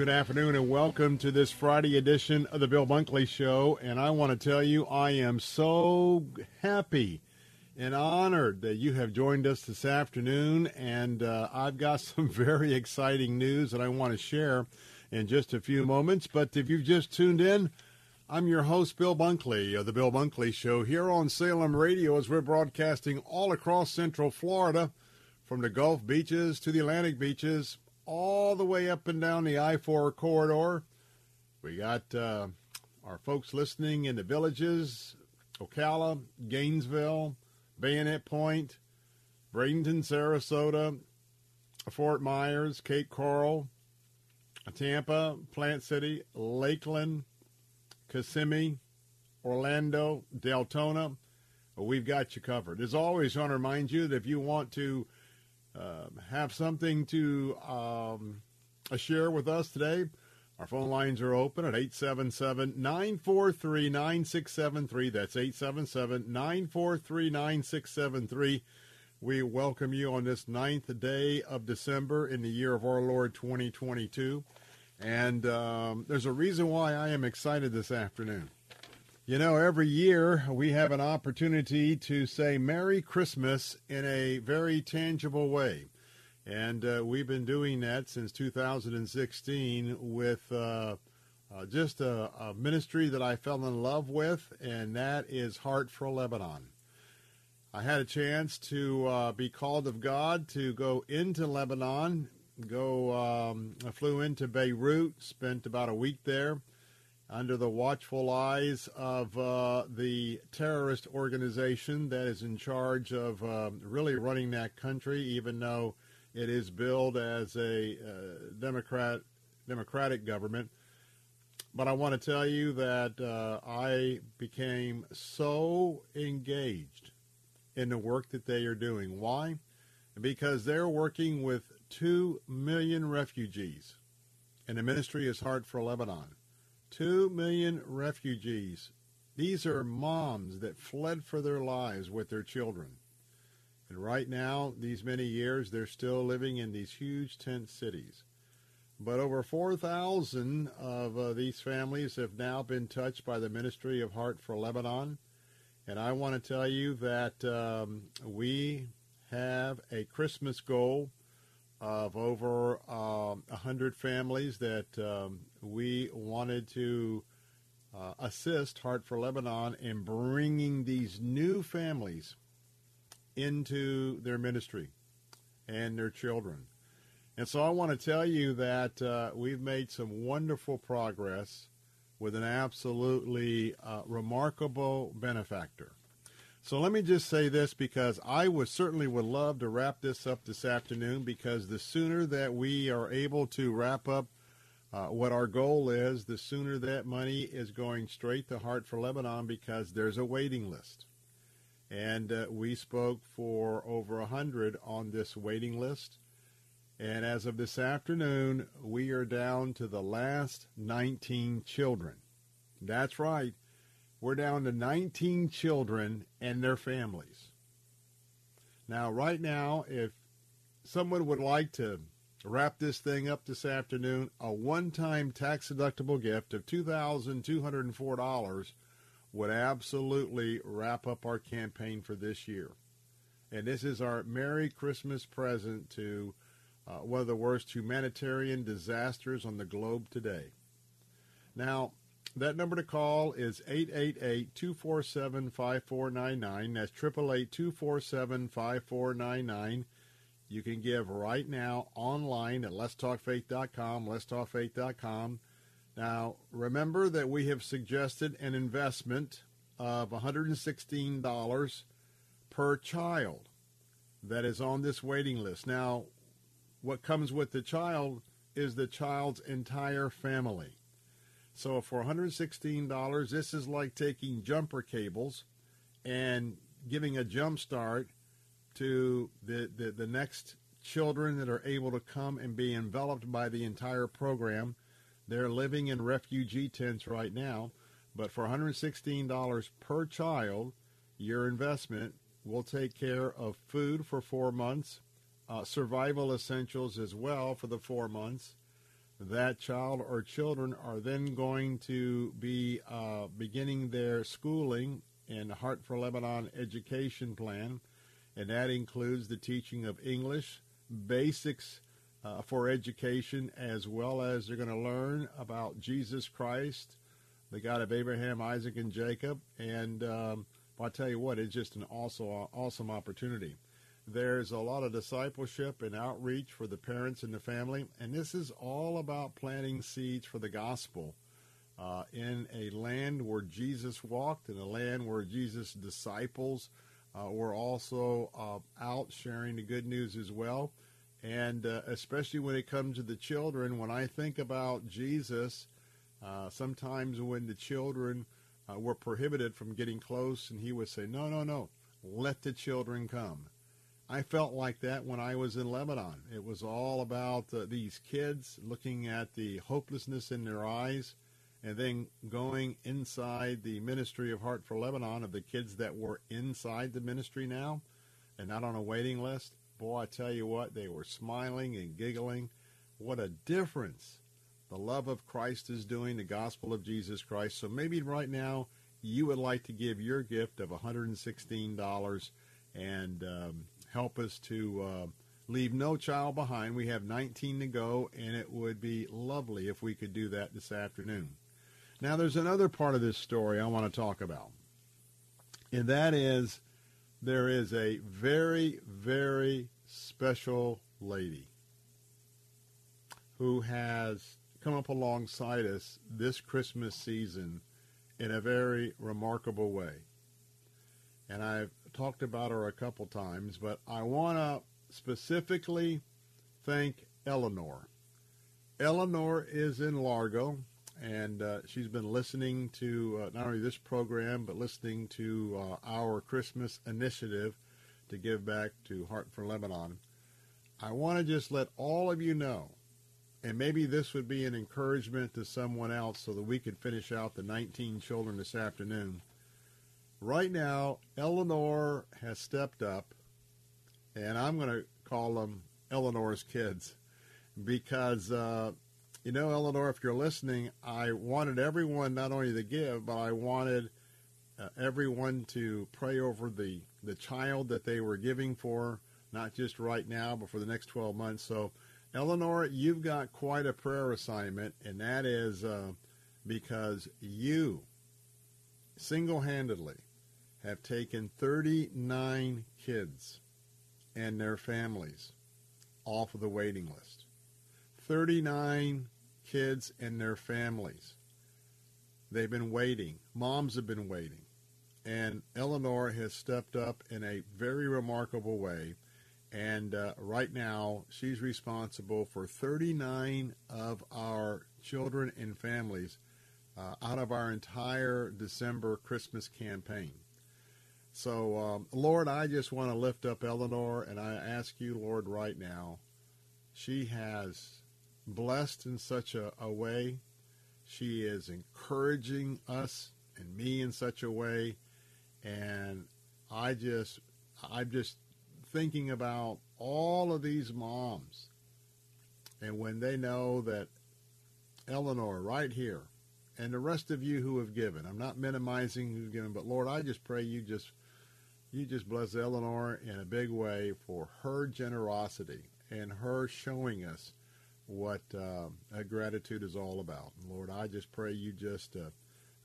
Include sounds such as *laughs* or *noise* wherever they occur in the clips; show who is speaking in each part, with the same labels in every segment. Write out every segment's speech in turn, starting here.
Speaker 1: Good afternoon and welcome to this Friday edition of the Bill Bunkley Show. And I want to tell you, I am so happy and honored that you have joined us this afternoon. And uh, I've got *laughs* some very exciting news that I want to share in just a few moments. But if you've just tuned in, I'm your host, Bill Bunkley of the Bill Bunkley Show here on Salem Radio as we're broadcasting all across Central Florida from the Gulf beaches to the Atlantic beaches, all the way up and down the I 4 corridor. We got uh, our folks listening in the villages Ocala, Gainesville, Bayonet Point, Bradenton, Sarasota, Fort Myers, Cape Coral, Tampa, Plant City, Lakeland, Kissimmee, Orlando, Deltona. We've got you covered. As always, I want to remind you that if you want to uh, have something to um, share with us today, our phone lines are open at 877 943 9673. That's 877 943 9673. We welcome you on this ninth day of December in the year of our Lord 2022. And um, there's a reason why I am excited this afternoon. You know, every year we have an opportunity to say Merry Christmas in a very tangible way. And uh, we've been doing that since 2016 with uh, uh, just a, a, ministry that I fell in love with, and that is Heart for Lebanon. I had a chance to uh, be called of God to go into Lebanon, go, um, I flew into Beirut, spent about a week there under the watchful eyes of uh, the terrorist organization that is in charge of um, really running that country, even though it is billed as a uh, Democrat democratic government. But I want to tell you that uh, I became so engaged in the work that they are doing. Why? Because they're working with two million refugees, and the ministry is Heart for Lebanon. Two million refugees. These are moms that fled for their lives with their children. And right now, these many years, they're still living in these huge tent cities. But over 4,000 of uh, these families have now been touched by the Ministry of Heart for Lebanon. And I want to tell you that um, we have a Christmas goal of over um, 100 families that um, we wanted to uh, assist Heart for Lebanon in bringing these new families into their ministry and their children. And so I want to tell you that uh, we've made some wonderful progress with an absolutely uh, remarkable benefactor. So let me just say this because I would certainly would love to wrap this up this afternoon because the sooner that we are able to wrap up uh, what our goal is, the sooner that money is going straight to Heart for Lebanon because there's a waiting list. And uh, we spoke for over a 100 on this waiting list. And as of this afternoon, we are down to the last 19 children. That's right. We're down to 19 children and their families. Now, right now, if someone would like to wrap this thing up this afternoon, a one-time tax-deductible gift of $2,204 would absolutely wrap up our campaign for this year. And this is our Merry Christmas present to uh, one of the worst humanitarian disasters on the globe today. Now, that number to call is 888-247-5499. That's 888-247-5499. You can give right now online at letstalkfaith.com, letstalkfaith.com. Now, remember that we have suggested an investment of $116 per child that is on this waiting list. Now, what comes with the child is the child's entire family. So for $116, this is like taking jumper cables and giving a jump start to the, the, the next children that are able to come and be enveloped by the entire program. They're living in refugee tents right now, but for $116 per child, your investment will take care of food for four months, uh, survival essentials as well for the four months, that child or children are then going to be uh, beginning their schooling in the Heart for Lebanon education plan, and that includes the teaching of English, basics uh, for education, as well as they're going to learn about Jesus Christ, the God of Abraham, Isaac, and Jacob. And um, I'll tell you what, it's just an awesome, awesome opportunity. There's a lot of discipleship and outreach for the parents and the family, and this is all about planting seeds for the gospel uh, in a land where Jesus walked, in a land where Jesus' disciples uh, were also uh, out sharing the good news as well. And uh, especially when it comes to the children, when I think about Jesus, uh, sometimes when the children uh, were prohibited from getting close, and he would say, No, no, no, let the children come. I felt like that when I was in Lebanon. It was all about uh, these kids looking at the hopelessness in their eyes and then going inside the ministry of Heart for Lebanon of the kids that were inside the ministry now and not on a waiting list. Boy, I tell you what, they were smiling and giggling. What a difference the love of Christ is doing, the gospel of Jesus Christ. So maybe right now you would like to give your gift of $116 and um, help us to uh, leave no child behind. We have 19 to go, and it would be lovely if we could do that this afternoon. Now, there's another part of this story I want to talk about, and that is there is a very, very special lady who has come up alongside us this Christmas season in a very remarkable way. And I've talked about her a couple times, but I want to specifically thank Eleanor. Eleanor is in Largo, and uh, she's been listening to uh, not only this program, but listening to uh, our Christmas initiative to give back to Heart for Lebanon. I want to just let all of you know, and maybe this would be an encouragement to someone else so that we could finish out the 19 children this afternoon right now, Eleanor has stepped up, and I'm going to call them Eleanor's kids because, uh, you know, Eleanor, if you're listening, I wanted everyone not only to give, but I wanted uh, everyone to pray over the, the child that they were giving for, not just right now, but for the next 12 months. So, Eleanor, you've got quite a prayer assignment, and that is uh, because you single-handedly have taken 39 kids and their families off of the waiting list. 39 kids and their families. They've been waiting. Moms have been waiting. And Eleanor has stepped up in a very remarkable way. And uh, right now, she's responsible for 39 of our children and families uh, out of our entire December Christmas campaign. So, um, Lord, I just want to lift up Eleanor, and I ask you, Lord, right now. She has blessed in such a, a way. She is encouraging us and me in such a way, and I just, I'm just thinking about all of these moms, and when they know that Eleanor right here, and the rest of you who have given, I'm not minimizing who's given, but Lord, I just pray you just you just bless Eleanor in a big way for her generosity and her showing us what uh, gratitude is all about. Lord, I just pray you just uh,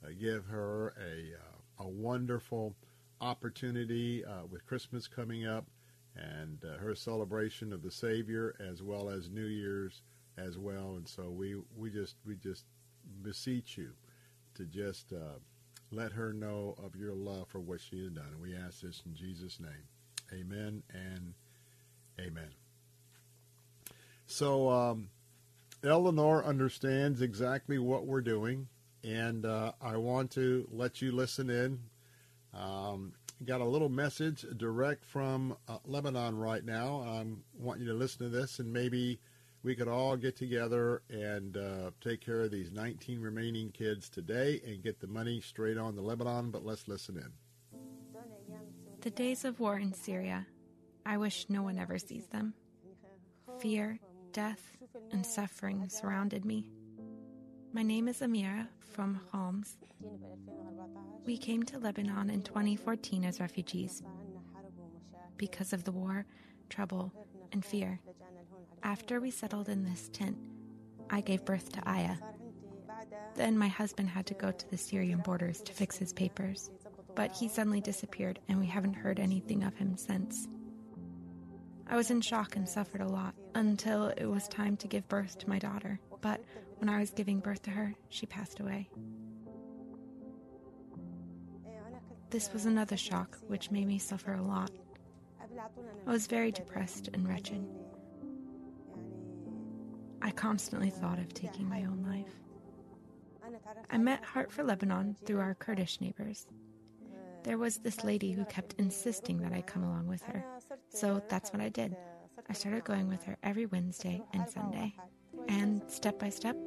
Speaker 1: uh, give her a, uh, a wonderful opportunity uh, with Christmas coming up and her celebration of the Savior as well as New Year's as well. And so we, we just we just beseech you to just let her know of your love for what she has done. And we ask this in Jesus' name. Amen and amen. So um, Eleanor understands exactly what we're doing, and uh, I want to let you listen in. Um, got a little message direct from uh, Lebanon right now. I want you to listen to this, and maybe we could all get together and uh, take care of these 19 remaining kids today and get the money straight on the Lebanon. But let's listen in.
Speaker 2: The days of war in Syria, I wish no one ever sees them. Fear, death, and suffering surrounded me. My name is Amira from Homs. We came to Lebanon in 2014 as refugees because of the war, trouble, and fear. After we settled in this tent, I gave birth to Aya. Then my husband had to go to the Syrian borders to fix his papers, but he suddenly disappeared and we haven't heard anything of him since. I was in shock and suffered a lot until it was time to give birth to my daughter, but when I was giving birth to her, she passed away. This was another shock which made me suffer a lot. I was very depressed and wretched. I constantly thought of taking my own life. I met Heart for Lebanon through our Kurdish neighbors. There was this lady who kept insisting that I come along with her, so that's what I did. I started going with her every Wednesday and Sunday, and step by step,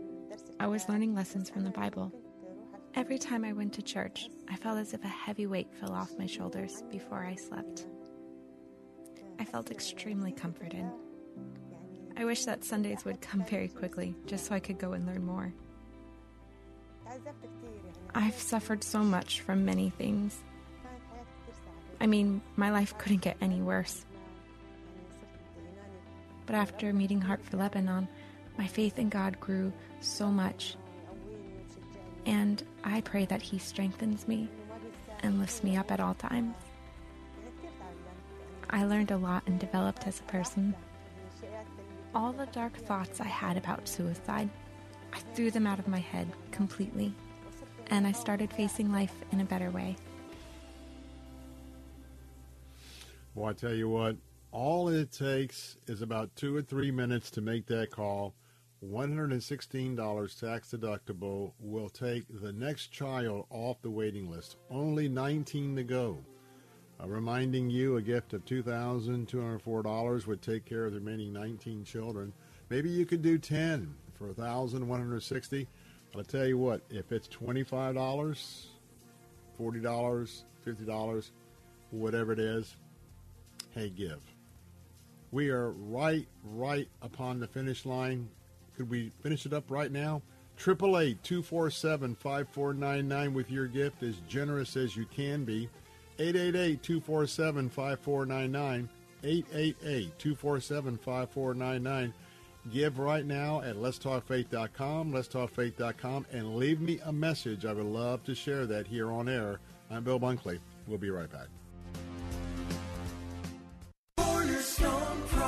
Speaker 2: I was learning lessons from the Bible. Every time I went to church, I felt as if a heavy weight fell off my shoulders before I slept. I felt extremely comforted. I wish that Sundays would come very quickly, just so I could go and learn more. I've suffered so much from many things. I mean, my life couldn't get any worse. But after meeting Heart for Lebanon, my faith in God grew so much. And I pray that He strengthens me and lifts me up at all times. I learned a lot and developed as a person all the dark thoughts I had about suicide, I threw them out of my head completely, and I started facing life in a better way.
Speaker 1: Well, I tell you what, all it takes is about two or three minutes to make that call. $116 tax deductible will take the next child off the waiting list. Only 19 to go. Uh, reminding you a gift of $2,204 would take care of the remaining 19 children. Maybe you could do 10 for 1160 I'll tell you what, if it's $25, $40, $50, whatever it is, hey, give. We are right, right upon the finish line. Could we finish it up right now? 888-247-5499 with your gift, as generous as you can be. 888-247-5499. 888-247-5499. Give right now at letstalkfaith.com, letstalkfaith.com, and leave me a message. I would love to share that here on air. I'm Bill Bunkley. We'll be right back.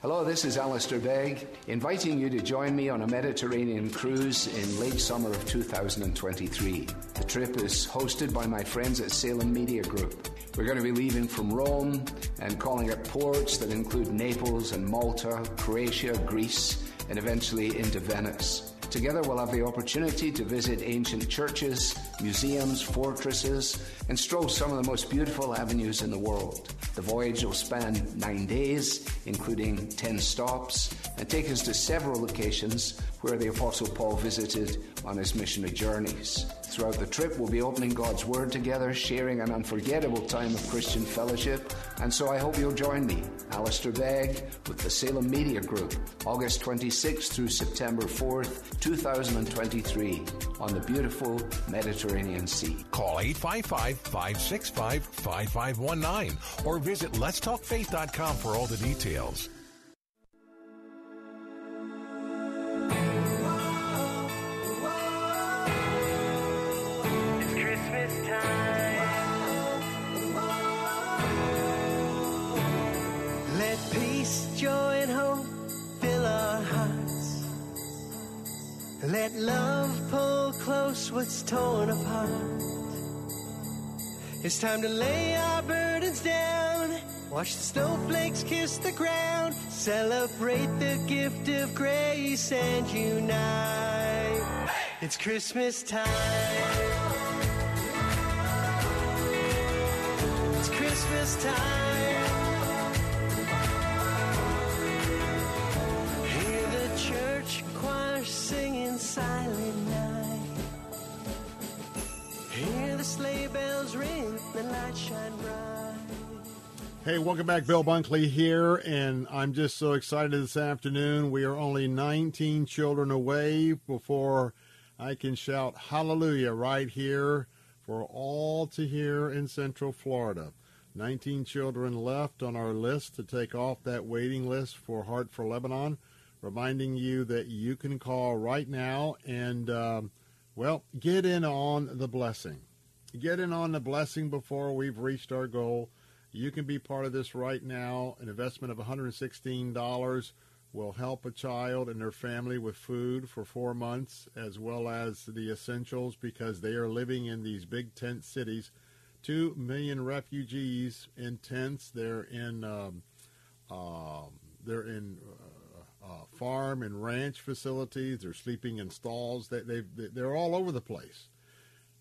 Speaker 3: Hello, this is Alistair Begg, inviting you to join me on a Mediterranean cruise in late summer of 2023. The trip is hosted by my friends at Salem Media Group. We're going to be leaving from Rome and calling at ports that include Naples and Malta, Croatia, Greece, and eventually into Venice. Together, we'll have the opportunity to visit ancient churches, museums, fortresses, and stroll some of the most beautiful avenues in the world. The voyage will span nine days, including 10 stops, and take us to several locations where the Apostle Paul visited on his missionary journeys. Throughout the trip, we'll be opening God's Word together, sharing an unforgettable time of Christian fellowship, and so I hope you'll join me, Alistair Begg, with the Salem Media Group, August 26th through September 4th, 2023, on the beautiful Mediterranean Sea.
Speaker 4: Call 855 565 5519 or visit letstalkfaith.com for all the details.
Speaker 5: What's torn apart. It's time to lay our burdens down. Watch the snowflakes kiss the ground. Celebrate the gift of grace and unite. It's Christmas time. It's Christmas time.
Speaker 1: Hey, welcome back. Bill Bunkley here, and I'm just so excited this afternoon. We are only 19 children away before I can shout hallelujah right here for all to hear in Central Florida. 19 children left on our list to take off that waiting list for Heart for Lebanon reminding you that you can call right now and, um, well, get in on the blessing. Get in on the blessing before we've reached our goal. You can be part of this right now. An investment of $116 will help a child and their family with food for four months, as well as the essentials, because they are living in these big tent cities. Two million refugees in tents. They're in um, um, they're in uh, farm and ranch facilities. They're sleeping in stalls. They, they, they're all over the place.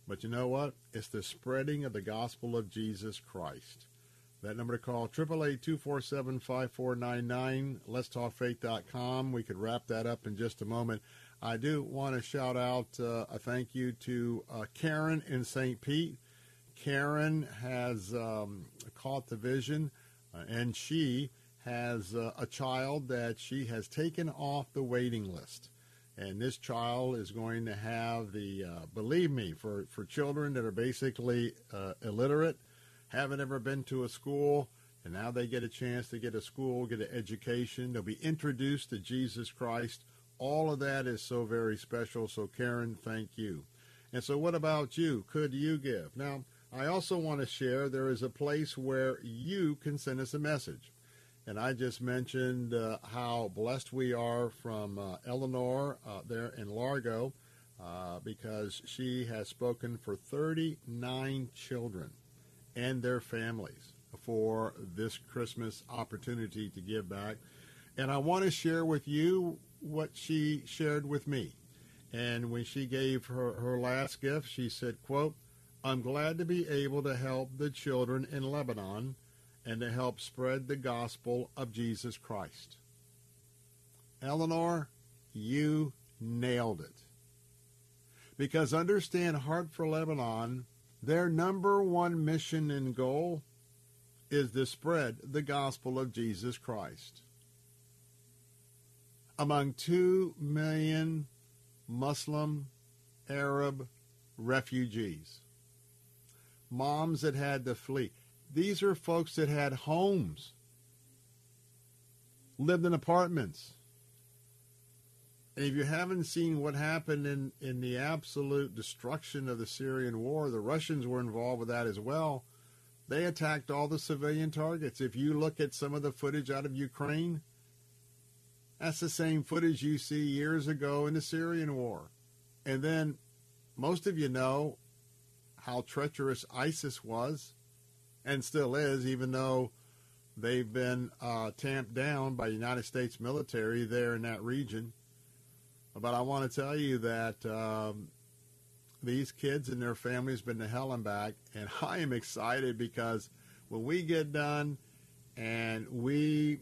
Speaker 1: But you know what? It's the spreading of the gospel of Jesus Christ. That number to call, 888-247-5499, letstalkfaith.com. We could wrap that up in just a moment. I do want to shout out uh, a thank you to uh, Karen in St. Pete. Karen has um, caught the vision, uh, and she has uh, a child that she has taken off the waiting list. And this child is going to have the, uh, believe me, for, for children that are basically uh, illiterate, haven't ever been to a school, and now they get a chance to get a school, get an education. They'll be introduced to Jesus Christ. All of that is so very special. So, Karen, thank you. And so, what about you? Could you give? Now, I also want to share there is a place where you can send us a message. And I just mentioned uh, how blessed we are from uh, Eleanor uh, there in Largo uh, because she has spoken for 39 children and their families for this Christmas opportunity to give back. And I want to share with you what she shared with me. And when she gave her, her last gift, she said, quote, I'm glad to be able to help the children in Lebanon and to help spread the gospel of Jesus Christ. Eleanor, you nailed it. Because understand Heart for Lebanon, their number one mission and goal is to spread the gospel of Jesus Christ. among 2 million Muslim Arab refugees. Moms that had to flee. These are folks that had homes, lived in apartments. And if you haven't seen what happened in, in the absolute destruction of the Syrian war, the Russians were involved with that as well. They attacked all the civilian targets. If you look at some of the footage out of Ukraine, that's the same footage you see years ago in the Syrian war. And then most of you know how treacherous ISIS was and still is, even though they've been uh, tamped down by the United States military there in that region. But I want to tell you that um, these kids and their families been to hell and back, and *laughs* I am excited because when we get done and we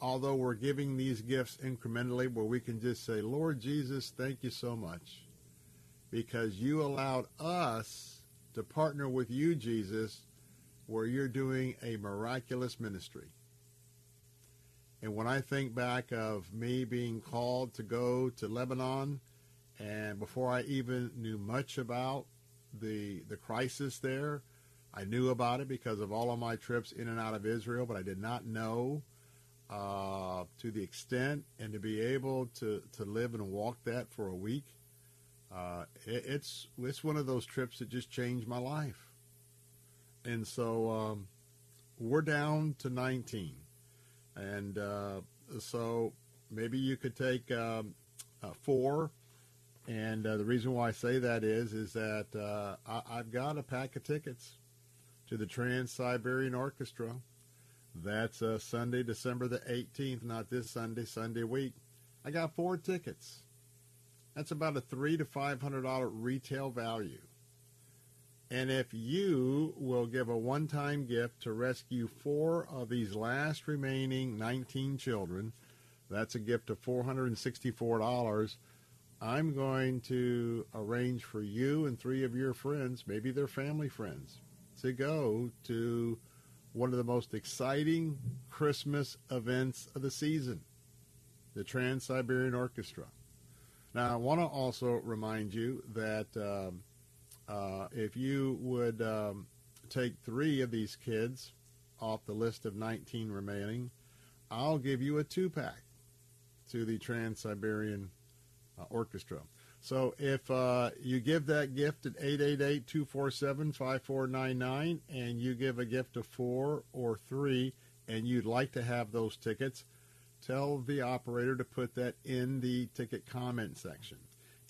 Speaker 1: although we're giving these gifts incrementally where we can just say, Lord Jesus, thank you so much because you allowed us to partner with you, Jesus, where you're doing a miraculous ministry. And when I think back of me being called to go to Lebanon, and before I even knew much about the the crisis there, I knew about it because of all of my trips in and out of Israel, but I did not know uh, to the extent and to be able to, to live and walk that for a week, uh, it, it's it's one of those trips that just changed my life. And so um, we're down to 19, and uh, so maybe you could take um, uh, four. And uh, the reason why I say that is is that uh, I, I've got a pack of tickets to the Trans Siberian Orchestra that's uh, Sunday, December the 18th, not this Sunday, Sunday week. I got four tickets. That's about a three to five hundred dollar retail value. And if you will give a one-time gift to rescue four of these last remaining 19 children, that's a gift of $464. I'm going to arrange for you and three of your friends, maybe they're family friends, to go to one of the most exciting Christmas events of the season, the Trans Siberian Orchestra. Now, I want to also remind you that um, uh, if you would um, take three of these kids off the list of 19 remaining, I'll give you a two pack to the Trans Siberian uh, Orchestra. So if uh, you give that gift at 888-247-5499 and you give a gift of four or three and you'd like to have those tickets, tell the operator to put that in the ticket comment section.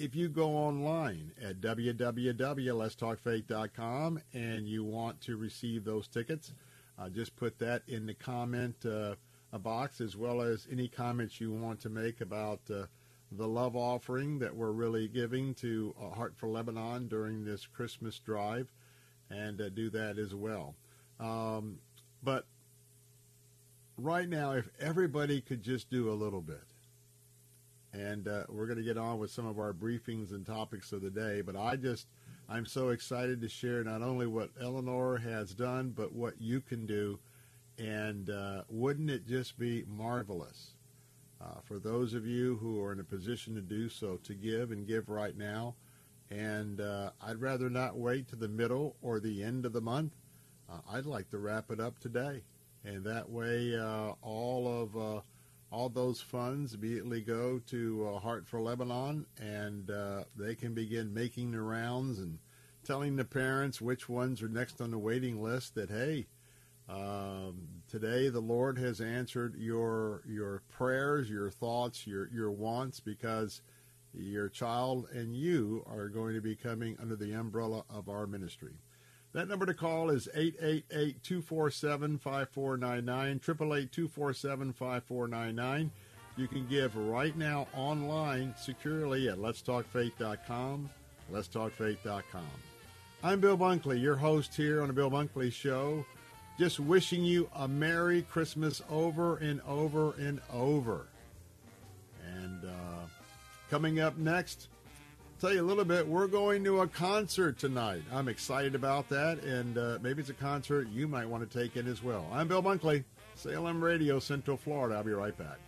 Speaker 1: If you go online at www.letstalkfaith.com and you want to receive those tickets, uh, just put that in the comment uh, box as well as any comments you want to make about uh, the love offering that we're really giving to uh, Heart for Lebanon during this Christmas drive and uh, do that as well. Um, but right now, if everybody could just do a little bit, and uh, we're going to get on with some of our briefings and topics of the day, but I just, I'm so excited to share not only what Eleanor has done, but what you can do. And uh, wouldn't it just be marvelous uh, for those of you who are in a position to do so, to give and give right now. And uh, I'd rather not wait to the middle or the end of the month. Uh, I'd like to wrap it up today, and that way uh, all of all those funds immediately go to uh, Heart for Lebanon, and they can begin making the rounds and telling the parents which ones are next on the waiting list. That hey, um, today, the Lord has answered your your prayers, your thoughts, your your wants, because your child and you are going to be coming under the umbrella of our ministry. That number to call is 888-247-5499, 888-247-5499. You can give right now online securely at letstalkfaith.com, letstalkfaith.com. I'm Bill Bunkley, your host here on the Bill Bunkley Show just wishing you a Merry Christmas over and over and over. And uh, coming up next, tell you a little bit. We're going to a concert tonight. I'm excited about that, and uh, maybe it's a concert you might want to take in as well. I'm Bill Bunkley, Salem Radio, Central Florida. I'll be right back.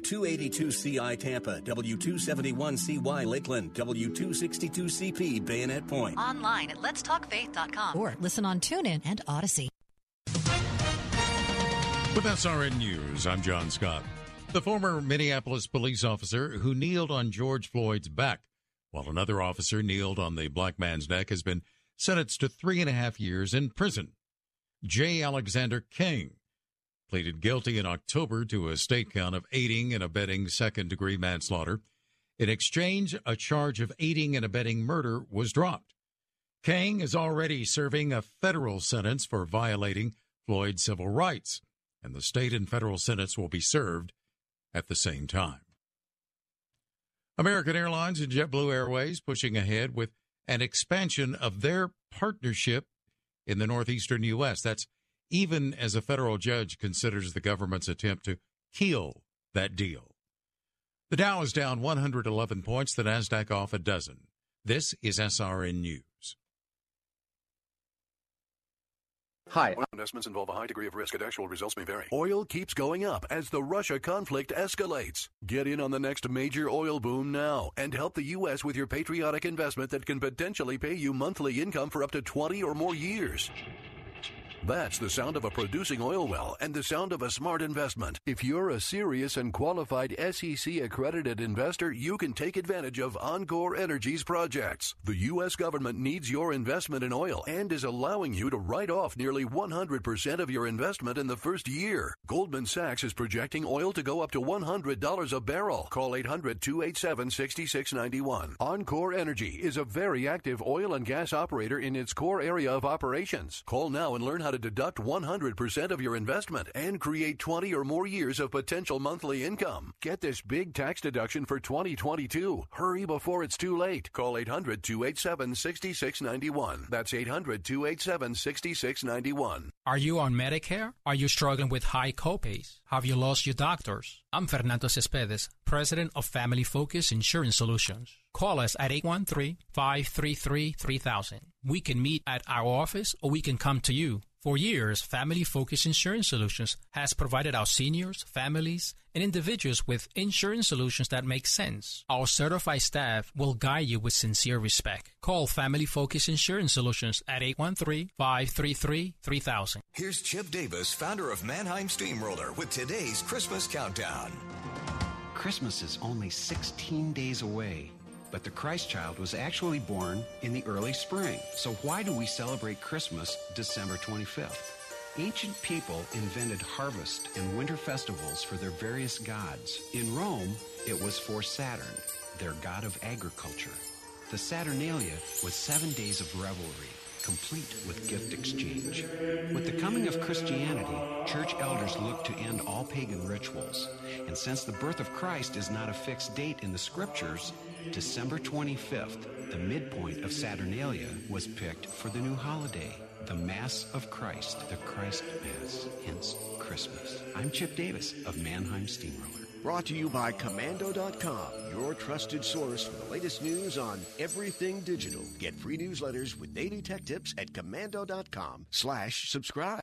Speaker 6: W282CI Tampa, W271CY Lakeland, W262CP Bayonet Point.
Speaker 7: Online at letstalkfaith.com or listen on TuneIn and Audacy.
Speaker 8: With SRN News, I'm John Scott. The former Minneapolis police officer who kneeled on George Floyd's back while another officer kneeled on the black man's neck has been sentenced to three and a half years in prison. J. Alexander Kueng pleaded guilty in October to a state count of aiding and abetting second degree manslaughter. In exchange, a charge of aiding and abetting murder was dropped. Kueng is already serving a federal sentence for violating Floyd's civil rights, and the state and federal sentence will be served at the same time. American Airlines and JetBlue Airways pushing ahead with an expansion of their partnership in the northeastern U.S. That's even as a federal judge considers the government's attempt to kill that deal. The Dow is down 111 points, the NASDAQ off a dozen. This is SRN News.
Speaker 9: Hi. Oil investments involve a high degree of risk and actual results may vary.
Speaker 10: Oil keeps going up as the Russia conflict escalates. Get in on the next major oil boom now and help the U.S. with your patriotic investment that can potentially pay you monthly income for up to 20 or more years. That's the sound of a producing oil well and the sound of a smart investment. If you're a serious and qualified SEC accredited investor, you can take advantage of Encore Energy's projects. The U.S. government needs your investment in oil and is allowing you to write off nearly 100% of your investment in the first year. Goldman Sachs is projecting oil to go up to $100 a barrel. Call 800 287 6691. Encore Energy is a very active oil and gas operator in its core area of operations. Call now and learn how to deduct 100% of your investment and create 20 or more years of potential monthly income. Get this big tax deduction for 2022. Hurry before it's too late. Call 800 287 6691. That's 800 287 6691.
Speaker 11: Are you on Medicare? Are you struggling with high copays? Have you lost your doctors? I'm Fernando Cespedes, president of Family Focus Insurance Solutions. Call us at 813-533-3000. We can meet at our office or we can come to you. For years, Family Focus Insurance Solutions has provided our seniors, families, and individuals with insurance solutions that make sense. Our certified staff will guide you with sincere respect. Call Family Focus Insurance Solutions at 813-533-3000.
Speaker 12: Here's Chip Davis, founder of Mannheim Steamroller, with today's Christmas countdown.
Speaker 13: Christmas is only 16 days away. But the Christ child was actually born in the early spring. So why do we celebrate Christmas December 25th? Ancient people invented harvest and winter festivals for their various gods. In Rome, it was for Saturn, their god of agriculture. The Saturnalia was seven days of revelry, complete with gift exchange. With the coming of Christianity, church elders looked to end all pagan rituals. And since the birth of Christ is not a fixed date in the scriptures, December 25th, the midpoint of Saturnalia, was picked for the new holiday, the Mass of Christ, the Christ Mass, hence Christmas. I'm Chip Davis of Mannheim Steamroller.
Speaker 14: Brought to you by Komando.com, your trusted source for the latest news on everything digital. Get free newsletters with daily tech tips at Komando.com slash subscribe.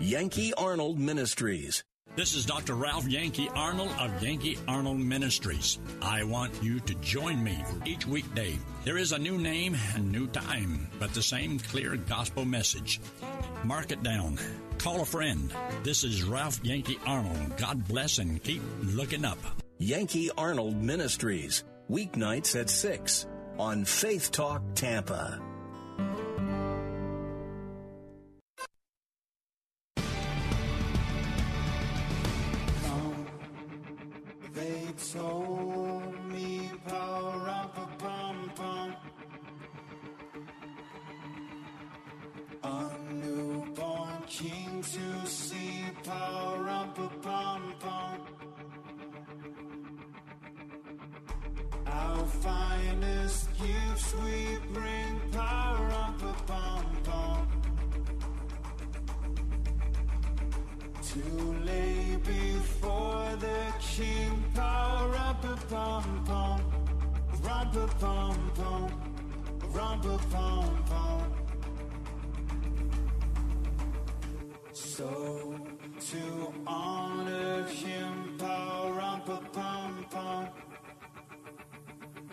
Speaker 6: Yankee Arnold Ministries.
Speaker 15: This is Dr. Ralph Yankee Arnold of Yankee Arnold Ministries. I want you to join me for each weekday. There is a new name and new time, but the same clear gospel message. Mark it down. Call a friend. This is Ralph Yankee Arnold. God bless and keep looking up.
Speaker 6: Yankee Arnold Ministries, weeknights at 6 on Faith Talk Tampa.
Speaker 16: Told me power up a pum pum. A newborn king to see power up a pum pum. Our finest gifts we bring power up a pum pum. to lay before the king. Power up a pom pom, rum a pom pom, rum a pom pom. So to honor him, power up a pom pom.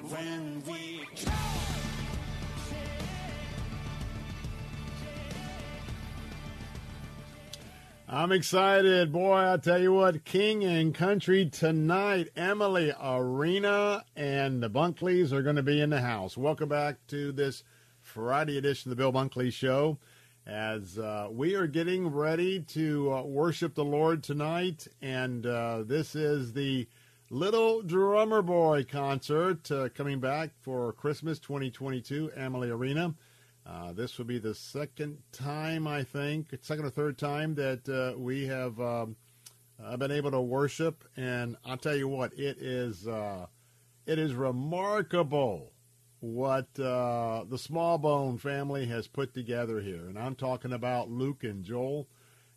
Speaker 16: When we count.
Speaker 1: I'm excited. Boy, I tell you what, King and Country tonight. Amalie Arena and the Bunkleys are going to be in the house. Welcome back to this Friday edition of the Bill Bunkley Show as uh, we are getting ready to uh, worship the Lord tonight. And uh, this is the Little Drummer Boy concert uh, coming back for Christmas 2022, Amalie Arena. Uh, this will be the second time, I think, second or third time that uh, we have um, uh, been able to worship, and I'll tell you what, it is uh, it is remarkable what uh, the Smallbone family has put together here, and I'm talking about Luke and Joel,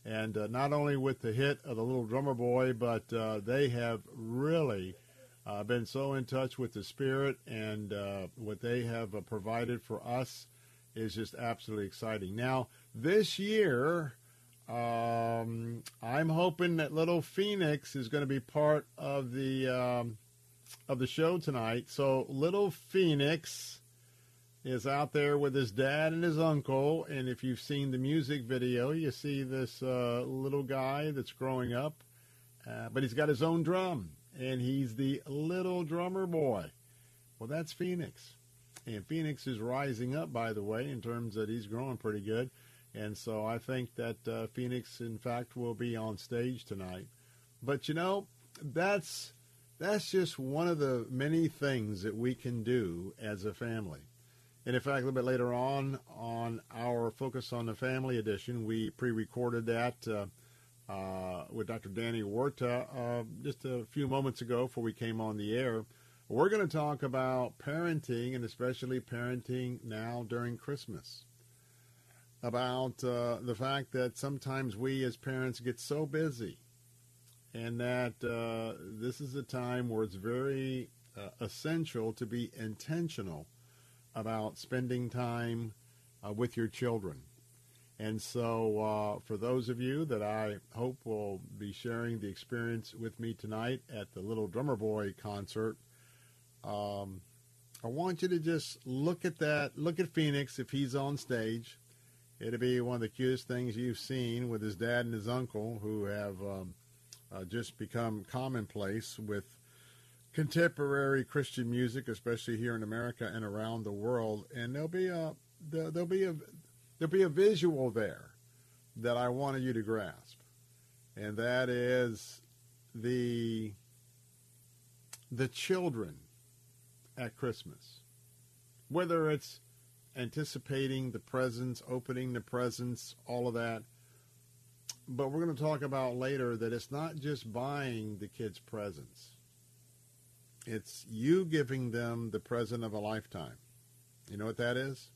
Speaker 1: and uh, not only with the hit of the Little Drummer Boy, but they have really. been so in touch with the Spirit and what they have provided for us is just absolutely exciting. Now, this year, um, I'm hoping that Little Phoenix is going to be part of the um, of the show tonight. So, Little Phoenix is out there with his dad and his uncle, and if you've seen the music video, you see this uh, little guy that's growing up, uh, but he's got his own drum, and he's the little drummer boy. Well, that's Phoenix. And Phoenix is rising up, by the way, in terms that he's growing pretty good. And so I think that uh, Phoenix, in fact, will be on stage tonight. But you know, that's that's just one of the many things that we can do as a family. And in fact, a little bit later on, on our Focus on the Family edition, we pre-recorded that uh, uh, with Dr. Danny Huerta uh, just a few moments ago before we came on the air. We're going to talk about parenting and especially parenting now during Christmas. About uh, the fact that sometimes we as parents get so busy and that uh, this is a time where it's very uh, essential to be intentional about spending time uh, with your children. And so, uh, for those of you that I hope will be sharing the experience with me tonight at the Little Drummer Boy concert, um, I want you to just look at that. Look at Phoenix if he's on stage. It'll be one of the cutest things you've seen with his dad and his uncle, who have um, uh, just become commonplace with contemporary Christian music, especially here in America and around the world. And there'll be a there'll be a there'll be a visual there that I wanted you to grasp, and that is the the children at Christmas. Whether it's anticipating the presents, opening the presents, all of that. But we're going to talk about later that it's not just buying the kids presents. It's you giving them the present of a lifetime. You know what that is?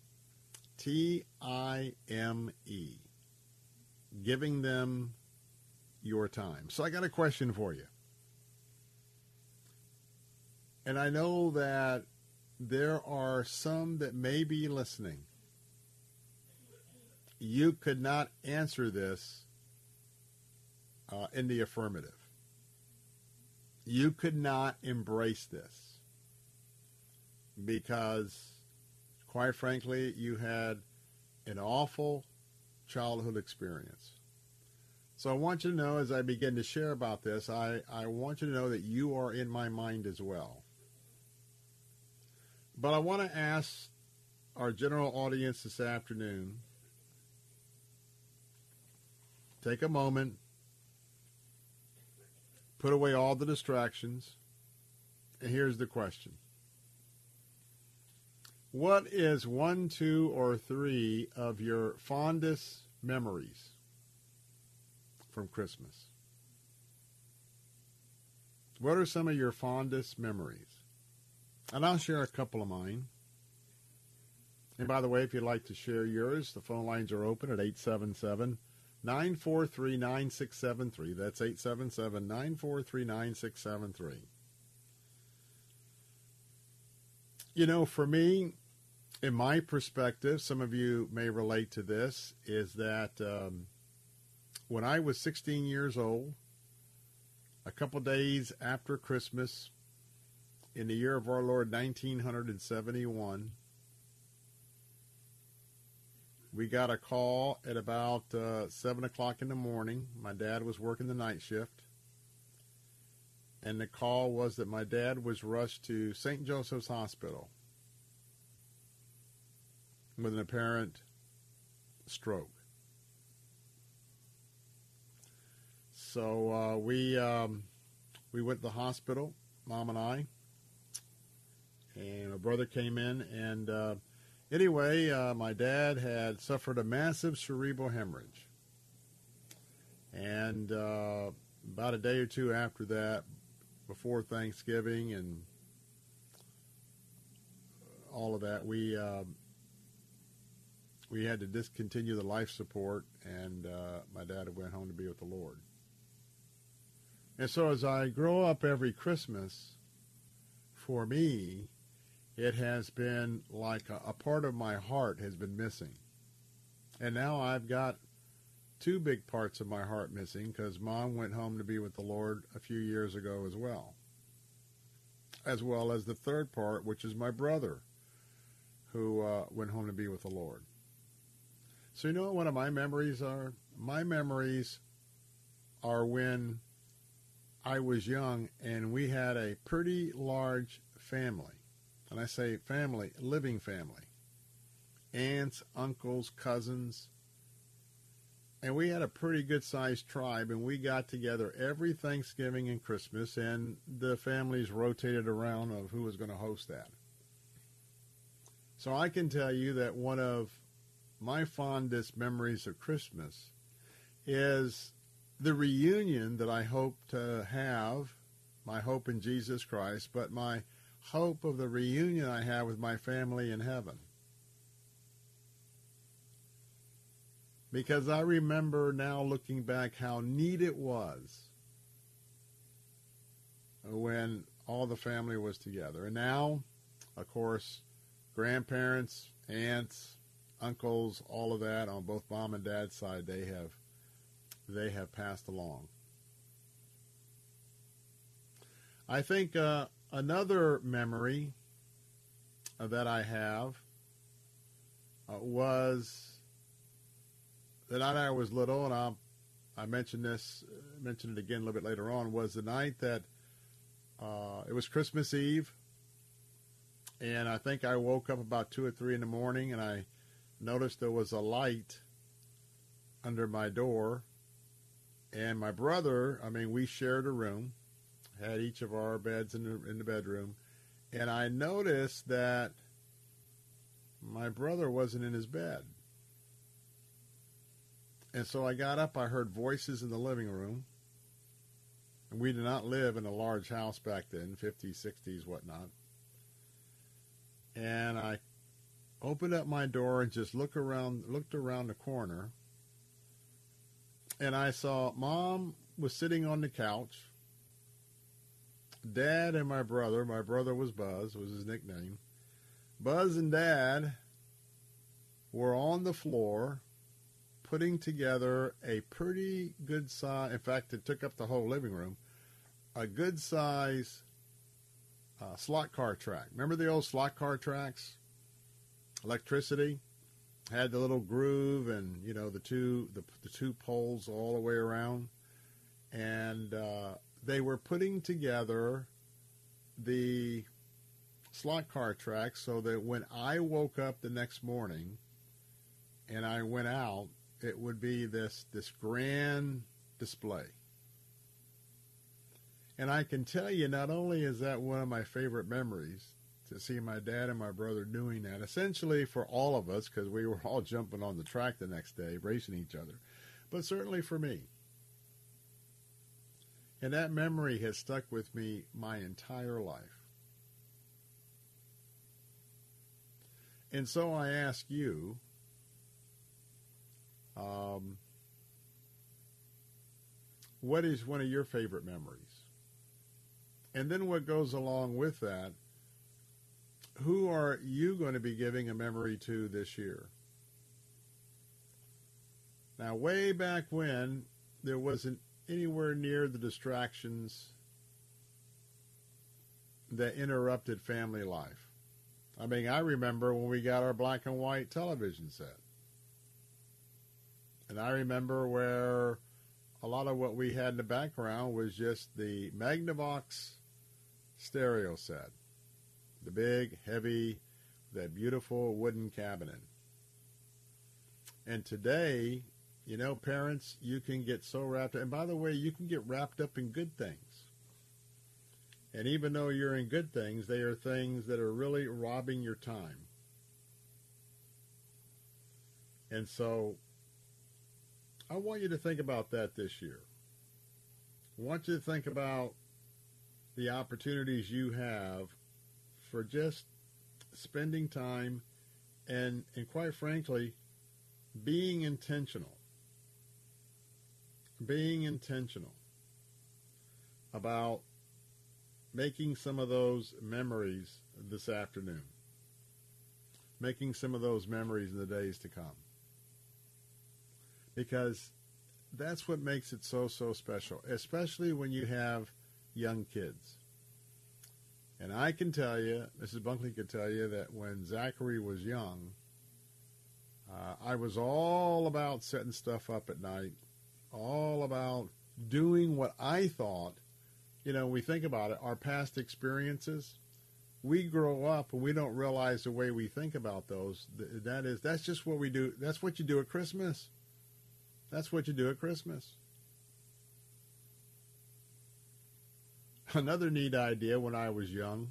Speaker 1: T I M E. Giving them your time. So I got a question for you. And I know that there are some that may be listening. You could not answer this uh, in the affirmative. You could not embrace this because, quite frankly, you had an awful childhood experience. So I want you to know as I begin to share about this, I, I want you to know that you are in my mind as well. But I want to ask our general audience this afternoon take a moment, put away all the distractions, and here's the question. What is one, two, or three of your fondest memories from Christmas? What are some of your fondest memories? And I'll share a couple of mine. And by the way, if you'd like to share yours, the phone lines are open at 877 943 9673. That's 877 943 9673. You know, for me, in my perspective, some of you may relate to this, is that um, when I was 16 years old, a couple days after Christmas, in the year of our Lord 1971, we got a call at about uh, 7 o'clock in the morning. My dad was working the night shift. And the call was that my dad was rushed to St. Joseph's Hospital with an apparent stroke. So uh, we um, we went to the hospital, mom and I, and my brother came in. And uh, anyway, uh, my dad had suffered a massive cerebral hemorrhage, and uh, about a day or two after that, before Thanksgiving and all of that, we uh, we had to discontinue the life support, and uh, my dad went home to be with the Lord. And so, as I grow up every Christmas, for me, it has been like a, a part of my heart has been missing, and now I've got two big parts of my heart missing because mom went home to be with the Lord a few years ago as well. As well as the third part, which is my brother, who uh, went home to be with the Lord. So, you know what one of my memories are? My memories are when I was young and we had a pretty large family. And I say family, living family. Aunts, uncles, cousins, and we had a pretty good sized tribe and we got together every thanksgiving and christmas and the families rotated around of who was going to host that so i can tell you that one of my fondest memories of christmas is the reunion that i hope to have my hope in jesus christ but my hope of the reunion i have with my family in heaven because I remember now looking back how neat it was when all the family was together. And now, of course, grandparents, aunts, uncles, all of that on both mom and dad's side, they have they have passed along. I think uh, another memory uh, that I have uh, was the night I was little, and I, I mentioned this, mentioned it again a little bit later on, was the night that uh, it was Christmas Eve, and I think I woke up about two or three in the morning, and I noticed there was a light under my door, and my brother, I mean, we shared a room, had each of our beds in the in the bedroom, and I noticed that my brother wasn't in his bed. And so I got up. I heard voices in the living room. And we did not live in a large house back then, 50s, 60s, whatnot. And I opened up my door and just looked around, looked around the corner. And I saw mom was sitting on the couch. Dad and my brother, my brother was Buzz, was his nickname. Buzz and Dad were on the floor putting together a pretty good size. In fact, it took up the whole living room. A good size uh, slot car track. Remember the old slot car tracks? Electricity had the little groove and you know the two the, the two poles all the way around, and uh, they were putting together the slot car track so that when I woke up the next morning and I went out, it would be this this grand display. And I can tell you, not only is that one of my favorite memories to see my dad and my brother doing that, essentially for all of us, because we were all jumping on the track the next day, racing each other, but certainly for me. And that memory has stuck with me my entire life. And so I ask you, um, what is one of your favorite memories? And then what goes along with that, who are you going to be giving a memory to this year? Now, way back when, there wasn't anywhere near the distractions that interrupted family life. I mean, I remember when we got our black and white television set. And I remember where a lot of what we had in the background was just the Magnavox stereo set. The big, heavy, that beautiful wooden cabinet. And today, you know, parents, you can get so wrapped up. And by the way, you can get wrapped up in good things. And even though you're in good things, they are things that are really robbing your time. And so I want you to think about that this year. I want you to think about the opportunities you have for just spending time and and quite frankly being intentional being intentional about making some of those memories this afternoon making some of those memories in the days to come because that's what makes it so so special especially when you have young kids and I can tell you, Mrs. Bunkley could tell you that when Zachary was young, uh, I was all about setting stuff up at night, all about doing what I thought, you know, we think about it, our past experiences. We grow up and we don't realize the way we think about those. That is, that's just what we do. That's what you do at Christmas. That's what you do at Christmas. another neat idea when I was young,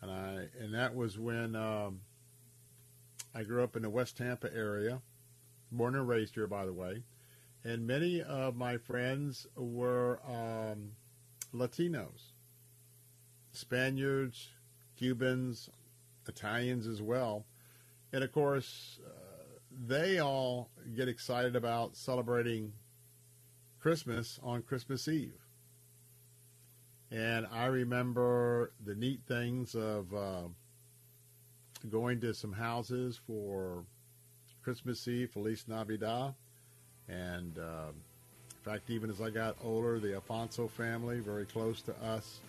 Speaker 1: and I and that was when um, I grew up in the West Tampa area, born and raised here, by the way, and many of my friends were um, Latinos, Spaniards, Cubans, Italians as well, and of course. Uh, they all get excited about celebrating Christmas on Christmas Eve. And I remember the neat things of uh, going to some houses for Christmas Eve, Feliz Navidad. And uh, in fact, even as I got older, the Afonso family, very close to us,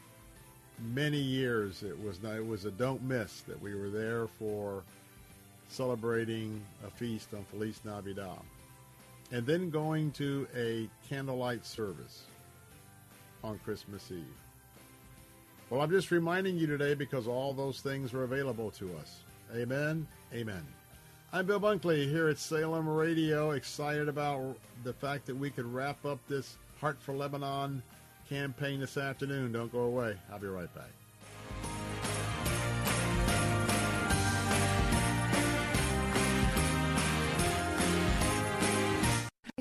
Speaker 1: many years it was it was a don't miss that we were there for celebrating a feast on Feliz Navidad. And then going to a candlelight service on Christmas Eve. Well, I'm just reminding you today because all those things are available to us. Amen. Amen. I'm Bill Bunkley here at Salem Radio, excited about the fact that we could wrap up this Heart for Lebanon campaign this afternoon. Don't go away. I'll be right back.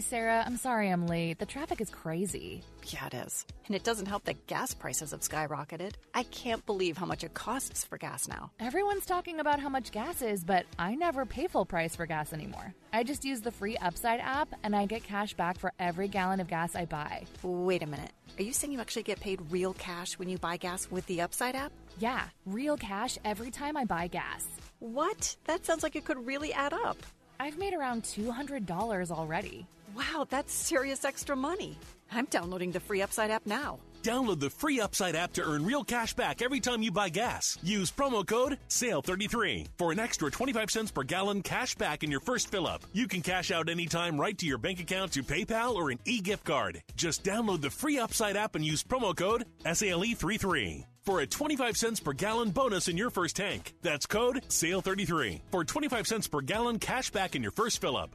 Speaker 17: Sarah. I'm sorry I'm late. The traffic is crazy.
Speaker 18: Yeah, it is. And it doesn't help that gas prices have skyrocketed. I can't believe how much it costs for gas now.
Speaker 17: Everyone's talking about how much gas is, but I never pay full price for gas anymore. I just use the free Upside app and I get cash back for every gallon of gas I buy.
Speaker 18: Wait a minute. Are you saying you actually get paid real cash when you buy gas with the Upside app?
Speaker 17: Yeah, real cash every time I buy gas.
Speaker 18: What? That sounds like it could really add up.
Speaker 17: I've made around $200 already.
Speaker 18: Wow, that's serious extra money. I'm downloading the free Upside app now.
Speaker 19: Download the free Upside app to earn real cash back every time you buy gas. Use promo code SALE33 for an extra 25 cents per gallon cash back in your first fill up. You can cash out anytime right to your bank account to PayPal or an e gift card. Just download the free Upside app and use promo code SALE33 for a 25 cents per gallon bonus in your first tank. That's code SALE33 for 25 cents per gallon cash back in your first fill up.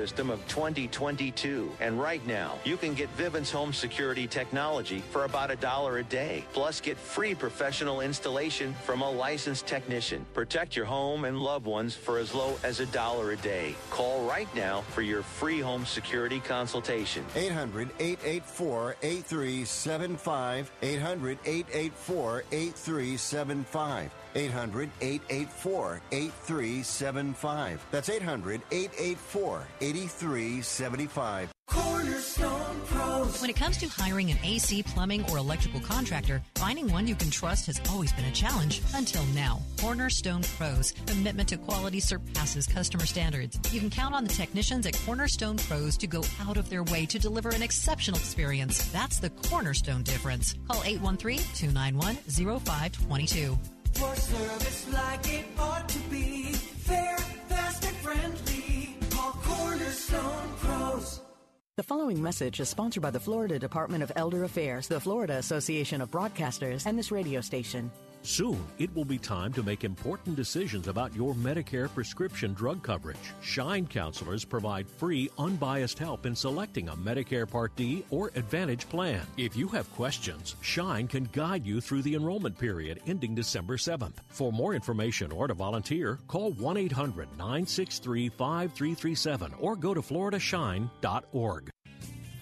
Speaker 20: system of 2022. And right now, you can get Vivint's home security technology for about a dollar a day. Plus, get free professional installation from a licensed technician. Protect your home and loved ones for as low as a dollar a day. Call right now for your free home security consultation.
Speaker 12: 800 884 8375. 800 884 8375.
Speaker 5: 800 884 8375. That's 800 884 8375.
Speaker 7: Cornerstone Pros. When it comes to hiring an AC, plumbing, or electrical contractor, finding one you can trust has always been a challenge until now. Cornerstone Pros. Commitment to quality surpasses customer standards. You can count on the technicians at Cornerstone Pros to go out of their way to deliver an exceptional experience. That's the cornerstone difference. Call 813 291 0522.
Speaker 21: For service like it ought to be, fair, fast, and friendly. Call Cornerstone Pros.
Speaker 22: The following message is sponsored by the Florida Department of Elder Affairs, the Florida Association of Broadcasters, and this radio station.
Speaker 23: Soon, it will be time to make important decisions about your Medicare prescription drug coverage. Shine counselors provide free, unbiased help in selecting a Medicare Part D or Advantage plan. If you have questions, Shine can guide you through the enrollment period ending December 7th. For more information or to volunteer, call 1 800 963 5337 or go to floridashine.org.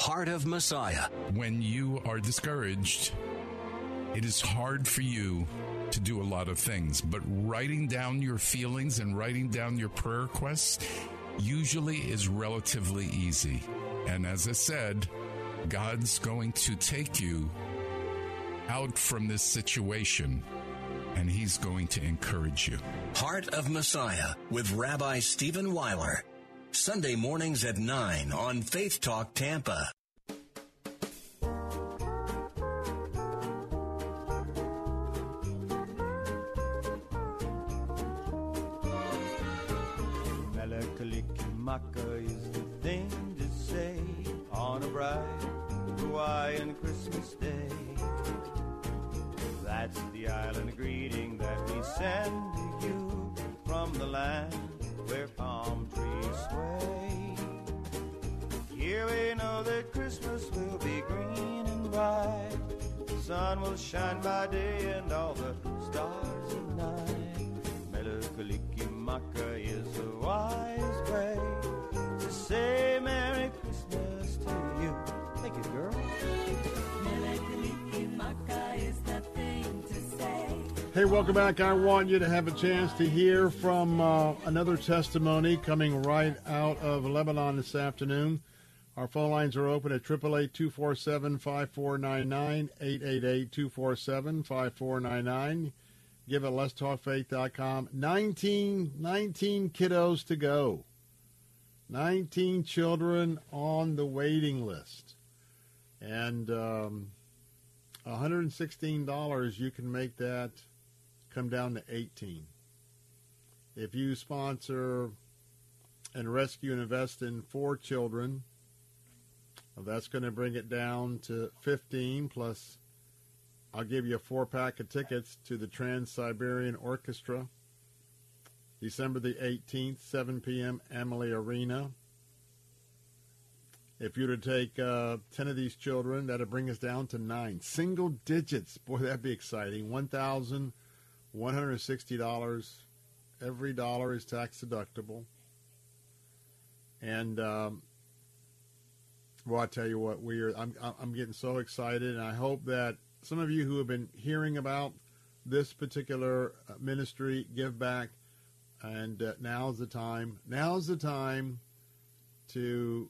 Speaker 6: Heart of Messiah.
Speaker 24: When you are discouraged, it is hard for you to do a lot of things, but writing down your feelings and writing down your prayer requests usually is relatively easy. And as I said, God's going to take you out from this situation and he's going to encourage you.
Speaker 6: Heart of Messiah with Rabbi Stephen Weiler. Sunday mornings at 9 on Faith Talk Tampa.
Speaker 21: Maka is the thing to say on a bright Hawaiian Christmas day. That's the island greeting that we send to you from the land where palm trees sway. Here we know that Christmas will be green and bright. The sun will shine by day and all the stars at night. Mele Kalikimaka is a wise way to say Merry
Speaker 1: Hey, welcome back. I want you to have a chance to hear from uh, another testimony coming right out of Lebanon this afternoon. Our phone lines are open at 888-247-5499, 888-247-5499. Give it letstalkfaith.com. 19, 19 kiddos to go. 19 children on the waiting list. And um, $116, you can make that come down to 18. If you sponsor and rescue and invest in four children, that's going to bring it down to 15 plus I'll give you a four pack of tickets to the Trans Siberian Orchestra, December the 18th, 7 p.m., Amalie Arena. If you were to take uh, 10 of these children, that'd bring us down to nine. Single digits. Boy, that'd be exciting. $1,160. Every dollar is tax deductible. And, um, well, I tell you what, we are, I'm, I'm getting so excited, and I hope that some of you who have been hearing about this particular uh, ministry give back, and uh, now's the time. Now's the time to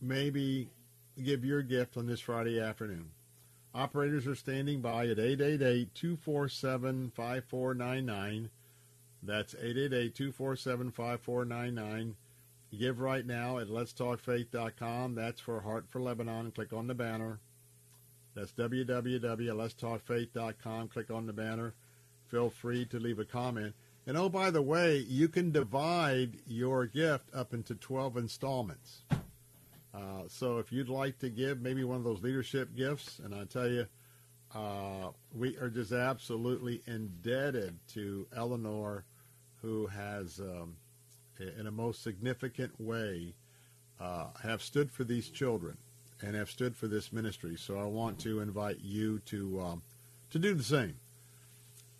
Speaker 1: maybe give your gift on this Friday afternoon. Operators are standing by at 888-247-5499. That's 888-247-5499. Give right now at letstalkfaith.com. That's for Heart for Lebanon. Click on the banner. That's www.letstalkfaith.com. Click on the banner. Feel free to leave a comment. And oh, by the way, you can divide your gift up into 12 installments. Uh, so if you'd like to give maybe one of those leadership gifts, and I tell you, Uh, we are just absolutely indebted to Eleanor, who has, um, in a most significant way, uh, have stood for these children and have stood for this ministry. So I want to invite you to um, to do the same.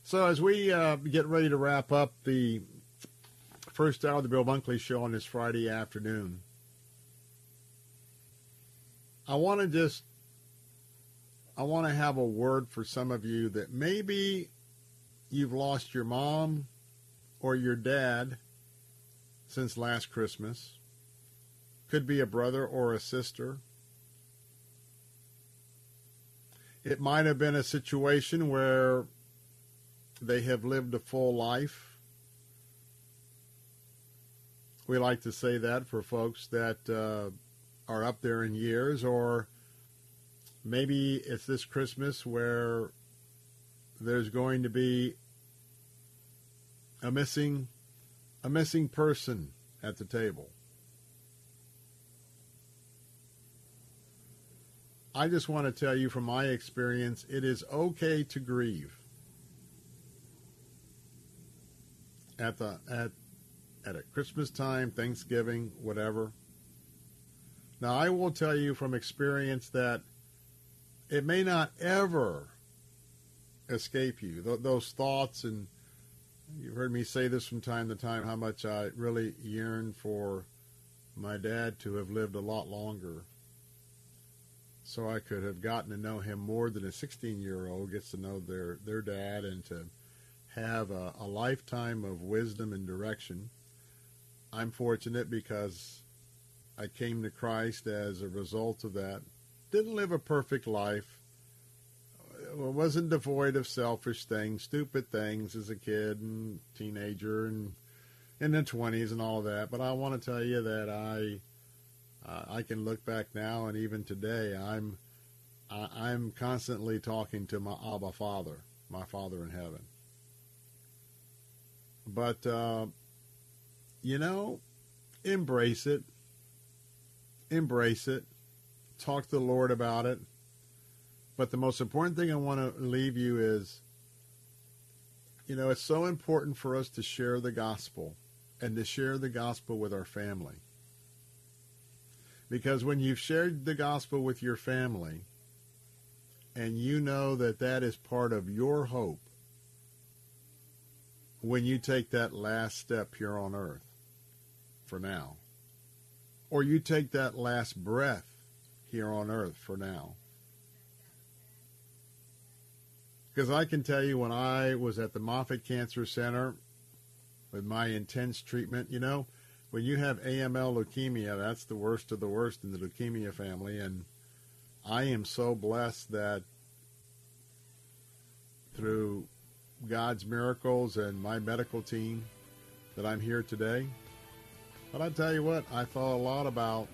Speaker 1: So as we uh, get ready to wrap up the first hour of the Bill Bunkley Show on this Friday afternoon, I want to just I want to have a word for some of you that maybe you've lost your mom or your dad since last Christmas. Could be a brother or a sister. It might have been a situation where they have lived a full life. We like to say that for folks that uh, are up there in years, or maybe it's this Christmas where there's going to be a missing a missing person at the table. I just want to tell you from my experience, it is okay to grieve. At the at at a Christmas time, Thanksgiving, whatever. Now I will tell you from experience that it may not ever escape you. Th- those thoughts and you've heard me say this from time to time how much I really yearn for my dad to have lived a lot longer so I could have gotten to know him more than a 16 year old gets to know their, their dad and to have a, a lifetime of wisdom and direction. I'm fortunate because I came to Christ as a result of that. Didn't live a perfect life. Wasn't devoid of selfish things, stupid things as a kid and teenager and in the 20s and all that. But I want to tell you that I uh, I can look back now and even today, I'm I, am constantly talking to my Abba Father, my Father in heaven. But uh, you know, embrace it. Embrace it. Talk to the Lord about it. But the most important thing I want to leave you is, you know, it's so important for us to share the gospel and to share the gospel with our family. Because when you've shared the gospel with your family and you know that that is part of your hope when you take that last step here on earth for now, or you take that last breath here on earth for now. Because I can tell you when I was at the Moffitt Cancer Center with my intense treatment, you know, when you have AML leukemia, that's the worst of the worst in the leukemia family. And I am so blessed that through God's miracles and my medical team that I'm here today. But I tell you what, I thought a lot about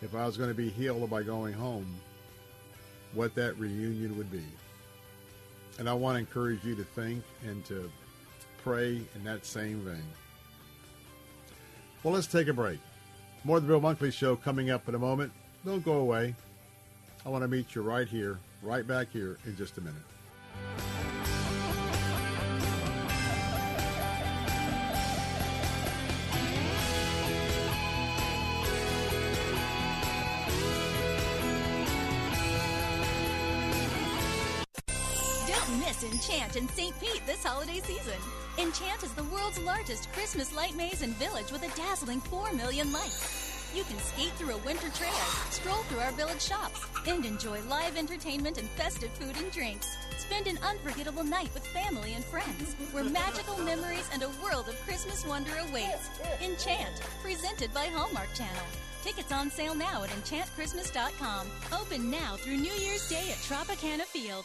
Speaker 1: if I was going to be healed by going home, what that reunion would be. And I want to encourage you to think and to pray in that same vein. Well, let's take a break. More of the Bill Bunkley Show coming up in a moment. Don't go away. I want to meet you right here, right back here in just a minute.
Speaker 25: In St. Pete this holiday season. Enchant is the world's largest Christmas light maze and village with a dazzling 4 million lights. You can skate through a winter trail, stroll through our village shops, and enjoy live entertainment and festive food and drinks. Spend an unforgettable night with family and friends, where magical memories and a world of Christmas wonder awaits. Enchant, presented by Hallmark Channel. Tickets on sale now at enchantchristmas.com. Open now through New Year's Day at Tropicana Field.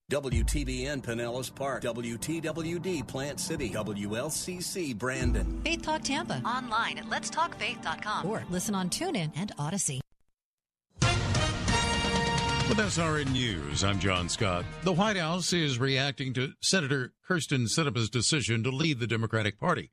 Speaker 6: WTBN Pinellas Park, WTWD Plant City, WLCC Brandon.
Speaker 7: Faith Talk Tampa. Online at letstalkfaith.com or listen on TuneIn and Audacy.
Speaker 8: With SRN News, I'm John Scott. The White House is reacting to Senator Kyrsten Sinema's decision to leave the Democratic Party.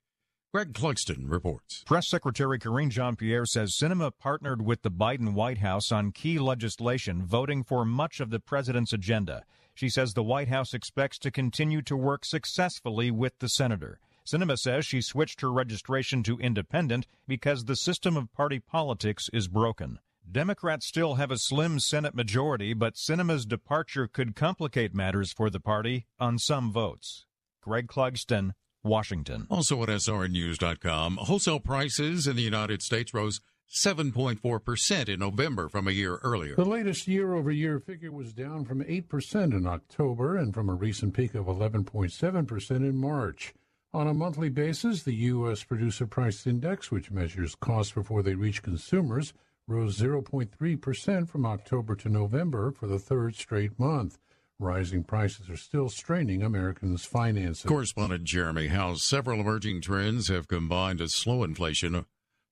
Speaker 8: Greg Clugston reports.
Speaker 26: Press Secretary Karine Jean Pierre says Sinema partnered with the Biden White House on key legislation, voting for much of the president's agenda. She says the White House expects to continue to work successfully with the senator. Sinema says she switched her registration to independent because the system of party politics is broken. Democrats still have a slim Senate majority, but Sinema's departure could complicate matters for the party on some votes. Greg Clugston, Washington.
Speaker 8: Also at SRNews.com, wholesale prices in the United States rose 7.4% in November from a year earlier.
Speaker 27: The latest year over year figure was down from 8% in October and from a recent peak of 11.7% in March. On a monthly basis, the U.S. Producer Price Index, which measures costs before they reach consumers, rose 0.3% from October to November for the third straight month. Rising prices are still straining Americans' finances.
Speaker 8: Correspondent Jeremy House. Several emerging trends have combined to slow inflation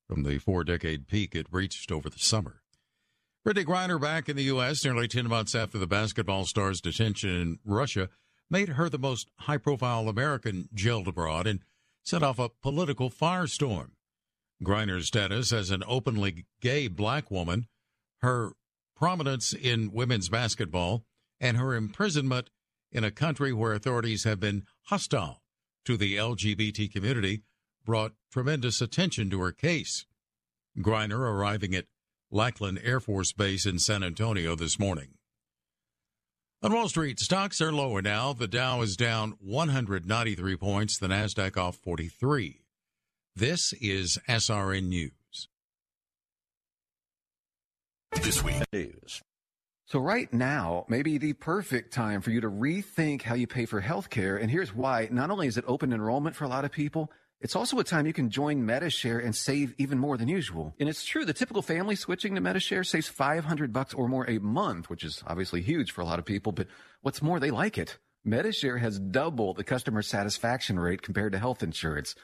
Speaker 8: from the four decade peak it reached over the summer. Brittney Griner back in the U.S. nearly 10 months after the basketball star's detention in Russia made her the most high profile American jailed abroad and set off a political firestorm. Griner's status as an openly gay black woman, her prominence in women's basketball, and her imprisonment in a country where authorities have been hostile to the LGBT community brought tremendous attention to her case. Griner arriving at Lackland Air Force Base in San Antonio this morning. On Wall Street, stocks are lower now. The Dow is down 193 points, the Nasdaq off 43. This is SRN News.
Speaker 28: This week news. So right now may be the perfect time for you to rethink how you pay for healthcare. And here's why. Not only is it open enrollment for a lot of people, it's also a time you can join Medi-Share and save even more than usual. And it's true, the typical family switching to Medi-Share saves 500 bucks or more a month, which is obviously huge for a lot of people, but what's more, they like it. Medi-Share has double the customer satisfaction rate compared to health insurance.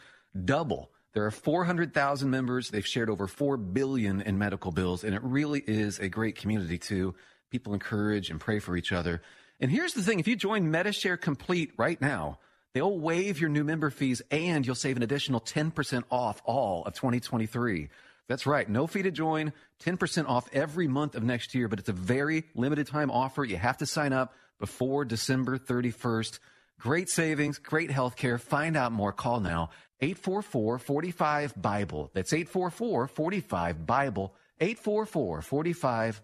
Speaker 28: Double. There are 400,000 members. They've shared over 4 billion in medical bills, and it really is a great community too. People encourage and pray for each other. And here's the thing, if you join Medi-Share Complete right now, They'll waive your new member fees and you'll save an additional 10% off all of 2023. That's right. No fee to join, 10% off every month of next year, but it's a very limited time offer. You have to sign up before December 31st. Great savings, great health care. Find out more. Call now 844 45 Bible. That's 844 45 Bible. 844 45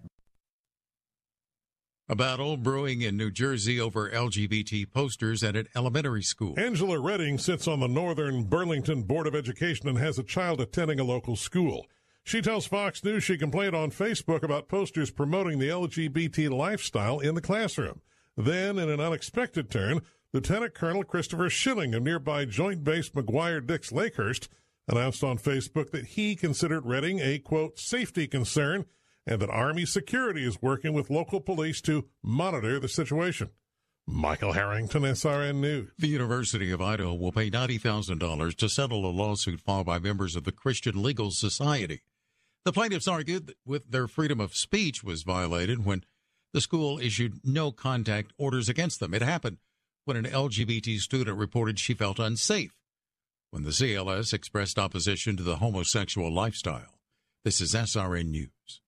Speaker 8: a battle brewing in New Jersey over LGBT posters at an elementary school.
Speaker 29: Angela Redding sits on the Northern Burlington Board of Education and has a child attending a local school. She tells Fox News she complained on Facebook about posters promoting the LGBT lifestyle in the classroom. Then, in an unexpected turn, Lieutenant Colonel Christopher Schilling of nearby Joint Base McGuire Dix Lakehurst announced on Facebook that he considered Redding a, quote, safety concern and that Army security is working with local police to monitor the situation. Michael Harrington, SRN News.
Speaker 8: The University of Idaho will pay $90,000 to settle a lawsuit filed by members of the Christian Legal Society. The plaintiffs argued that with their freedom of speech was violated when the school issued no contact orders against them. It happened when an LGBT student reported she felt unsafe when the CLS expressed opposition to the homosexual lifestyle. This is SRN News.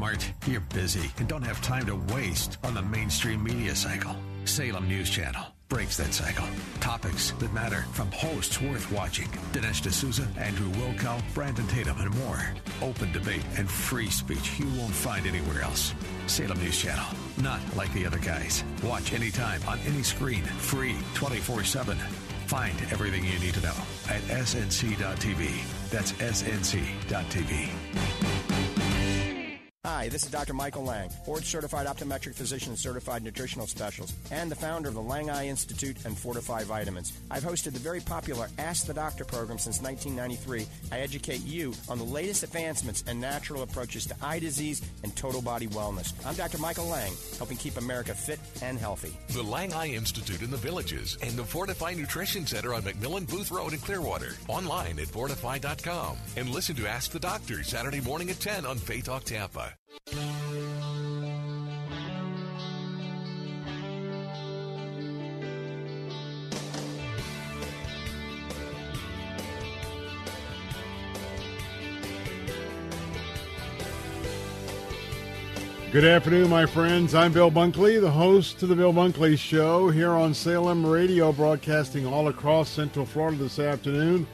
Speaker 12: Smart, you're busy, and don't have time to waste on the mainstream media cycle. Salem News Channel.
Speaker 21: breaks that cycle. Topics that matter from hosts worth watching Dinesh D'Souza, Andrew Wilkow, Brandon Tatum, and more. Open debate and free speech you won't find anywhere else. Salem News Channel. Not like the other guys. Watch anytime on any screen. Free 24 7. Find everything you need to know at snc.tv. That's snc.tv.
Speaker 30: Hi, this is Dr. Michael Lange, board certified optometric physician and certified nutritional specialist, and the founder of the Lange Eye Institute and Fortify Vitamins. I've hosted the very popular Ask the Doctor program since 1993. I educate you on the latest advancements and natural approaches to eye disease and total body wellness. I'm Dr. Michael Lange, helping keep America fit and healthy.
Speaker 31: The Lange Eye Institute in the Villages and the Fortify Nutrition Center on McMullen Booth Road in Clearwater. Online at fortify.com. And listen to Ask the Doctor Saturday morning at 10 on Faith Talk Tampa.
Speaker 1: Good afternoon, my friends. I'm Bill Bunkley, the host to the Bill Bunkley Show here on Salem Radio, broadcasting all across Central Florida this afternoon.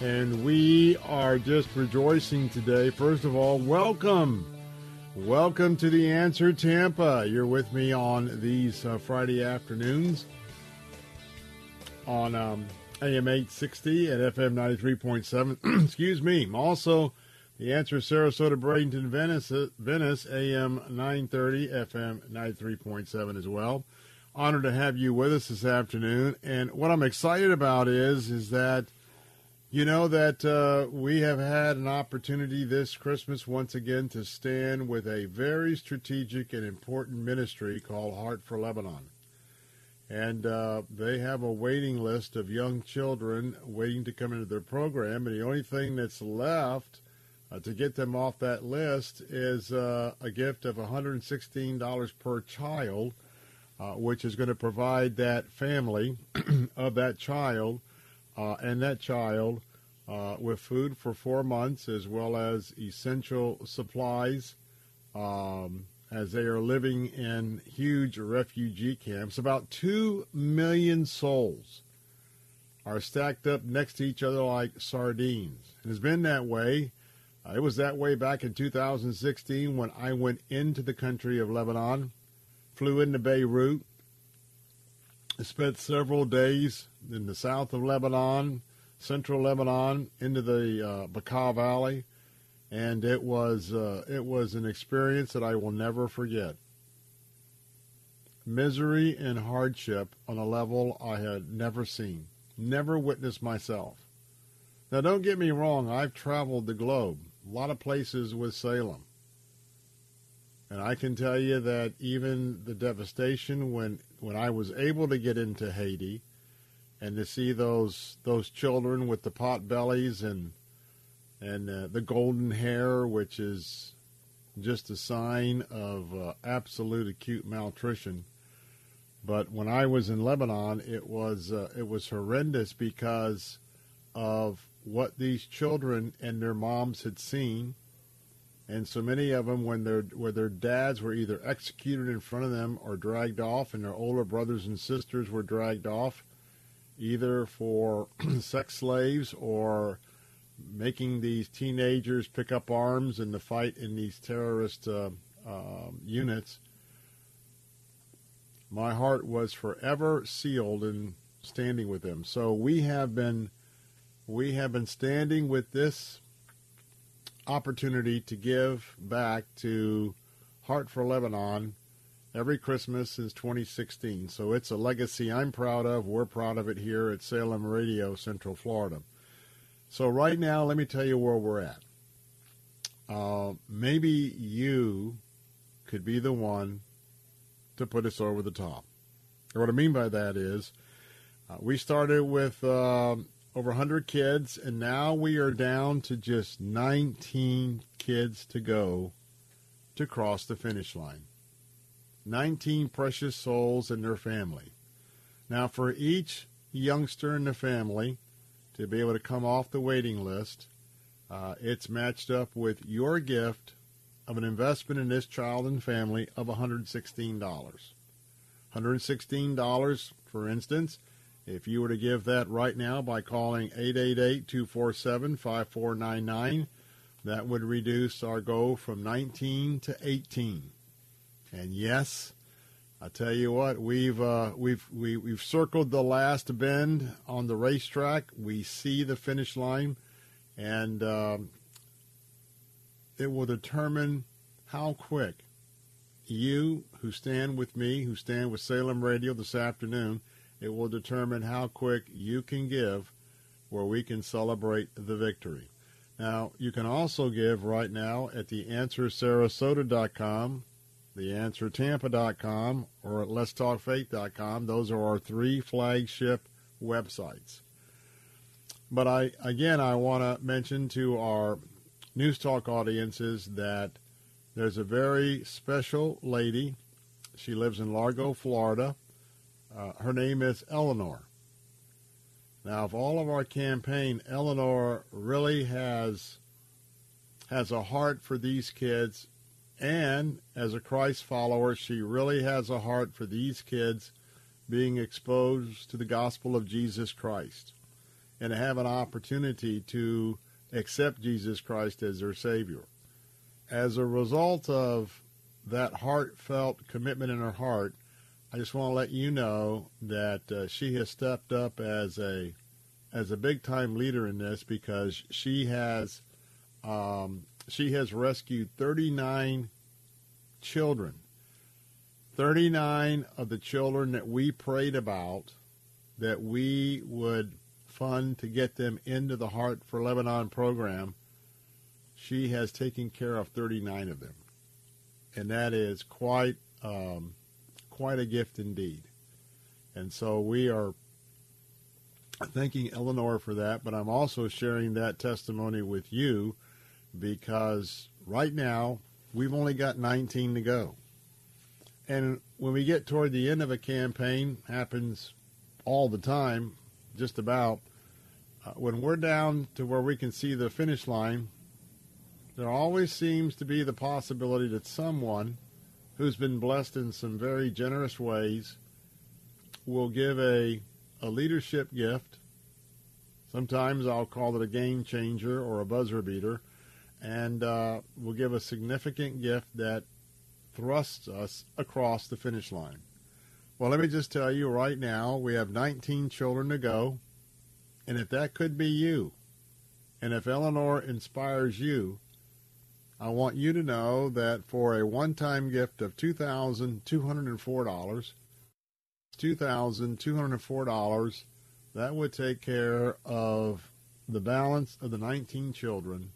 Speaker 1: And we are just rejoicing today. First of all, welcome. Welcome to The Answer Tampa. You're with me on these uh, Friday afternoons on um, AM 860 at FM 93.7. *clears throat* Excuse me. Also, the answer Sarasota, Bradenton, Venice, Venice, AM 930, FM 93.7 as well. Honored to have you with us this afternoon. And what I'm excited about is, is that you know that uh, we have had an opportunity this Christmas once again to stand with a very strategic and important ministry called Heart for Lebanon. And uh, they have a waiting list of young children waiting to come into their program. And the only thing that's left uh, to get them off that list is uh, a gift of $116 per child, uh, which is going to provide that family *clears throat* of that child uh, and that child uh, with food for four months as well as essential supplies um, as they are living in huge refugee camps. About 2 million souls are stacked up next to each other like sardines. It has been that way uh, it was that way back in 2016 when I went into the country of Lebanon, flew into Beirut, spent several days in the south of Lebanon, central Lebanon, into the uh, Bekaa Valley, and it was uh, it was an experience that I will never forget. Misery and hardship on a level I had never seen, never witnessed myself. Now, don't get me wrong, I've traveled the globe a lot of places with Salem. And I can tell you that even the devastation when when I was able to get into Haiti and to see those those children with the pot bellies and and uh, the golden hair, which is just a sign of uh, absolute acute malnutrition. But when I was in Lebanon, it was uh, it was horrendous because of what these children and their moms had seen. And so many of them, when their where their dads were either executed in front of them or dragged off, and their older brothers and sisters were dragged off, either for *clears throat* sex slaves or making these teenagers pick up arms in the fight in these terrorist uh, uh, units. My heart was forever sealed in standing with them. So we have been we have been standing with this opportunity to give back to Heart for Lebanon every Christmas since 2016. So it's a legacy I'm proud of. We're proud of it here at Salem Radio, Central Florida. So right now, let me tell you where we're at. Uh, maybe you could be the one to put us over the top. And what I mean by that is, uh, we started with uh, over 100 kids, and now we are down to just 19 kids to go to cross the finish line. 19 precious souls and their family. Now, for each youngster in the family to be able to come off the waiting list, uh, it's matched up with your gift of an investment in this child and family of $116. $116 for instance, if you were to give that right now by calling 888-247-5499, that would reduce our goal from 19 to 18. And yes, I tell you what, we've uh, we've we, we've circled the last bend on the racetrack. We see the finish line, and um, it will determine how quick you, who stand with me, who stand with Salem Radio this afternoon, it will determine how quick you can give, where we can celebrate the victory. Now, you can also give right now at the answersarasota.com theanswertampa.com, or at letstalkfaith.com. Those are our three flagship websites. But I again, I want to mention to our News Talk audiences that there's a very special lady. She lives in Largo, Florida. Uh, her name is Eleanor. Now, of all of our campaign, Eleanor really has has a heart for these kids and as a Christ follower, she really has a heart for these kids being exposed to the gospel of Jesus Christ and have an opportunity to accept Jesus Christ as their Savior. As a result of that heartfelt commitment in her heart, I just want to let you know that uh, she has stepped up as a as a big time leader in this because she has um, she has rescued 39 children. 39 of the children that we prayed about that we would fund to get them into the Heart for Lebanon program, she has taken care of 39 of them. And that is quite um, quite a gift indeed. And so we are thanking Eleanor for that, but I'm also sharing that testimony with you because right now we've only got 19 to go. And when we get toward the end of a campaign, happens all the time, just about, uh, when we're down to where we can see the finish line, there always seems to be the possibility that someone who's been blessed in some very generous ways will give a, a leadership gift. Sometimes I'll call it a game changer or a buzzer beater and uh, will give a significant gift that thrusts us across the finish line. Well, let me just tell you right now, we have 19 children to go, and if that could be you, and if Eleanor inspires you, I want you to know that for a one-time gift of $2,204, $2,204, that would take care of the balance of the 19 children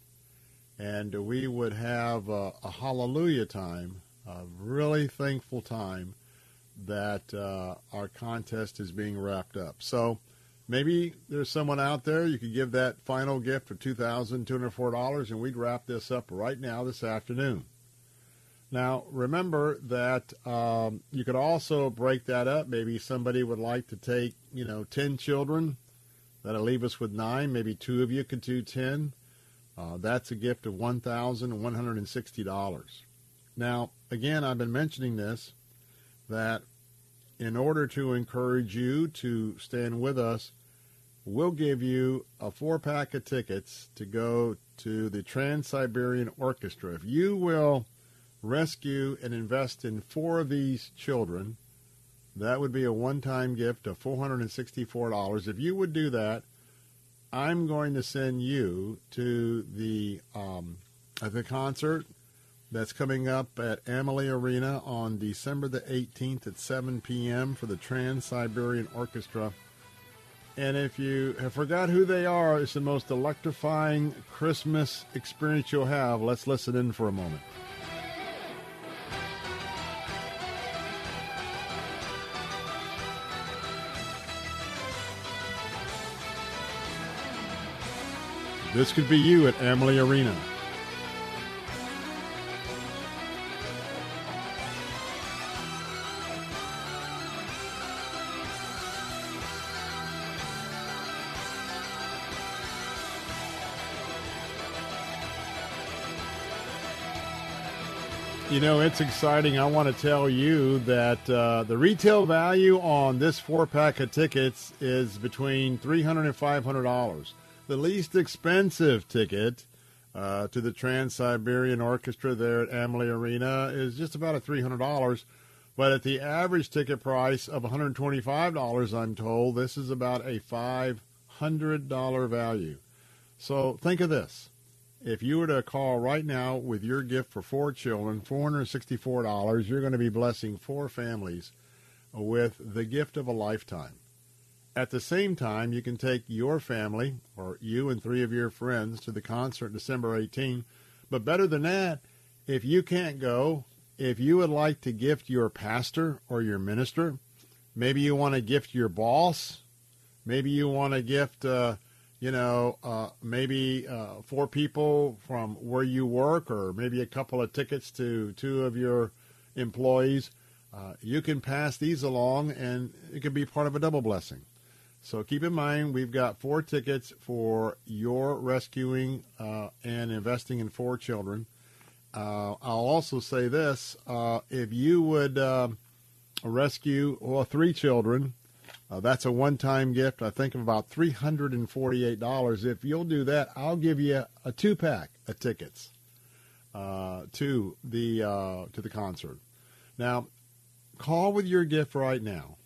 Speaker 1: and we would have a, a hallelujah time, a really thankful time that uh, our contest is being wrapped up. So maybe there's someone out there you could give that final gift for $2,204 and we'd wrap this up right now this afternoon. Now, remember that um, you could also break that up. Maybe somebody would like to take, you know, 10 children. That'll leave us with nine. Maybe two of you could do 10. Uh, that's a gift of $1,160. Now, again, I've been mentioning this that in order to encourage you to stand with us, we'll give you a four pack of tickets to go to the Trans Siberian Orchestra. If you will rescue and invest in four of these children, that would be a one time gift of $464. If you would do that, I'm going to send you to the um, the concert that's coming up at Amalie Arena on December the 18th at 7 p.m. for the Trans Siberian Orchestra. And if you have forgot who they are, it's the most electrifying Christmas experience you'll have. Let's listen in for a moment. This could be you at Amalie Arena. Know, it's exciting. I want to tell you that uh, the retail value on this four pack of tickets is between $300 and $500. The least expensive ticket uh, to the Trans Siberian Orchestra there at Amalie Arena is just about a $300. But at the average ticket price of $125, I'm told, this is about a $500 value. So think of this if you were to call right now with your gift for four children, $464, you're going to be blessing four families with the gift of a lifetime. At the same time, you can take your family or you and three of your friends to the concert December 18. But better than that, if you can't go, if you would like to gift your pastor or your minister, maybe you want to gift your boss, maybe you want to gift uh, you know, uh, maybe uh, four people from where you work, or maybe a couple of tickets to two of your employees. Uh, you can pass these along, and it can be part of a double blessing. So keep in mind, we've got four tickets for your rescuing uh, and investing in four children. Uh, I'll also say this: uh, if you would rescue well three children uh, that's a one-time gift. I think of about three hundred and forty-eight dollars. If you'll do that, I'll give you a two-pack of tickets uh, to the uh, to the concert. Now, call with your gift right now.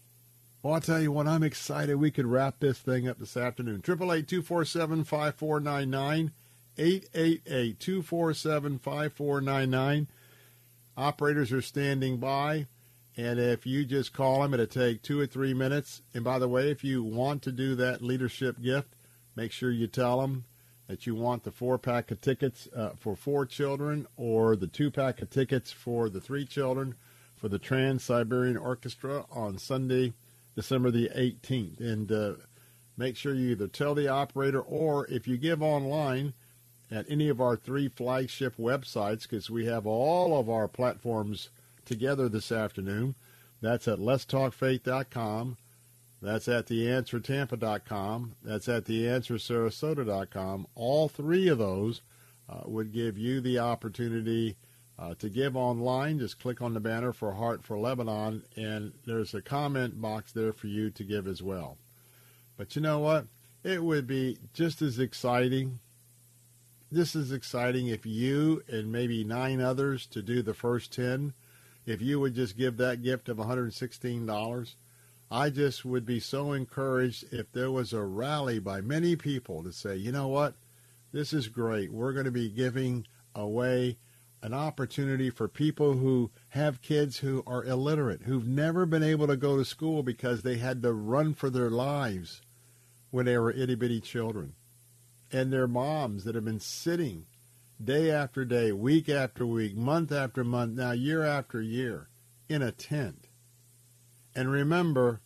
Speaker 1: Well, I'll tell you what. I'm excited. We could wrap this thing up this afternoon. Triple eight two four seven five four nine nine. 888 247 5499. Operators are standing by. And if you just call them, it'll take two or three minutes. And by the way, if you want to do that leadership gift, make sure you tell them that you want the four pack of tickets uh, for four children or the two pack of tickets for the three children for the Trans Siberian Orchestra on Sunday, December the 18th. And uh, make sure you either tell the operator or if you give online at any of our three flagship websites, because we have all of our platforms together this afternoon. That's at letstalkfaith.com. That's at theanswertampa.com. That's at theanswersarasota.com. All three of those uh, would give you the opportunity uh, to give online. Just click on the banner for Heart for Lebanon, and there's a comment box there for you to give as well. But you know what? It would be just as exciting, This is exciting if you and maybe nine others to do the first 10 if you would just give that gift of $116, I just would be so encouraged if there was a rally by many people to say, you know what, this is great. We're going to be giving away an opportunity for people who have kids who are illiterate, who've never been able to go to school because they had to run for their lives when they were itty bitty children, and their moms that have been sitting day after day, week after week, month after month, now year after year, in a tent. And remember,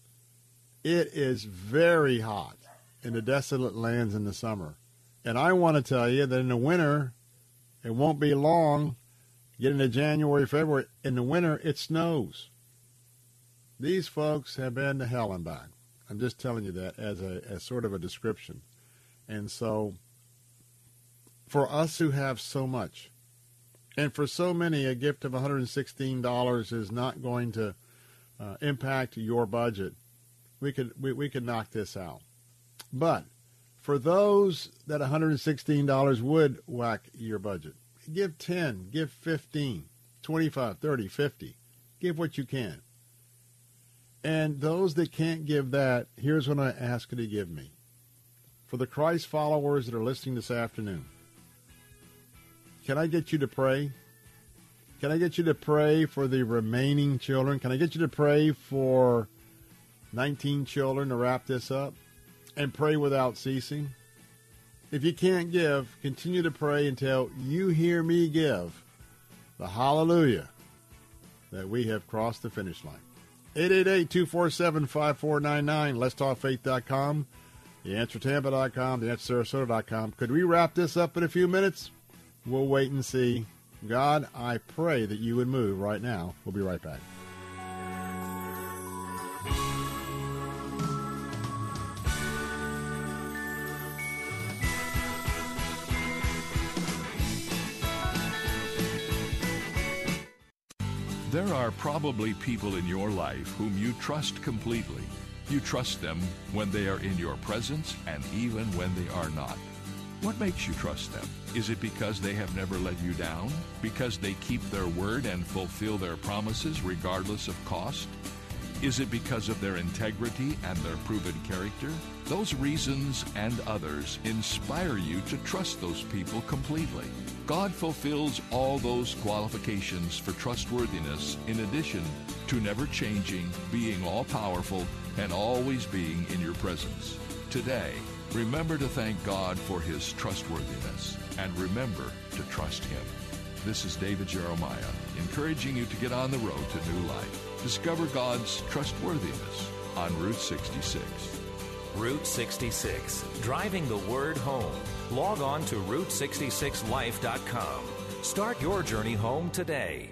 Speaker 1: it is very hot in the desolate lands in the summer. And I want to tell you that in the winter, it won't be long, get into January, February, in the winter, it snows. These folks have been to hell and back. I'm just telling you that as a as sort of a description. And so for us who have so much. And for so many, a gift of $116 is not going to uh, impact your budget. We could we, we could knock this out. But for those that $116 would whack your budget, give 10, give 15, 25, 30, 50. Give what you can. And those that can't give that, here's what I ask you to give me. For the Christ followers that are listening this afternoon, can I get you to pray? Can I get you to pray for the remaining children? Can I get you to pray for 19 children to wrap this up? And pray without ceasing? If you can't give, continue to pray until you hear me give the hallelujah that we have crossed the finish line. 888-247-5499, letstalkfaith.com, theanswertampa.com, theanswersarasota.com. Could we wrap this up in a few minutes? We'll wait and see. God, I pray that you would move right now. We'll be right back.
Speaker 32: There are probably people in your life whom you trust completely. You trust them when they are in your presence and even when they are not. What makes you trust them? Is it because they have never let you down? Because they keep their word and fulfill their promises regardless of cost? Is it because of their integrity and their proven character? Those reasons and others inspire you to trust those people completely. God fulfills all those qualifications for trustworthiness in addition to never changing, being all powerful, and always being in your presence. Today, remember to thank God for his trustworthiness and remember to trust him. This is David Jeremiah, encouraging you to get on the road to new life. Discover God's trustworthiness on Route 66.
Speaker 33: Route 66, driving the word home. Log on to Route66Life.com. Start your journey home today.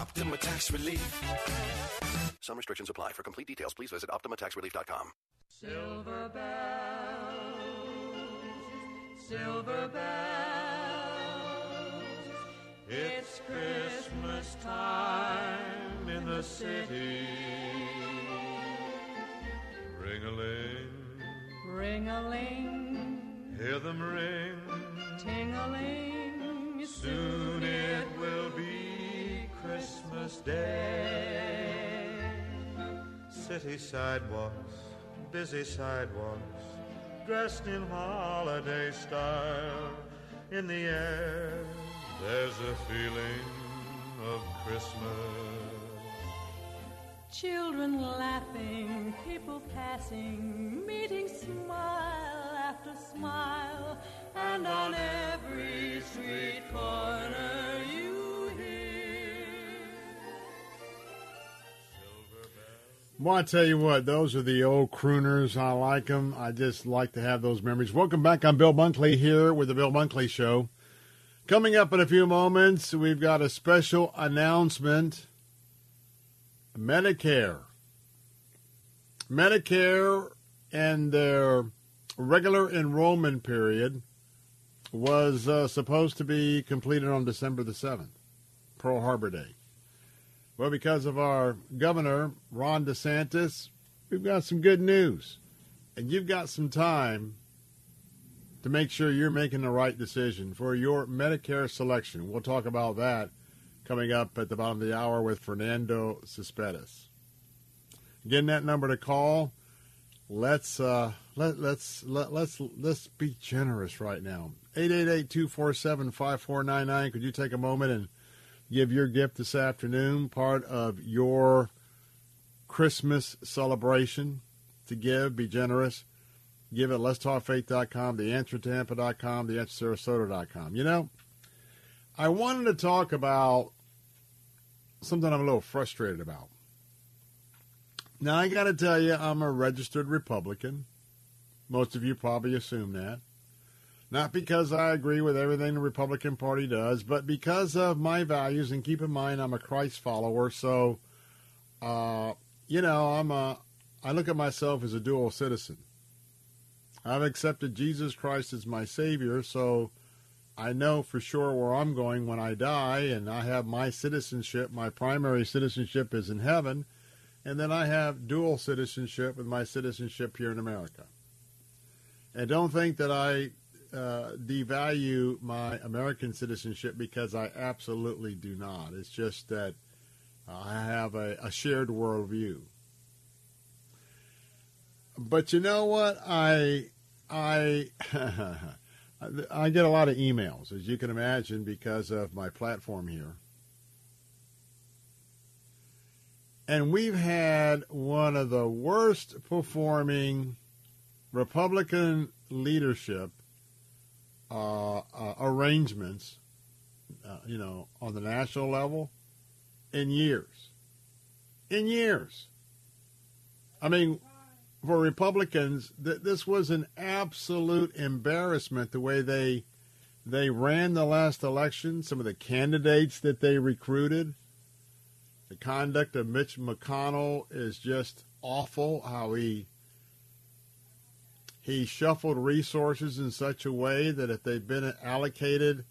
Speaker 16: Optima Tax Relief.
Speaker 34: Some restrictions apply. For complete details, please visit OptimaTaxRelief.com.
Speaker 16: Silver bells, silver bells. It's Christmas time in the city.
Speaker 35: Ring a ling,
Speaker 16: Ring a ling,
Speaker 35: hear them ring.
Speaker 16: ting a ling.
Speaker 35: City sidewalks, busy sidewalks, dressed in holiday style. In the air, there's a feeling of Christmas.
Speaker 16: Children laughing, people passing, meeting smile after smile, and on every street corner
Speaker 1: Well, I tell you what, those are the old crooners. I like them. I just like to have those memories. Welcome back. I'm Bill Bunkley here with the Bill Bunkley Show. Coming up in a few moments, we've got a special announcement. Medicare. Medicare and their regular enrollment period was uh, supposed to be completed on December the 7th, Pearl Harbor Day. Well, because of our governor, Ron DeSantis, we've got some good news. And you've got some time to make sure you're making the right decision for your Medicare selection. We'll talk about that coming up at the bottom of the hour with Fernando Cespedes. Again, that number to call. Let's uh, let let's let, let's let's be generous right now. 888-247-5499. Could you take a moment and give your gift this afternoon, part of your Christmas celebration to give, be generous. Give it letstalkfaith.com, theanswertampa.com, theanswersarasota.com. You know, I wanted to talk about something I'm a little frustrated about. Now, I got to tell you, I'm a registered Republican. Most of you probably assume that. Not because I agree with everything the Republican Party does, but because of my values. And keep in mind, I'm a Christ follower, so uh, you know, I'm a. I look at myself as a dual citizen. I've accepted Jesus Christ as my Savior, so I know for sure where I'm going when I die, and I have my citizenship. My primary citizenship is in heaven, and then I have dual citizenship with my citizenship here in America. And don't think that I uh, devalue my American citizenship because I absolutely do not. It's just that I have a, a shared worldview. but you know what? I I *laughs* I get a lot of emails, as you can imagine, because of my platform here. And we've had one of the worst performing Republican leadership arrangements, uh, you know, on the national level in years. In years. I mean, for Republicans, th- this was an absolute embarrassment the way they they ran the last election. Some of the candidates that they recruited, the conduct of Mitch McConnell is just awful. How he he shuffled resources in such a way that if they'd been allocated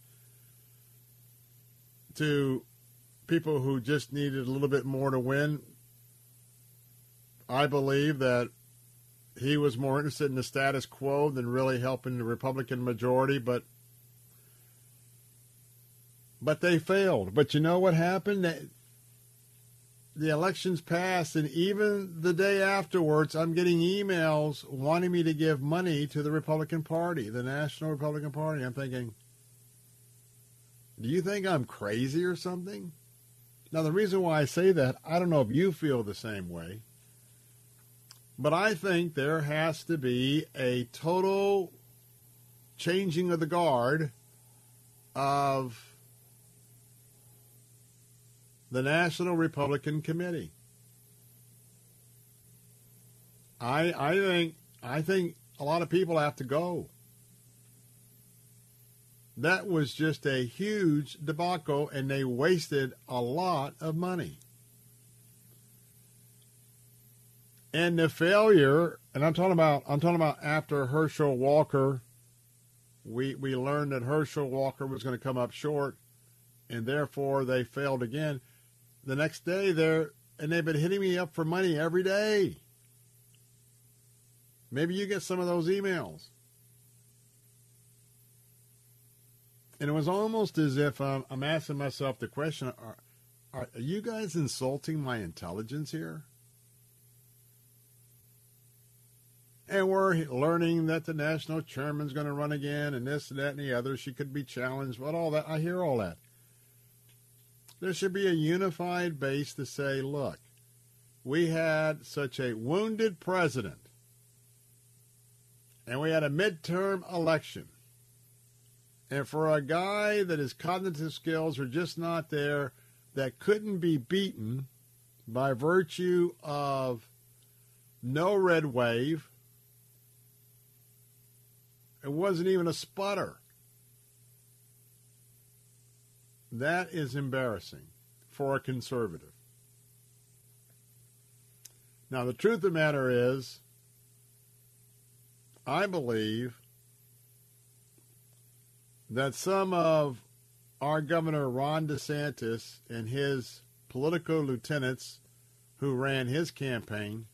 Speaker 1: to people who just needed a little bit more to win, I believe that he was more interested in the status quo than really helping the Republican majority, but but they failed. But you know what happened? The elections passed, and even the day afterwards, I'm getting emails wanting me to give money to the Republican Party, the National Republican Party. I'm thinking, do you think I'm crazy or something? Now, the reason why I say that, I don't know if you feel the same way. But I think there has to be a total changing of the guard of the National Republican Committee. I I think I think a lot of people have to go. That was just a huge debacle and they wasted a lot of money. And the failure, and I'm talking about I'm talking about after Herschel Walker, we we learned that Herschel Walker was going to come up short, and therefore they failed again. The next day they're and they've been hitting me up for money every day. Maybe you get some of those emails. And it was almost as if I'm, I'm asking myself the question are, are, are you guys insulting my intelligence here? And we're learning that the national chairman's going to run again, and this, and that, and the other. She could be challenged. What all that? I hear all that. There should be a unified base to say, look, we had such a wounded president, and we had a midterm election. And for a guy that his cognitive skills are just not there, that couldn't be beaten by virtue of no red wave, it wasn't even a sputter. That is embarrassing for a conservative. Now, the truth of the matter is, I believe that some of our Governor Ron DeSantis and his political lieutenants who ran his campaign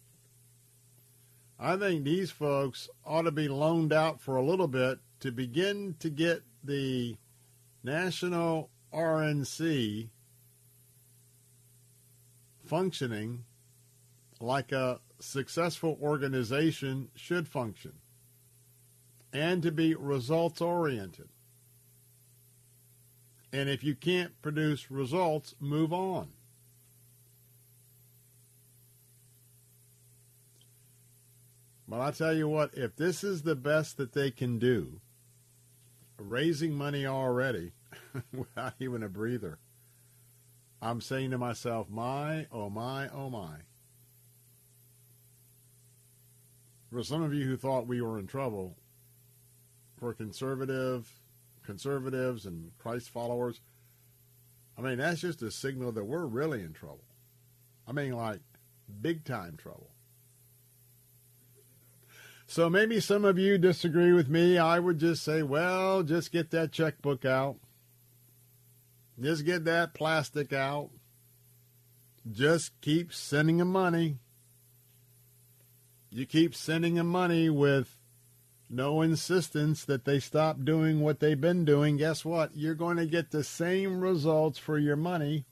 Speaker 1: I think these folks ought to be loaned out for a little bit to begin to get the national RNC functioning like a successful organization should function and to be results oriented. And if you can't produce results, move on. But I tell you what, if this is the best that they can do, raising money already *laughs* without even a breather, I'm saying to myself, my, oh my, oh my. For some of you who thought we were in trouble, for conservative, conservatives and Christ followers, I mean, that's just a signal that we're really in trouble. I mean, like big time trouble. So maybe some of you disagree with me. I would just say, well, just get that checkbook out. Just get that plastic out. Just keep sending them money. You keep sending them money with no insistence that they stop doing what they've been doing. Guess what? You're going to get the same results for your money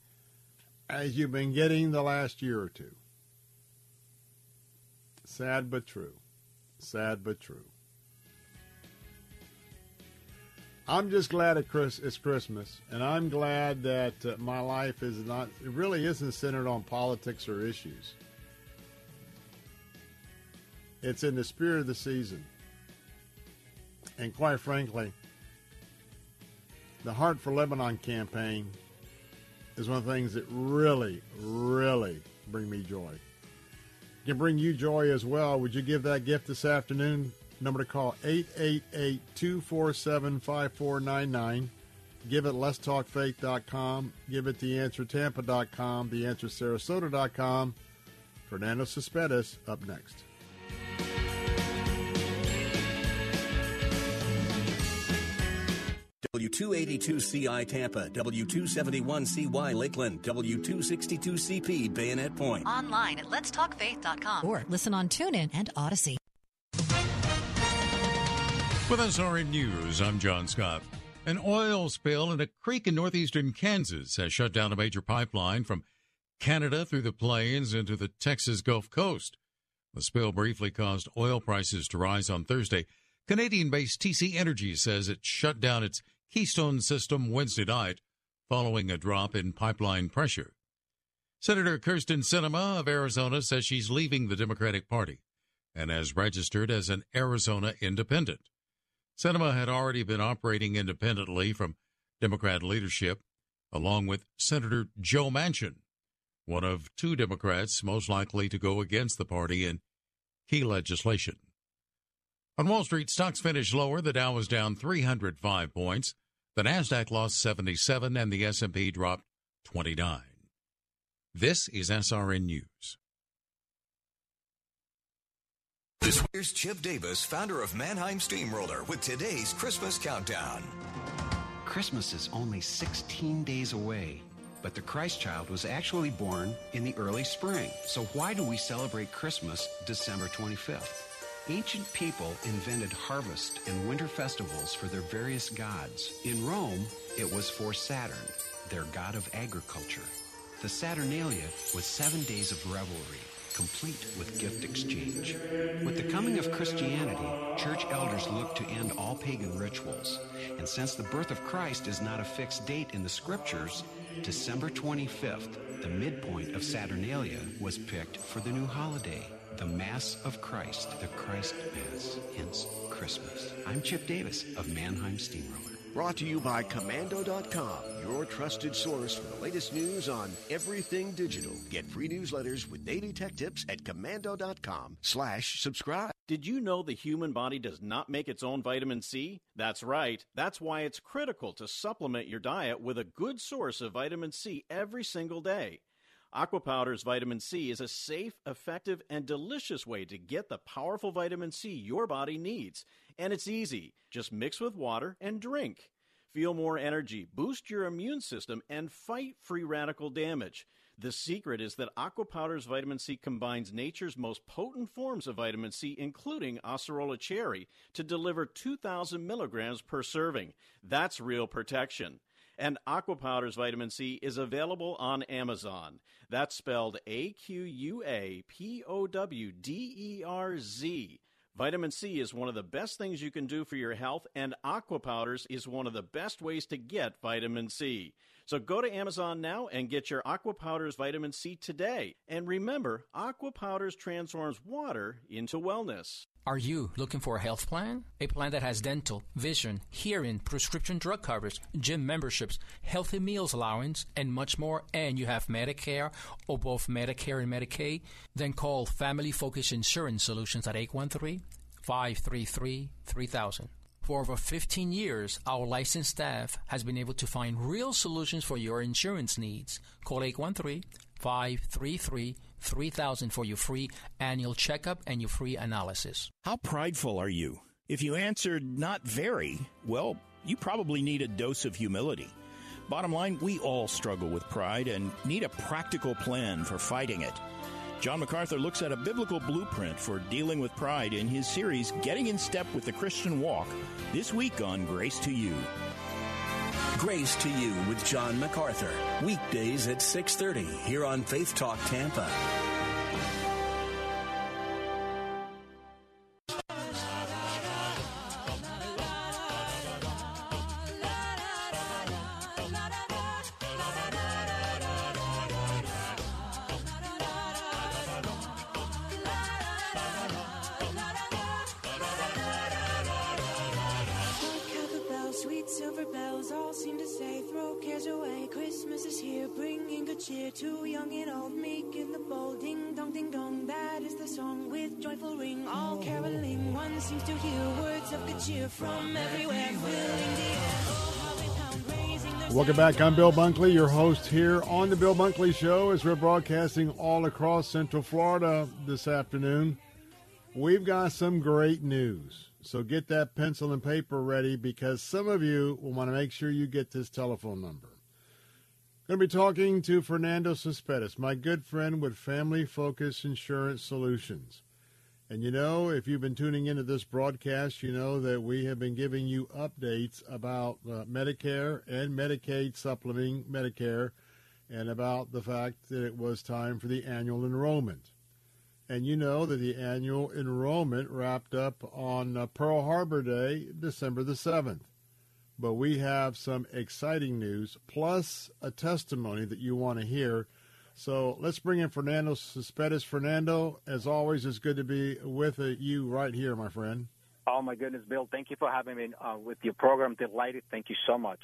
Speaker 1: as you've been getting the last year or two. Sad but true. Sad but true. I'm just glad it's Christmas, and I'm glad that uh, my life is not, it really isn't centered on politics or issues. It's in the spirit of the season. And quite frankly, the Heart for Lebanon campaign is one of the things that really, really bring me joy. Can bring you joy as well. Would you give that gift this afternoon? Number to call 888-247-5499. Give it letstalkfaith.com. Give it theanswertampa.com, theanswersarasota.com. Fernando Cespedes up next.
Speaker 6: W282CI Tampa, W271CY Lakeland, W262CP Bayonet Point.
Speaker 7: Online at letstalkfaith.com or listen on TuneIn and Audacy.
Speaker 8: With SRN News, I'm John Scott. An oil spill in a creek in northeastern Kansas has shut down a major pipeline from Canada through the plains into the Texas Gulf Coast. The spill briefly caused oil prices to rise on Thursday. Canadian based TC Energy says it shut down its Keystone system Wednesday night following a drop in pipeline pressure. Senator Kyrsten Sinema of Arizona says she's leaving the Democratic Party and has registered as an Arizona independent. Sinema had already been operating independently from Democrat leadership, along with Senator Joe Manchin, one of two Democrats most likely to go against the party in key legislation. On Wall Street, stocks finished lower. The Dow was down 305 points. The Nasdaq lost 77 and the S&P dropped 29. This is SRN News.
Speaker 12: This here's Chip Davis, founder of Mannheim Steamroller, with today's Christmas countdown.
Speaker 13: Christmas is only 16 days away, but the Christ child was actually born in the early spring. So why do we celebrate Christmas December 25th? Ancient people invented harvest and winter festivals for their various gods. In Rome, it was for Saturn, their god of agriculture. The Saturnalia was seven days of revelry, complete with gift exchange. With the coming of Christianity, church elders looked to end all pagan rituals. And since the birth of Christ is not a fixed date in the scriptures, December 25th, the midpoint of Saturnalia, was picked for the new holiday the Mass of Christ, the Christ Mass, hence Christmas. I'm Chip Davis of Mannheim Steamroller.
Speaker 14: Brought to you by Komando.com, your trusted source for the latest news on everything digital. Get free newsletters with daily tech tips at Komando.com slash subscribe.
Speaker 36: Did you know the human body does not make its own vitamin C? That's right. That's why it's critical to supplement your diet with a good source of vitamin C every single day. Aquapowderz vitamin C is a safe, effective, and delicious way to get the powerful vitamin C your body needs. And it's easy. Just mix with water and drink. Feel more energy, boost your immune system, and fight free radical damage. The secret is that Aquapowderz vitamin C combines nature's most potent forms of vitamin C, including acerola cherry, to deliver 2,000 milligrams per serving. That's real protection. And Aquapowderz vitamin C is available on Amazon. That's spelled A Q U A P O W D E R Z. Vitamin C is one of the best things you can do for your health, and Aquapowderz is one of the best ways to get vitamin C. So go to Amazon now and get your Aquapowderz vitamin C today. And remember, Aquapowderz transforms water into wellness.
Speaker 11: Are you looking for a health plan? A plan that has dental, vision, hearing, prescription drug coverage, gym memberships, healthy meals allowance, and much more, and you have Medicare or both Medicare and Medicaid? Then call Family Focus Insurance Solutions at 813 533 3000. For over 15 years, our licensed staff has been able to find real solutions for your insurance needs. Call 813 533 3000 for your free annual checkup and your free analysis.
Speaker 37: How prideful are you? If you answered not very, well, you probably need a dose of humility. Bottom line, we all struggle with pride and need a practical plan for fighting it. John MacArthur looks at a biblical blueprint for dealing with pride in his series Getting in Step with the Christian Walk this week on Grace to You.
Speaker 6: Grace to You with John MacArthur. Weekdays at 6:30 here on Faith Talk Tampa.
Speaker 1: Back. I'm Bill Bunkley, your host here on the Bill Bunkley Show as we're broadcasting all across Central Florida this afternoon. We've got some great news. So get that pencil and paper ready because some of you will want to make sure you get this telephone number. Going to be talking to Fernando Cespedes, my good friend with Family Focus Insurance Solutions. And you know, if you've been tuning into this broadcast, you know that we have been giving you updates about uh, Medicare and Medicaid supplementing Medicare and about the fact that it was time for the annual enrollment. And you know that the annual enrollment wrapped up on uh, Pearl Harbor Day, December the 7th. But we have some exciting news, plus a testimony that you want to hear. So let's bring in Fernando Cespedes. Fernando, as always, it's good to be with uh, you right here, my friend.
Speaker 38: Oh my goodness, Bill! Thank you for having me uh, with your program. Delighted. Thank you so much.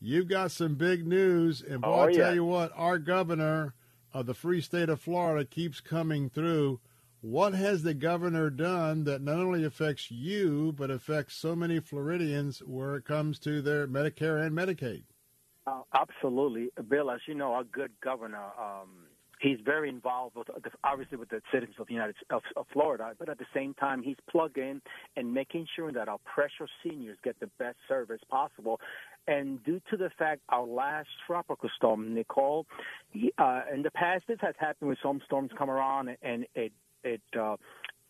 Speaker 1: You've got some big news, and boy,
Speaker 38: Oh,
Speaker 1: I tell
Speaker 38: yeah.
Speaker 1: you what, our governor of the free state of Florida keeps coming through. What has the governor done that not only affects you, but affects so many Floridians where it comes to their Medicare and Medicaid?
Speaker 38: Uh, absolutely, Bill. As you know, our good governor, um, he's very involved with obviously with the citizens of the United of, of Florida, but at the same time, he's plugged in and making sure that our precious seniors get the best service possible. And due to the fact our last tropical storm, Nicole, uh, in the past this has happened when some storms come around and it it uh,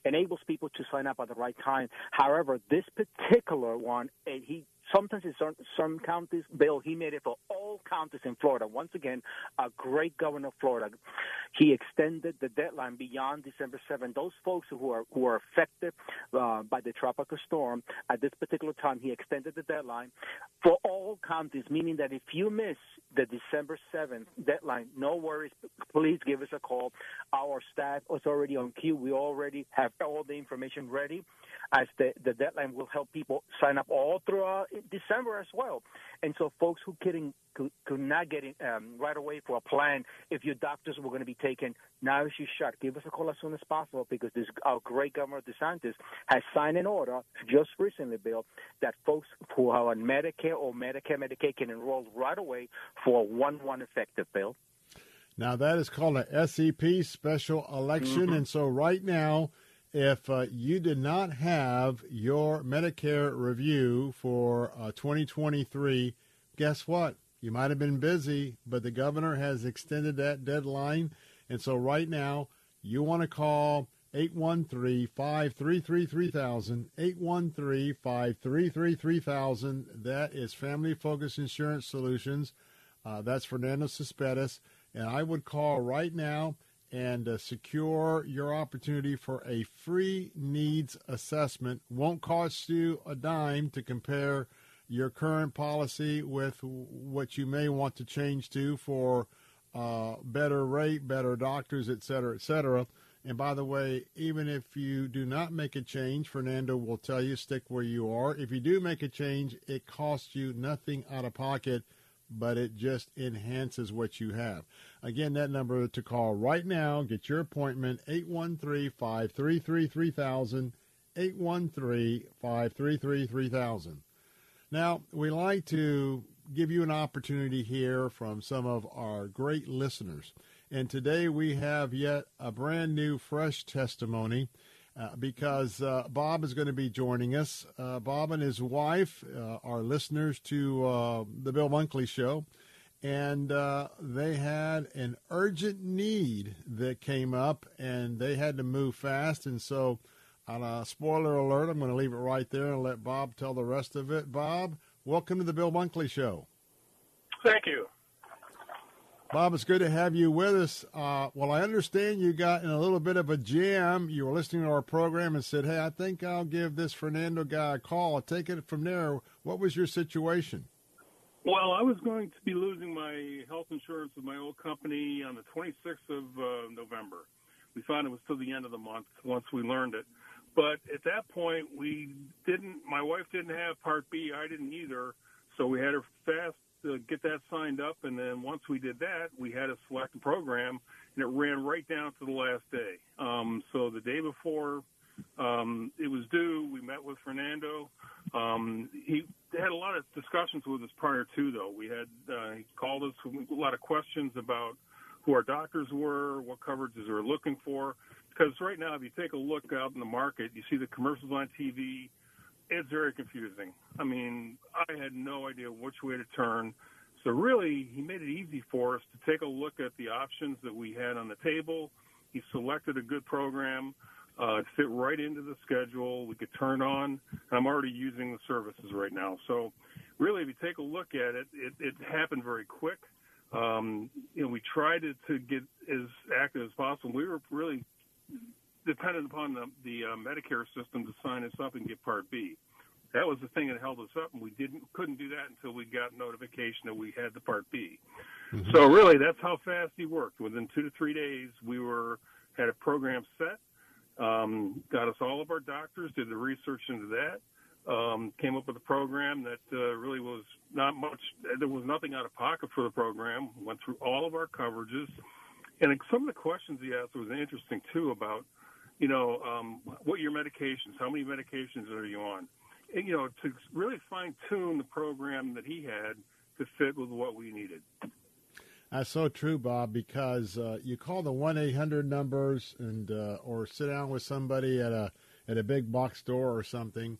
Speaker 38: enables people to sign up at the right time. However, this particular one, it, he sometimes in some, some counties, Bill, he made it for all counties in Florida. Once again, a great governor of Florida. He extended the deadline beyond December 7th. Those folks who are who are affected uh, by the tropical storm at this particular time, he extended the deadline for all counties, meaning that if you miss the December 7th deadline, no worries. Please give us a call. Our staff is already on queue. We already have all the information ready as the, the deadline will help people sign up all throughout December as well. And so folks who couldn't, could, could not get in um, right away for a plan, if your doctors were going to be taken, now is your shot. Give us a call as soon as possible because this our great Governor DeSantis has signed an order just recently, Bill, that folks who are on Medicare or Medicare Medicaid can enroll right away for a 1-1 effective, Bill.
Speaker 1: Now, that is called a SEP special election.
Speaker 38: Mhm.
Speaker 1: And so, right now, if uh, you did not have your Medicare review for uh, 2023, guess what? You might have been busy, but the governor has extended that deadline. And so, right now, you want to call 813 533 3000. 813 533 3000. That is Family Focus Insurance Solutions. Uh, that's Fernando Cespedes. And I would call right now and uh, secure your opportunity for a free needs assessment. Won't cost you a dime to compare your current policy with what you may want to change to for uh, better rate, better doctors, et cetera, et cetera. And by the way, even if you do not make a change, Fernando will tell you stick where you are. If you do make a change, it costs you nothing out of pocket, but it just enhances what you have. Again, that number to call right now, get your appointment, 813-533-3000, 813-533-3000. Now, we like to give you an opportunity here from some of our great listeners. And today we have yet a brand new, fresh testimony uh, because uh, Bob is going to be joining us. Uh, Bob and his wife uh, are listeners to uh, the Bill Bunkley Show, and they had an urgent need that came up, and they had to move fast. And so, on a spoiler alert, I'm going to leave it right there and let Bob tell the rest of it. Bob, welcome to the Bill Bunkley Show.
Speaker 39: Thank you.
Speaker 1: Bob, it's good to have you with us. Uh, well, I understand you got in a little bit of a jam. You were listening to our program and said, "Hey, I think I'll give this Fernando guy a call." I'll take it from there. What was your situation?
Speaker 39: Well, I was going to be losing my health insurance with my old company on the 26th of uh, November. We found it was till the end of the month once we learned it. But at that point, we didn't. My wife didn't have Part B. I didn't either. So we had her fast to get that signed up, and then once we did that, we had to select a program, and it ran right down to the last day. Um, so the day before um, it was due, we met with Fernando. Um, he had a lot of discussions with us prior to, though. We had uh, he called us with a lot of questions about who our doctors were, what coverages we were looking for. Because right now, if you take a look out in the market, you see the commercials on TV. It's very confusing. I mean, I had no idea which way to turn. So really, he made it easy for us to take a look at the options that we had on the table. He selected a good program. Uh, it fit right into the schedule. We could turn on. I'm already using the services right now. So really, if you take a look at it, it, it happened very quick. Um, you know, we tried to, to get as active as possible. We were really dependent upon the, the uh, Medicare system to sign us up and get Part B. That was the thing that held us up, and we didn't couldn't do that until we got notification that we had the Part B. Mm-hmm. So really, that's how fast he worked. Within two to three days, we were had a program set, um, got us all of our doctors, did the research into that, um, came up with a program that uh, really was not much. There was nothing out of pocket for the program. Went through all of our coverages, and some of the questions he asked was interesting too about you know, um, what your medications, how many medications are you on? And, you know, to really fine tune the program that he had to fit with what we needed.
Speaker 1: That's so true, Bob. Because uh, you call the one eight hundred numbers and uh, or sit down with somebody at a at a big box store or something.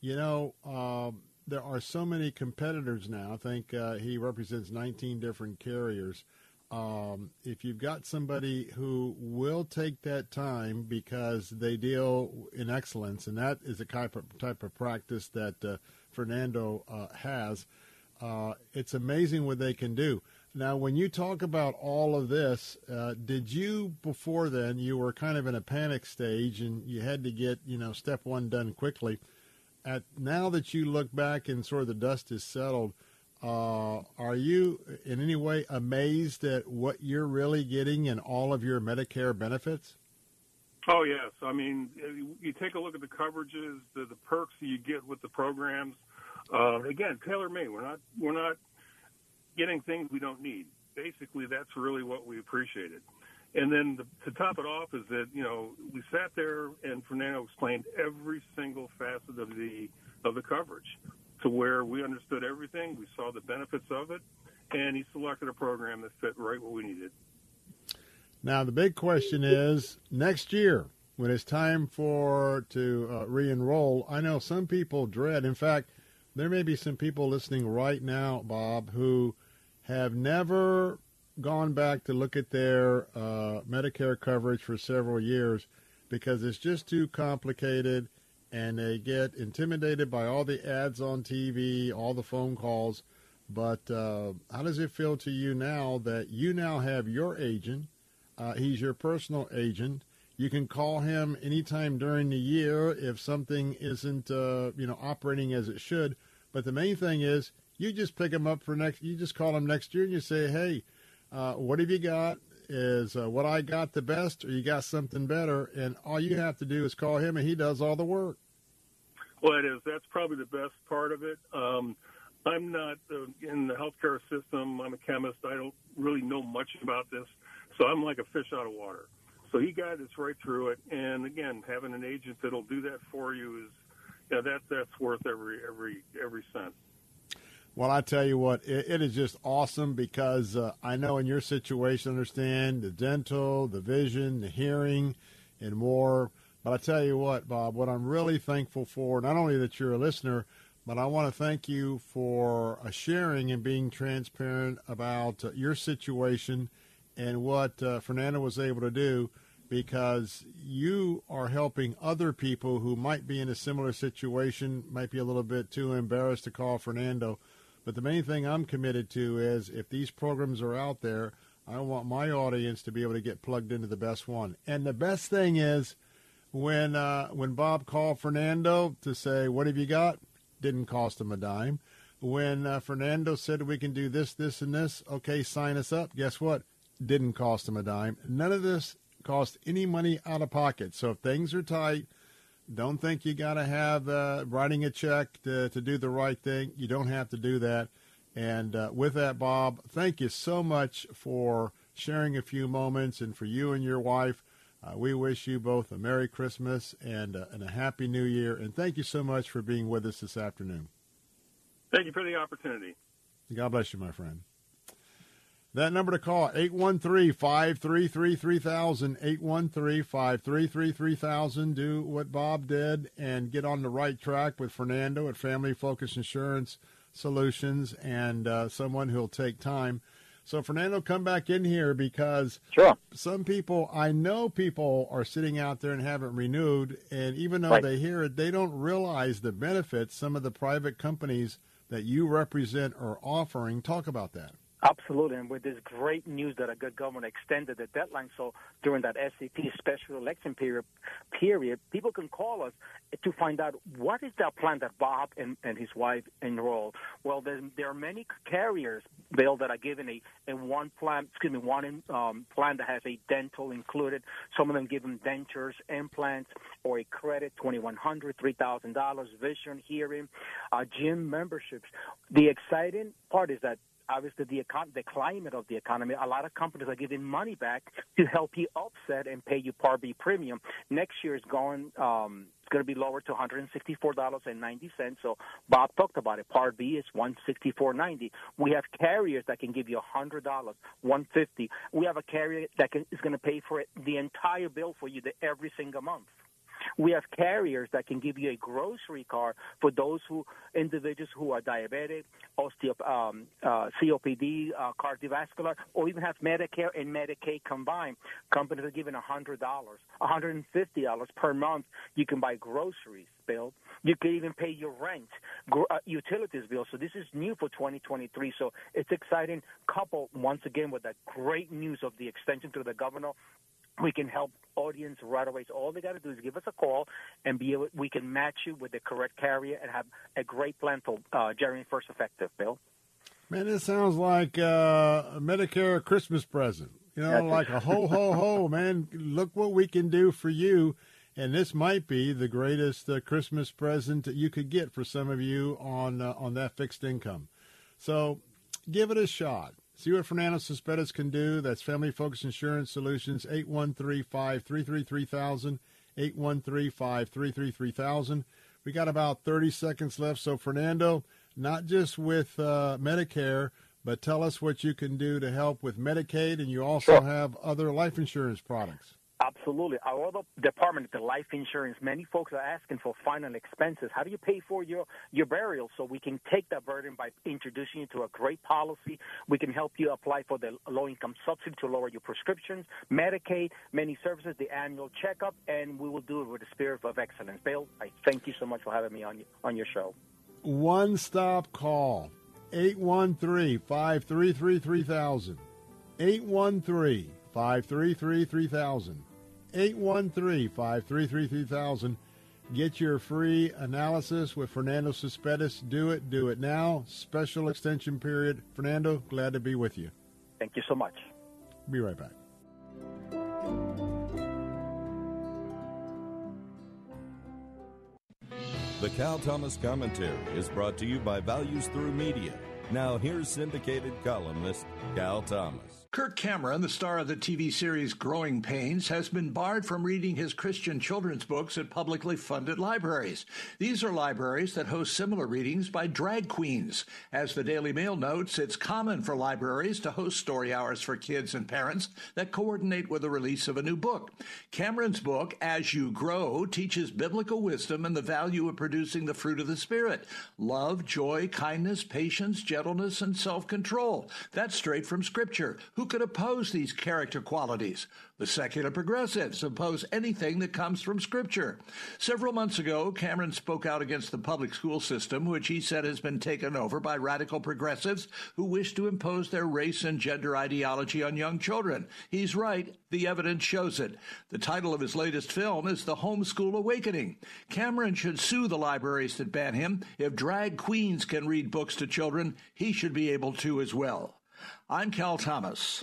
Speaker 1: You know, uh, there are so many competitors now. I think uh, he represents nineteen different carriers um, if you've got somebody who will take that time because they deal in excellence, and that is a type of type of practice that uh, Fernando uh, has, uh, it's amazing what they can do. Now, when you talk about all of this, uh, did you before then you were kind of in a panic stage and you had to get you know step one done quickly? At now that you look back and sort of the dust is settled uh, are you in any way amazed at what you're really getting in all of your Medicare benefits?
Speaker 39: Oh yes, I mean you take a look at the coverages, the, the perks that you get with the programs. Uh, again, tailor made. We're not we're not getting things we don't need. Basically, that's really what we appreciated. And then the, to top it off is that you know we sat there and Fernando explained every single facet of the of the coverage to where we understood everything, we saw the benefits of it, and he selected a program that fit right what we needed.
Speaker 1: Now the big question is next year when it's time for to uh, re-enroll. I know some people dread. In fact, there may be some people listening right now, Bob, who have never gone back to look at their uh, Medicare coverage for several years because it's just too complicated and they get intimidated by all the ads on TV, all the phone calls. But uh, how does it feel to you now that you now have your agent? Uh, he's your personal agent. You can call him anytime during the year if something isn't, uh, you know, operating as it should. But the main thing is, you just pick him up for next. You just call him next year and you say, "Hey, uh, what have you got? Is uh, what I got the best, or you got something better?" And all you have to do is call him, and he does all the work.
Speaker 39: Well, it is. That's probably the best part of it. Um, I'm not uh, in the healthcare system. I'm a chemist. I don't really know much about this, so I'm like a fish out of water. So he guided us right through it. And again, having an agent that'll do that for you is, yeah, that that's worth every every every cent.
Speaker 1: Well, I tell you what, it, it is just awesome because uh, I know in your situation, understand the dental, the vision, the hearing, and more. But I tell you what, Bob, what I'm really thankful for, not only that you're a listener, but I want to thank you for uh, sharing and being transparent about uh, your situation and what uh, Fernando was able to do because you are helping other people who might be in a similar situation, might be a little bit too embarrassed to call Fernando. But the main thing I'm committed to is if these programs are out there, I want my audience to be able to get plugged into the best one. And the best thing is, when uh, when Bob called Fernando to say, "What have you got?" Didn't cost him a dime. When uh, Fernando said we can do this, this, and this, okay, sign us up. Guess what? Didn't cost him a dime. None of this cost any money out of pocket. So if things are tight, don't think you got to have uh, writing a check to, to do the right thing. You don't have to do that. And uh, with that, Bob, thank you so much for sharing a few moments, and for you and your wife. Uh, we wish you both a Merry Christmas and, uh, and a Happy New Year. And thank you so much for being with us this afternoon.
Speaker 39: Thank you for the opportunity.
Speaker 1: God bless you, my friend. That number to call, 813-533-3000, 813-533-3000. Do what Bob did and get on the right track with Fernando at Family Focus Insurance Solutions and uh, someone who'll take time. So, Fernando, come back in here because
Speaker 38: sure.
Speaker 1: some people, I know people are sitting out there and haven't renewed, and even though
Speaker 38: Right.
Speaker 1: they hear it, they don't realize the benefits some of the private companies that you represent are offering. Talk about that.
Speaker 38: Absolutely, and with this great news that a good government extended the deadline, so during that SEP special election period, period, people can call us to find out what is that plan that Bob and, and his wife enrolled. Well, there, are many carriers, Bill, that are given a, a one plan, excuse me, one um, plan that has a dental included. Some of them give them dentures, implants, or a credit, twenty one hundred, three thousand dollars, vision, hearing, uh, gym memberships. The exciting part is that obviously the econ- the climate of the economy, a lot of companies are giving money back to help you offset and pay you Part B premium. Next year is going um, it's going to be lower to one hundred and sixty four dollars and ninety cents. So Bob talked about it. Part B is one sixty four ninety. We have carriers that can give you hundred dollars, one fifty. We have a carrier that can, is going to pay for it the entire bill for you the, every single month. We have carriers that can give you a grocery card for those who individuals who are diabetic, osteo, um, uh, COPD, uh, cardiovascular, or even have Medicare and Medicaid combined. Companies are giving $100, $150 per month. You can buy groceries, Bill. You can even pay your rent, uh, utilities bill. So this is new for 2023. So it's exciting. Coupled once again with that great news of the extension to the governor we can help audience right away. So all they got to do is give us a call, and be able, we can match you with the correct carrier and have a great plan for uh, January first effective. Bill.
Speaker 1: Man, this sounds like uh, a Medicare Christmas present. You know,
Speaker 38: That's it.
Speaker 1: like a ho, ho, ho, *laughs* man. Look what we can do for you. And this might be the greatest uh, Christmas present that you could get for some of you on uh, on that fixed income. So give it a shot. See what Fernando Cespedes can do. That's Family Focus Insurance Solutions, 813-533-3000, 813-533-3000. We got about 30 seconds left. So, Fernando, not just with uh, Medicare, but tell us what you can do to help with Medicaid, and you also have other life insurance products.
Speaker 38: Absolutely. Our other department, the life insurance, many folks are asking for final expenses. How do you pay for your, your burial? So we can take that burden by introducing you to a great policy. We can help you apply for the low income subsidy to lower your prescriptions, Medicaid, many services, the annual checkup, and we will do it with a spirit of excellence. Bill, I thank you so much for having me on, on your show.
Speaker 1: One stop call, 813 533 3000. 813 533 3000. 813 533 3000. Get your free analysis with Fernando Cespedes. Do it, do it now. Special extension period. Fernando, glad to be with you.
Speaker 38: Thank you so much.
Speaker 1: Be right back.
Speaker 40: The Cal Thomas Commentary is brought to you by Values Through Media. Now, here's syndicated columnist Cal Thomas.
Speaker 41: Kirk Cameron, the star of the TV series Growing Pains, has been barred from reading his Christian children's books at publicly funded libraries. These are libraries that host similar readings by drag queens. As the Daily Mail notes, it's common for libraries to host story hours for kids and parents that coordinate with the release of a new book. Cameron's book, As You Grow, teaches biblical wisdom and the value of producing the fruit of the Spirit love, joy, kindness, patience, gentleness, and self control. That's straight from Scripture. Who could oppose these character qualities? The secular progressives oppose anything that comes from Scripture. Several months ago, Cameron spoke out against the public school system, which he said has been taken over by radical progressives who wish to impose their race and gender ideology on young children. He's right. The evidence shows it. The title of his latest film is The Homeschool Awakening. Cameron should sue the libraries that ban him. If drag queens can read books to children, he should be able to as well. I'm Cal Thomas.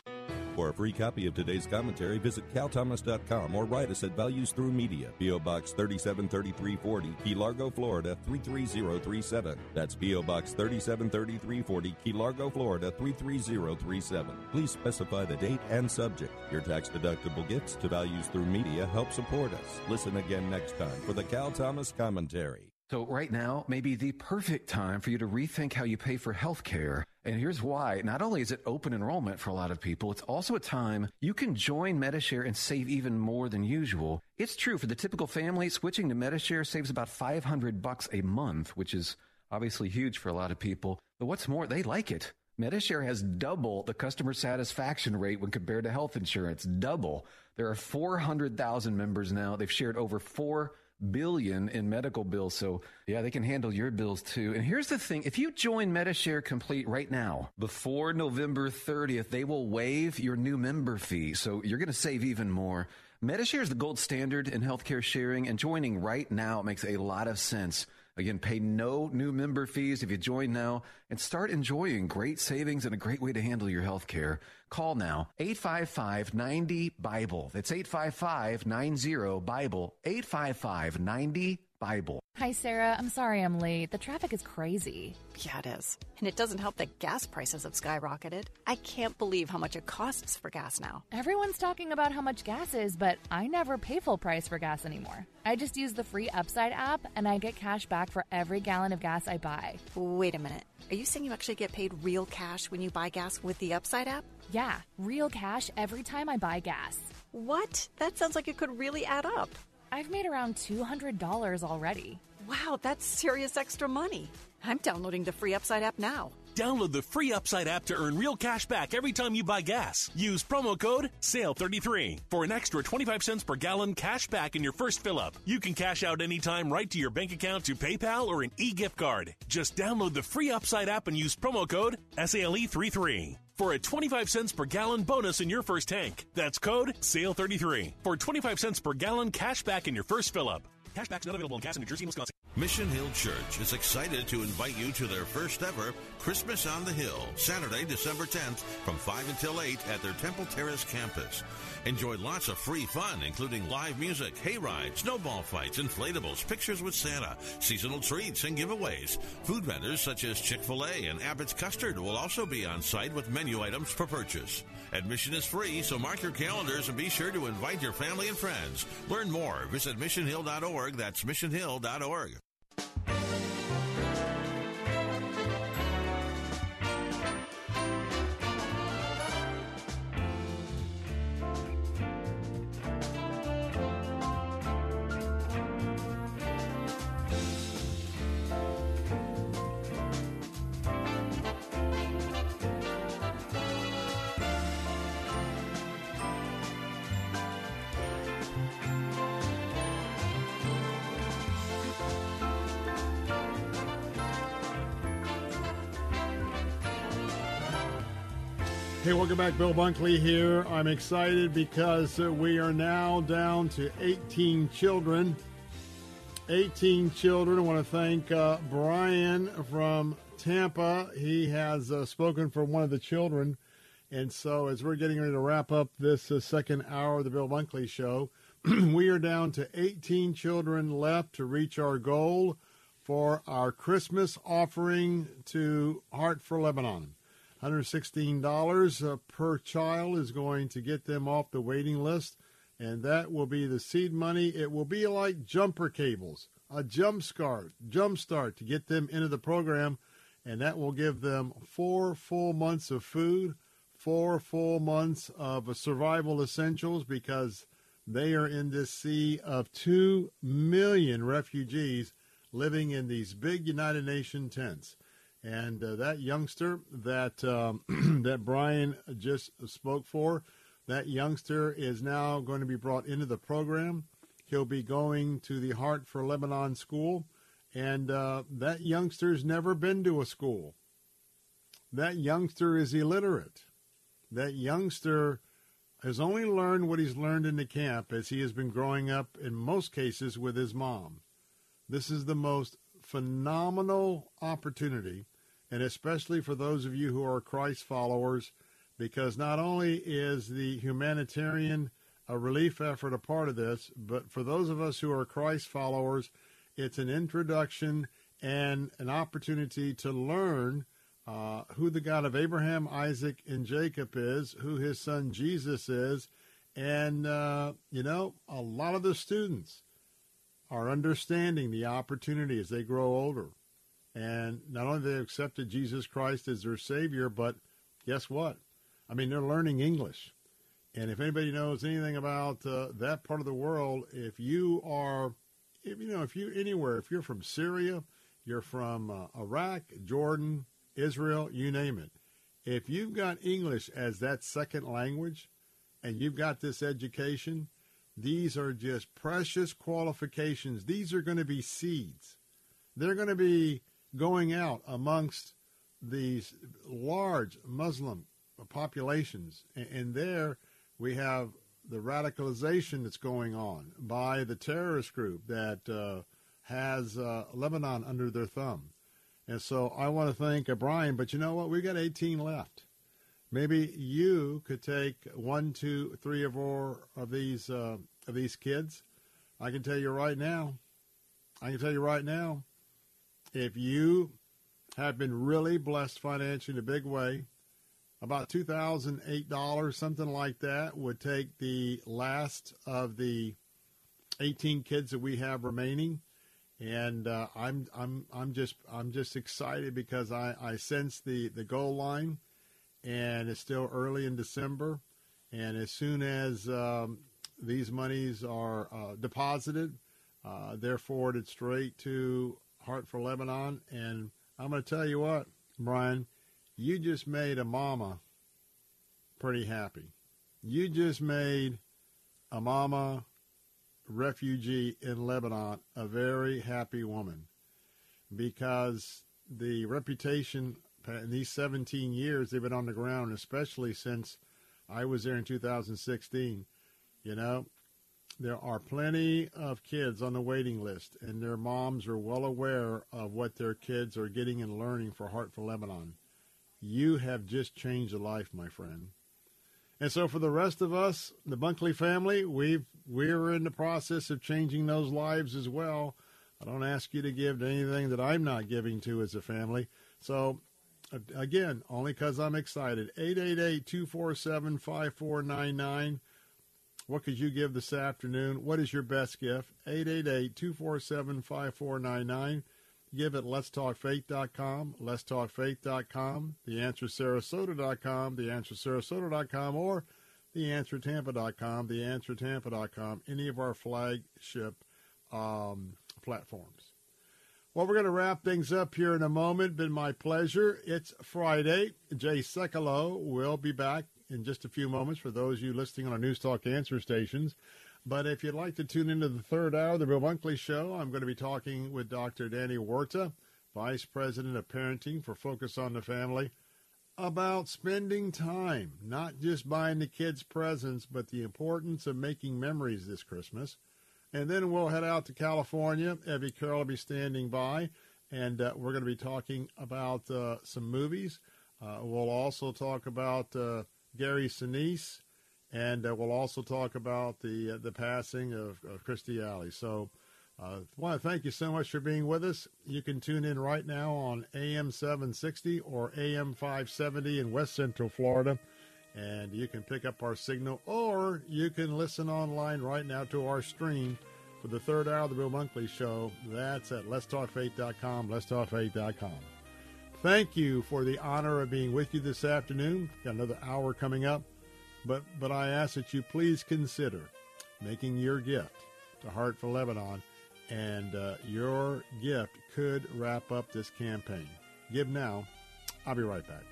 Speaker 40: For a free copy of today's commentary, visit calthomas.com or write us at Values Through Media, P.O. Box 373340, Key Largo, Florida 33037. That's P.O. Box 373340, Key Largo, Florida 33037. Please specify the date and subject. Your tax deductible gifts to Values Through Media help support us. Listen again next time for the Cal Thomas Commentary.
Speaker 28: So, right now may be the perfect time for you to rethink how you pay for health care. And here's why. Not only is it open enrollment for a lot of people, it's also a time you can join Medishare and save even more than usual. It's true for the typical family, switching to Medishare saves about 500 bucks a month, which is obviously huge for a lot of people. But what's more, they like it. Medishare has double the customer satisfaction rate when compared to health insurance. Double. There are 400,000 members now. They've shared over 4 billion in medical bills. So yeah, they can handle your bills too. And here's the thing. If you join Medishare Complete right now, before November 30th, they will waive your new member fee. So you're going to save even more. Medishare is the gold standard in healthcare sharing and joining right now makes a lot of sense. Again, pay no new member fees if you join now and start enjoying great savings and a great way to handle your health care. Call now 855 90 Bible. That's 855 90 Bible. 855 90 Bible.
Speaker 17: Hi, Sarah. I'm sorry I'm late. The traffic is crazy.
Speaker 42: Yeah, it is. And it doesn't help that gas prices have skyrocketed. I can't believe how much it costs for gas now.
Speaker 17: Everyone's talking about how much gas is, but I never pay full price for gas anymore. I just use the free Upside app and I get cash back for every gallon of gas I buy.
Speaker 42: Wait a minute. Are you saying you actually get paid real cash when you buy gas with the Upside app?
Speaker 17: Yeah, real cash every time I buy gas.
Speaker 42: What? That sounds like it could really add up.
Speaker 17: I've made around $200 already.
Speaker 42: Wow, that's serious extra money. I'm downloading the free Upside app now.
Speaker 19: Download the free Upside app to earn real cash back every time you buy gas. Use promo code SALE33 for an extra 25 cents per gallon cash back in your first fill up. You can cash out anytime right to your bank account to PayPal or an e gift card. Just download the free Upside app and use promo code SALE33 for a 25 cents per gallon bonus in your first tank. That's code SALE33 for 25 cents per gallon cash back in your first fill up. Cashback's not available in gas New Jersey and Wisconsin.
Speaker 43: Mission Hill Church is excited to invite you to their first ever Christmas on the Hill, Saturday, December 10th from 5 until 8 at their Temple Terrace campus. Enjoy lots of free fun, including live music, hayride, snowball fights, inflatables, pictures with Santa, seasonal treats, and giveaways. Food vendors such as Chick-fil-A and Abbott's Custard will also be on site with menu items for purchase. Admission is free, so mark your calendars and be sure to invite your family and friends. Learn more. Visit missionhill.org. That's missionhill.org.
Speaker 1: Hey, welcome back. Bill Bunkley here. I'm excited because uh, we are now down to 18 children. 18 children. I want to thank uh, Brian from Tampa. He has uh, spoken for one of the children. And so, as we're getting ready to wrap up this uh, second hour of the Bill Bunkley Show, *clears throat* we are down to 18 children left to reach our goal for our Christmas offering to Heart for Lebanon. $116 uh, per child is going to get them off the waiting list, and that will be the seed money. It will be like jumper cables, a jump start, jump start to get them into the program, and that will give them four full months of food, four full months of survival essentials because they are in this sea of 2 million refugees living in these big United Nations tents. And uh, that youngster that um, *clears throat* that Brian just spoke for, that youngster is now going to be brought into the program. He'll be going to the Heart for Lebanon school, and uh, that youngster's never been to a school. That youngster is illiterate. That youngster has only learned what he's learned in the camp as he has been growing up, in most cases, with his mom. This is the most phenomenal opportunity, and especially for those of you who are Christ followers, because not only is the humanitarian a relief effort a part of this, but for those of us who are Christ followers, it's an introduction and an opportunity to learn uh, who the God of Abraham, Isaac, and Jacob is, who his son Jesus is. And, uh, you know, a lot of the students are understanding the opportunity as they grow older. And not only they accepted Jesus Christ as their Savior, but guess what? I mean, they're learning English. And if anybody knows anything about uh, that part of the world, if you are, if, you know, if you anywhere, if you're from Syria, you're from uh, Iraq, Jordan, Israel, you name it. If you've got English as that second language and you've got this education, these are just precious qualifications. These are going to be seeds. They're going to be going out amongst these large Muslim populations. And there we have the radicalization that's going on by the terrorist group that uh, has uh, Lebanon under their thumb. And so I want to thank uh, Brian, but you know what? We've got 18 left. Maybe you could take one, two, three or four of these uh, of these kids. I can tell you right now. I can tell you right now. If you have been really blessed financially in a big way, about two thousand eight dollars, something like that, would take the last of the 18 kids that we have remaining. And uh, I'm I'm I'm just I'm just excited because I, I sense the, the goal line, and it's still early in December, and as soon as um, these monies are uh, deposited, uh, they're forwarded straight to Heart for Lebanon, and I'm going to tell you what, Brian, you just made a mama pretty happy. You just made a mama refugee in Lebanon a very happy woman because the reputation in these 17 years they've been on the ground, especially since I was there in 2016, you know, there are plenty of kids on the waiting list, and their moms are well aware of what their kids are getting and learning for Heart for Lebanon. You have just changed a life, my friend. And so for the rest of us, the Bunkley family, we've we're in the process of changing those lives as well. I don't ask you to give to anything that I'm not giving to as a family. So again, only because I'm excited. 888-247-5499. What could you give this afternoon? What is your best gift? 888-247-5499. Give it letstalkfaith.com, letstalkfaith.com, theanswersarasota.com, theanswersarasota.com, or theanswertampa.com, theanswertampa.com, any of our flagship um, platforms. Well, we're going to wrap things up here in a moment. Been my pleasure. It's Friday. Jay Sekulow will be back in just a few moments for those of you listening on our News Talk answer stations. But if you'd like to tune into the third hour of the Bill Bunkley Show, I'm going to be talking with Dr. Danny Huerta, Vice President of Parenting for Focus on the Family, about spending time, not just buying the kids presents, but the importance of making memories this Christmas. And then we'll head out to California. Evie Carroll will be standing by, and uh, we're going to be talking about uh, some movies. Uh, we'll also talk about uh, Gary Sinise and uh, we'll also talk about the uh, the passing of, of Kirstie Alley. So, I uh, want to thank you so much for being with us. You can tune in right now on AM 760 or AM 570 in West Central Florida, and you can pick up our signal, or you can listen online right now to our stream for the third hour of the Bill Bunkley Show. That's at letstalkfaith.com, letstalkfaith.com. Thank you for the honor of being with you this afternoon. Got another hour coming up. But, but I ask that you please consider making your gift to Heart for Lebanon, and uh, your gift could wrap up this campaign. Give now. I'll be right back.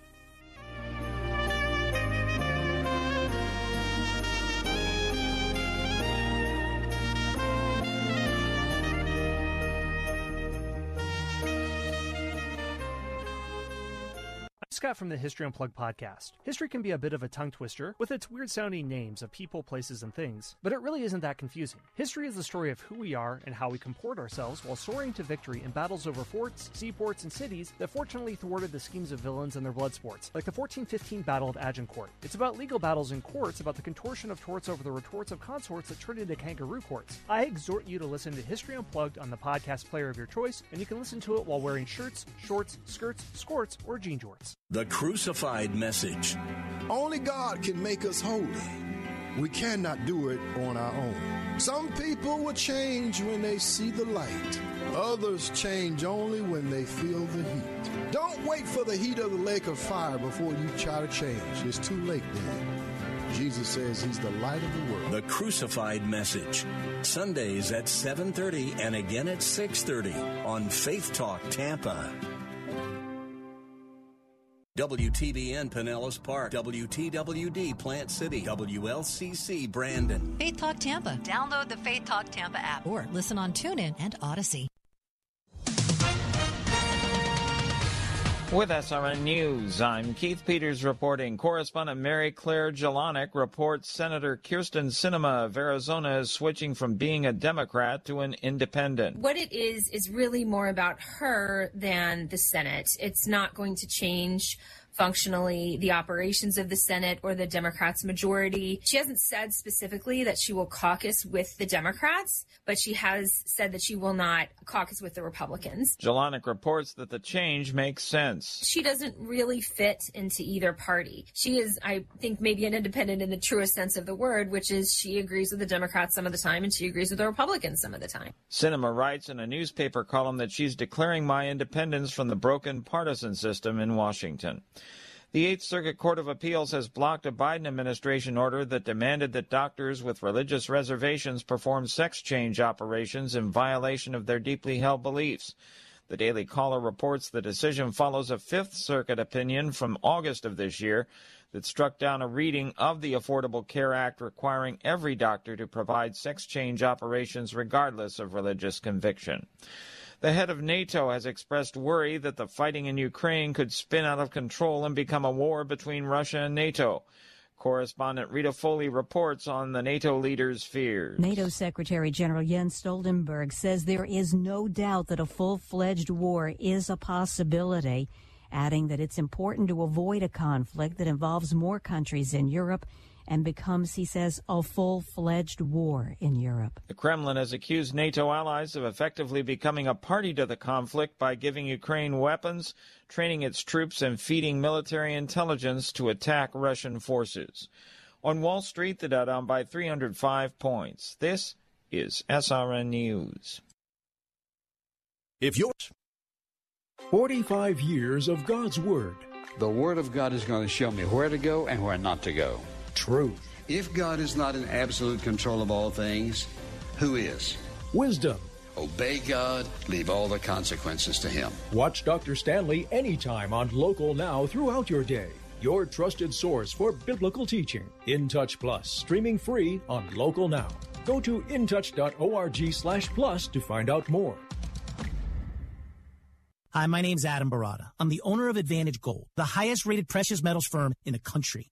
Speaker 44: Scott from the History Unplugged podcast. History can be a bit of a tongue twister with its weird sounding names of people, places, and things, but it really isn't that confusing. History is the story of who we are and how we comport ourselves while soaring to victory in battles over forts, seaports, and cities that fortunately thwarted the schemes of villains and their blood sports, like the 1415 Battle of Agincourt. It's about legal battles in courts, about the contortion of torts over the retorts of consorts that turned into kangaroo courts. I exhort you to listen to History Unplugged on the podcast player of your choice, and you can listen to it while wearing shirts, shorts, skirts, skirts, or jean jorts.
Speaker 6: The Crucified Message.
Speaker 45: Only God can make us holy. We cannot do it on our own. Some people will change when they see the light. Others change only when they feel the heat. Don't wait for the heat of the lake of fire before you try to change. It's too late then. Jesus says he's the light of the world.
Speaker 6: The Crucified Message. Sundays at 7:30 and again at 6:30 on Faith Talk Tampa. WTBN Pinellas Park, WTWD Plant City, WLCC Brandon.
Speaker 7: Faith Talk Tampa. Download the Faith Talk Tampa app or listen on TuneIn and Audacy.
Speaker 46: With SRN News, I'm Keith Peters reporting. Correspondent Mary Claire Jelinek reports Senator Kyrsten Sinema of Arizona is switching from being a Democrat to an independent.
Speaker 47: What it is, is really more about her than the Senate. It's not going to change functionally the operations of the Senate or the Democrats' majority. She hasn't said specifically that she will caucus with the Democrats, but she has said that she will not caucus with the Republicans.
Speaker 46: Jelinek reports that the change makes sense.
Speaker 47: She doesn't really fit into either party. She is, I think, maybe an independent in the truest sense of the word, which is she agrees with the Democrats some of the time and she agrees with the Republicans some of the time.
Speaker 46: Sinema writes in a newspaper column that she's declaring my independence from the broken partisan system in Washington. The Eighth Circuit Court of Appeals has blocked a Biden administration order that demanded that doctors with religious reservations perform sex change operations in violation of their deeply held beliefs. The Daily Caller reports the decision follows a Fifth Circuit opinion from August of this year that struck down a reading of the Affordable Care Act requiring every doctor to provide sex change operations regardless of religious conviction. The head of NATO has expressed worry that the fighting in Ukraine could spin out of control and become a war between Russia and NATO. Correspondent Rita Foley reports on the NATO leader's fears.
Speaker 48: NATO Secretary General Jens Stoltenberg says there is no doubt that a full fledged war is a possibility, adding that it's important to avoid a conflict that involves more countries in Europe and becomes, he says, a full fledged war in Europe.
Speaker 46: The Kremlin has accused NATO allies of effectively becoming a party to the conflict by giving Ukraine weapons, training its troops, and feeding military intelligence to attack Russian forces. On Wall Street, the Dow down by 305 points. This is SRN News.
Speaker 49: If you're 45 years of God's Word.
Speaker 50: The Word of God is going to show me where to go and where not to go.
Speaker 49: Truth.
Speaker 50: If God is not in absolute control of all things, who is?
Speaker 49: Wisdom.
Speaker 50: Obey God, leave all the consequences to Him.
Speaker 49: Watch Dr. Stanley anytime on Local Now throughout your day. Your trusted source for biblical teaching. In Touch Plus, streaming free on Local Now. Go to intouch.org slash plus to find out more.
Speaker 51: Hi, my name's Adam Baratta. I'm the owner of Advantage Gold, the highest rated precious metals firm in the country.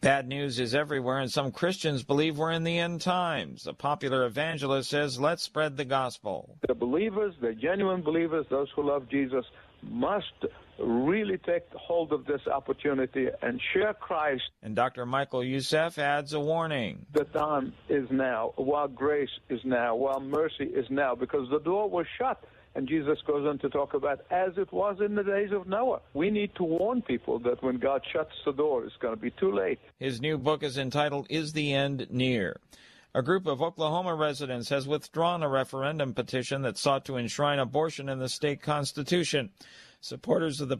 Speaker 46: Bad news is everywhere, and some Christians believe we're in the end times. A popular evangelist says, let's spread the gospel.
Speaker 36: The believers, the genuine believers, those who love Jesus, must really take hold of this opportunity and share Christ.
Speaker 46: And Dr. Michael Youssef adds a warning.
Speaker 36: The time is now, while grace is now, while mercy is now, because the door was shut. And Jesus goes on to talk about as it was in the days of Noah. We need to warn people that when God shuts the door, it's going to be too late.
Speaker 46: His new book is entitled Is the End Near? A group of Oklahoma residents has withdrawn a referendum petition that sought to enshrine abortion in the state constitution. Supporters of the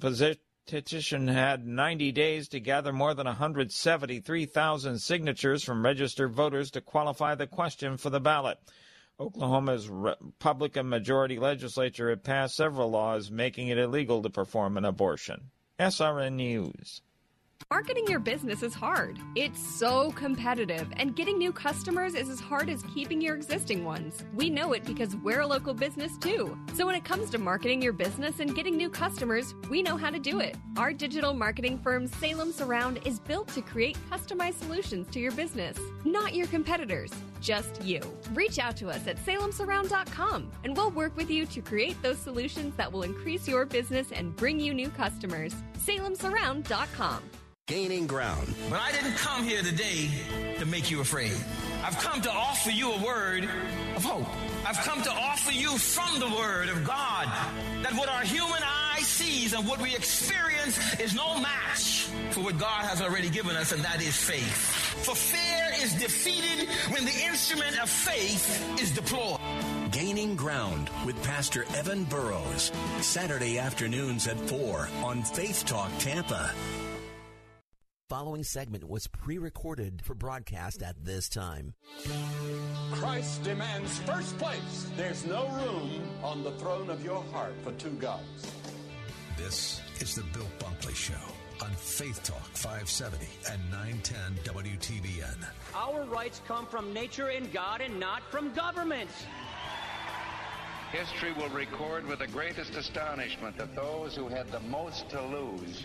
Speaker 46: petition had 90 days to gather more than 173,000 signatures from registered voters to qualify the question for the ballot. Oklahoma's Republican majority legislature had passed several laws making it illegal to perform an abortion. SRN News.
Speaker 51: Marketing your business is hard. It's so competitive, and getting new customers is as hard as keeping your existing ones. We know it because we're a local business too. So when it comes to marketing your business and getting new customers, we know how to do it. Our digital marketing firm Salem Surround is built to create customized solutions to your business, not your competitors, just you. Reach out to us at salemsurround.com and we'll work with you to create those solutions that will increase your business and bring you new customers. salemsurround.com
Speaker 6: gaining ground.
Speaker 45: But I didn't come here today to make you afraid. I've come to offer you a word of hope. I've come to offer you from the word of God that what our human eye sees and what we experience is no match for what God has already given us, and that is faith. For fear is defeated when the instrument of faith is deployed.
Speaker 6: Gaining Ground with Pastor Evan Burrows. Saturday afternoons at 4 on Faith Talk Tampa
Speaker 14: following segment was pre recorded for broadcast at this time.
Speaker 52: Christ demands first place. There's no room on the throne of your heart for two gods.
Speaker 53: This is the Bill Bunkley Show on Faith Talk 570 and 910 WTBN.
Speaker 54: Our rights come from nature and God and not from government.
Speaker 55: History will record with the greatest astonishment that those who had the most to lose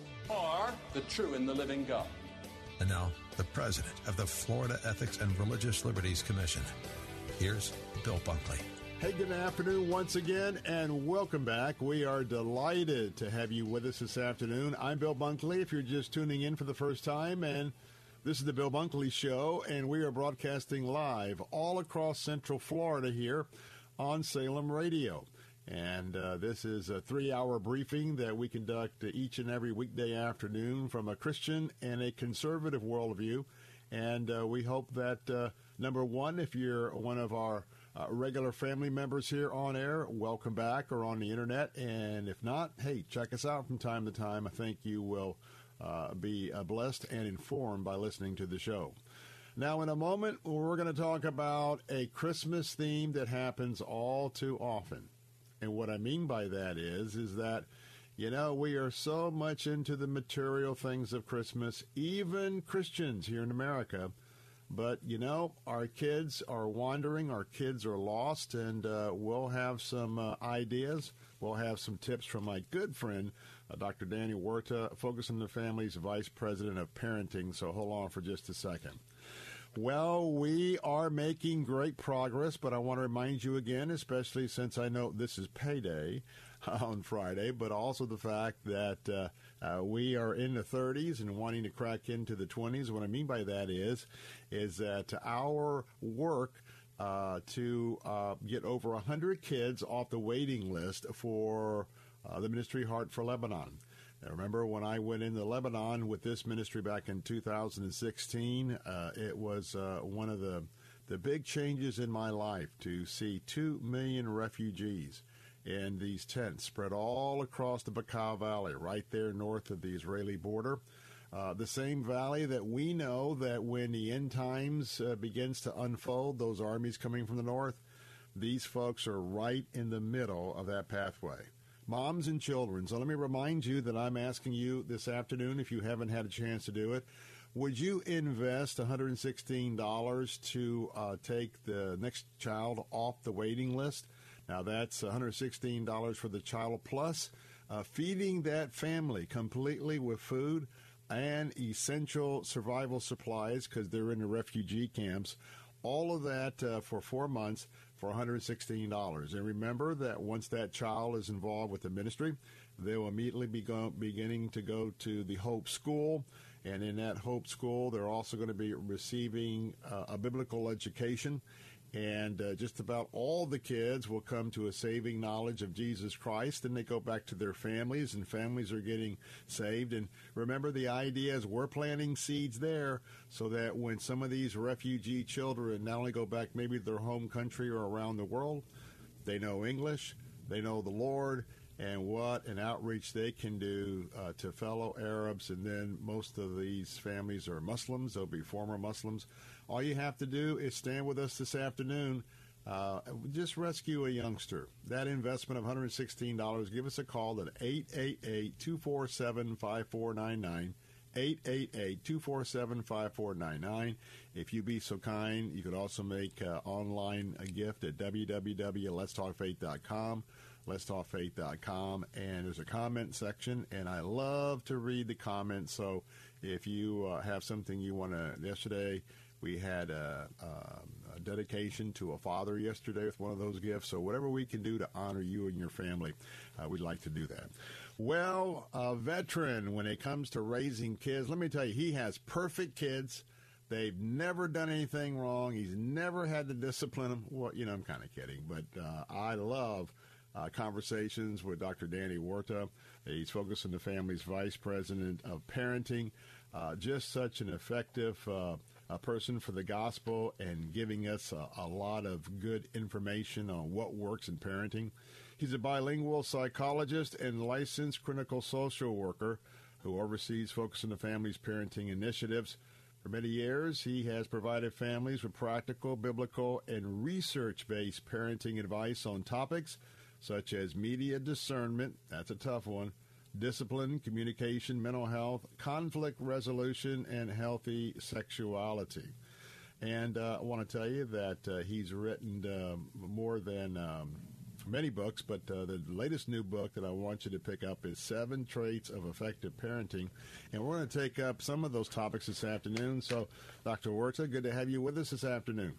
Speaker 52: are the true and the living God.
Speaker 53: And now, the president of the Florida Ethics and Religious Liberties Commission. Here's Bill Bunkley.
Speaker 1: Hey, good afternoon once again, and welcome back. We are delighted to have you with us this afternoon. I'm Bill Bunkley. If you're just tuning in for the first time, and this is the Bill Bunkley Show, and we are broadcasting live all across Central Florida here on Salem Radio. And uh, this is a three hour briefing that we conduct each and every weekday afternoon from a Christian and a conservative worldview. And uh, we hope that, uh, number one, if you're one of our uh, regular family members here on air, welcome back or on the internet. And if not, hey, check us out from time to time. I think you will uh, be uh, blessed and informed by listening to the show. Now, in a moment, we're going to talk about a Christmas theme that happens all too often. And what I mean by that is, is that, you know, we are so much into the material things of Christmas, even Christians here in America. But, you know, our kids are wandering, our kids are lost, and uh, we'll have some uh, ideas. We'll have some tips from my good friend, uh, Dr. Danny Huerta, Focus on the Family's Vice President of Parenting. So hold on for just a second. Well, we are making great progress, but I want to remind you again, especially since I know this is payday *laughs* on Friday, but also the fact that uh, uh, we are in the 30s and wanting to crack into the 20s. What I mean by that is, is that our work uh, to uh, get over 100 kids off the waiting list for uh, the Ministry Heart for Lebanon. I remember when I went into Lebanon with this ministry back in 2016, uh, it was uh, one of the, the big changes in my life to see 2 million refugees in these tents spread all across the Bekaa Valley, right there north of the Israeli border. Uh, the same valley that we know that when the end times uh, begins to unfold, those armies coming from the north, these folks are right in the middle of that pathway moms and children. So let me remind you that I'm asking you this afternoon, if you haven't had a chance to do it, would you invest $116 to uh, take the next child off the waiting list? Now that's $116 for the child plus uh, feeding that family completely with food and essential survival supplies because they're in the refugee camps. All of that uh, for four months for $116. And remember that once that child is involved with the ministry, they will immediately be go, beginning to go to the Hope School. And in that Hope School, they're also going to be receiving uh, a biblical education and uh, just about all the kids will come to a saving knowledge of Jesus Christ. Then they go back to their families, and families are getting saved. And remember, the idea is we're planting seeds there so that when some of these refugee children not only go back maybe to their home country or around the world, they know English, they know the Lord, and what an outreach they can do uh, to fellow Arabs. And then most of these families are Muslims, they'll be former Muslims. All you have to do is stand with us this afternoon. Uh, just rescue a youngster. That investment of $116, give us a call at 888 247 5499. 888 247 5499. If you be so kind, you could also make uh, online a gift at www.letstalkfaith.com letstalkfaith.com and there's a comment section and I love to read the comments so if you uh, have something you want to yesterday we had a, a, a, dedication to a father yesterday with one of those gifts. So whatever we can do to honor you and your family, uh, we'd like to do that. Well, a veteran when it comes to raising kids, let me tell you, he has perfect kids. They've never done anything wrong. He's never had to discipline them. Well, you know, I'm kind of kidding, but uh, I love uh, conversations with Dr. Danny Huerta. He's Focus on the Family's vice president of parenting. Uh, just such an effective uh, a person for the gospel and giving us a, a, lot of good information on what works in parenting. He's a bilingual psychologist and licensed clinical social worker who oversees Focus on the Family's parenting initiatives. For many years, he has provided families with practical, biblical, and research based parenting advice on topics such as media discernment, that's a tough one, discipline, communication, mental health, conflict resolution, and healthy sexuality. And uh, I want to tell you that uh, he's written uh, more than um, many books, but uh, the latest new book that I want you to pick up is Seven Traits of Effective Parenting. And we're going to take up some of those topics this afternoon. So, Dr. Huerta, good to have you with us this afternoon.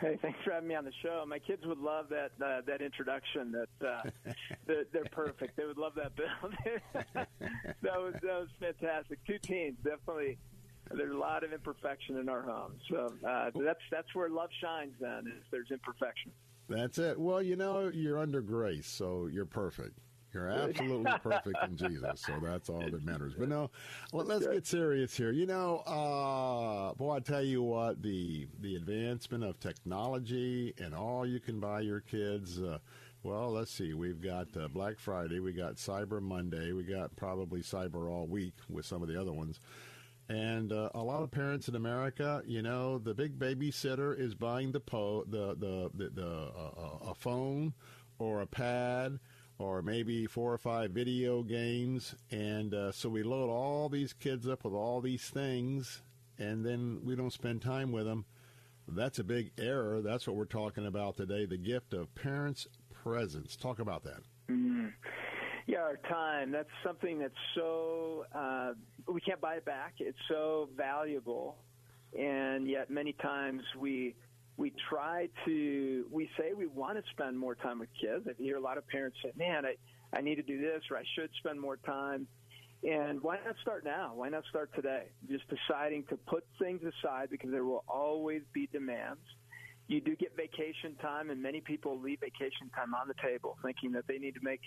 Speaker 56: Hey, thanks for having me on the show. My kids would love that uh, that introduction. That uh, *laughs* they're, they're, perfect. They would love that bill. *laughs* that was that was fantastic. Two teens, definitely. There's a lot of imperfection in our home, so uh, that's that's where love shines. Then is there's imperfection.
Speaker 1: That's it. Well, you know, you're under grace, so you're perfect. You're absolutely perfect in Jesus, so that's all that matters. But no, let's get serious here. You know, uh, boy, I tell you what, the the advancement of technology and all you can buy your kids. Uh, well, let's see. We've got uh, Black Friday, we got Cyber Monday, we got probably Cyber all week with some of the other ones. And uh, a lot of parents in America, you know, the big babysitter is buying the po- the the the, the uh, a phone or a pad or maybe four or five video games. And uh, so we load all these kids up with all these things, and then we don't spend time with them. That's a big error. That's what we're talking about today the gift of parents' presence. Talk about that.
Speaker 56: Mm-hmm. Yeah, our time. That's something that's so, uh, we can't buy it back. It's so valuable. And yet, many times we we try to we say we want to spend more time with kids. I hear a lot of parents say, "Man, I I need to do this or I should spend more time." And why not start now? Why not start today? Just deciding to put things aside because there will always be demands. You do get vacation time, and many people leave vacation time on the table thinking that they need to make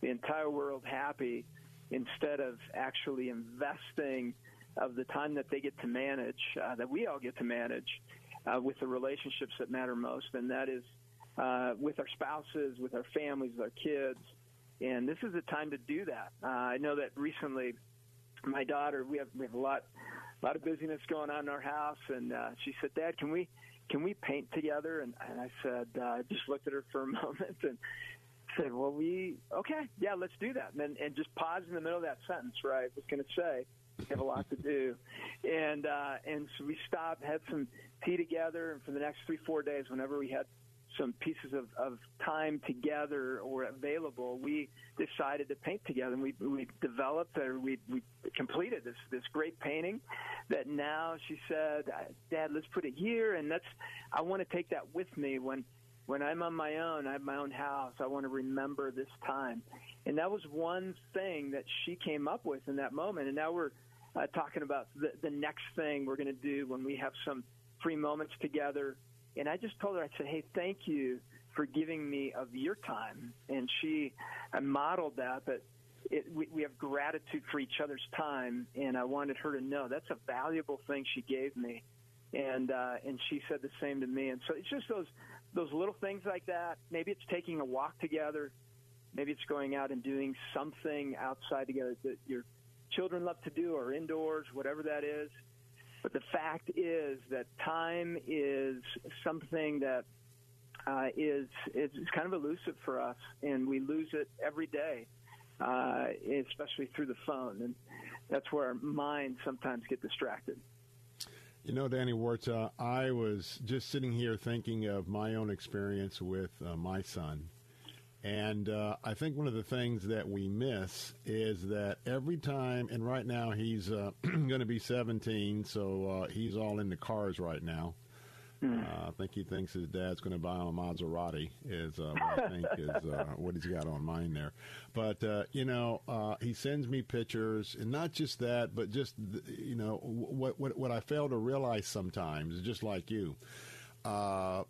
Speaker 56: the entire world happy instead of actually investing of the time that they get to manage, uh, that we all get to manage uh, with the relationships that matter most, and that is uh, with our spouses, with our families, with our kids. And this is the time to do that. Uh, I know that recently, my daughter, we have we have a lot, a lot of busyness going on in our house, and uh, she said, "Dad, can we can we paint together?" And, and I said, uh, I just looked at her for a *laughs* moment and said, "Well, we okay, yeah, let's do that." And then, and just pause in the middle of that sentence, right? I was going to say, we have a lot to do, and uh, and so we stopped, had some tea together, and for the next three four days, whenever we had some pieces of, of time together or available, we decided to paint together. And we, we developed or we, we completed this, this great painting that now she said, Dad, let's put it here. And that's, I want to take that with me when, when I'm on my own, I have my own house. I want to remember this time, and that was one thing that she came up with in that moment. And now we're uh, talking about the, the next thing we're going to do when we have some free moments together. And I just told her, I said, "Hey, thank you for giving me of your time." And she I modeled that, but it, we, we have gratitude for each other's time, and I wanted her to know that's a valuable thing she gave me, and uh, and she said the same to me. And so it's just those those little things like that. Maybe it's taking a walk together. Maybe it's going out and doing something outside together that your children love to do, or indoors, whatever that is. But the fact is that time is something that uh, is is kind of elusive for us, and we lose it every day uh, especially through the phone. And that's where our minds sometimes get distracted.
Speaker 1: You know, Danny Huerta, I was just sitting here thinking of my own experience with uh, my son. And uh, I think one of the things that we miss is that every time, and right now he's uh, *clears throat* going to be 17, so uh, he's all into cars right now. Uh, I think he thinks his dad's going to buy him a Maserati. Is uh, what I think *laughs* is uh, what he's got on mind there. But uh, you know, uh, he sends me pictures, and not just that, but just you know what what what I fail to realize sometimes, just like you. Uh,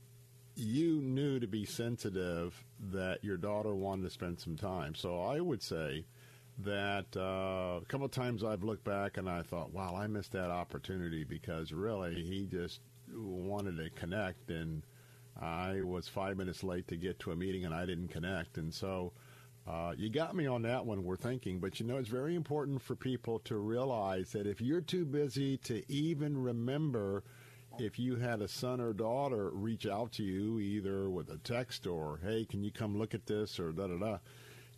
Speaker 1: you knew to be sensitive that your daughter wanted to spend some time. So I would say that uh, a couple of times I've looked back and I thought, wow, I missed that opportunity because really he just wanted to connect, and I was five minutes late to get to a meeting, and I didn't connect. And so uh, you got me on that one. We're thinking, but you know, it's very important for people to realize that if you're too busy to even remember if you had a son or daughter reach out to you either with a text or hey can you come look at this? or da da da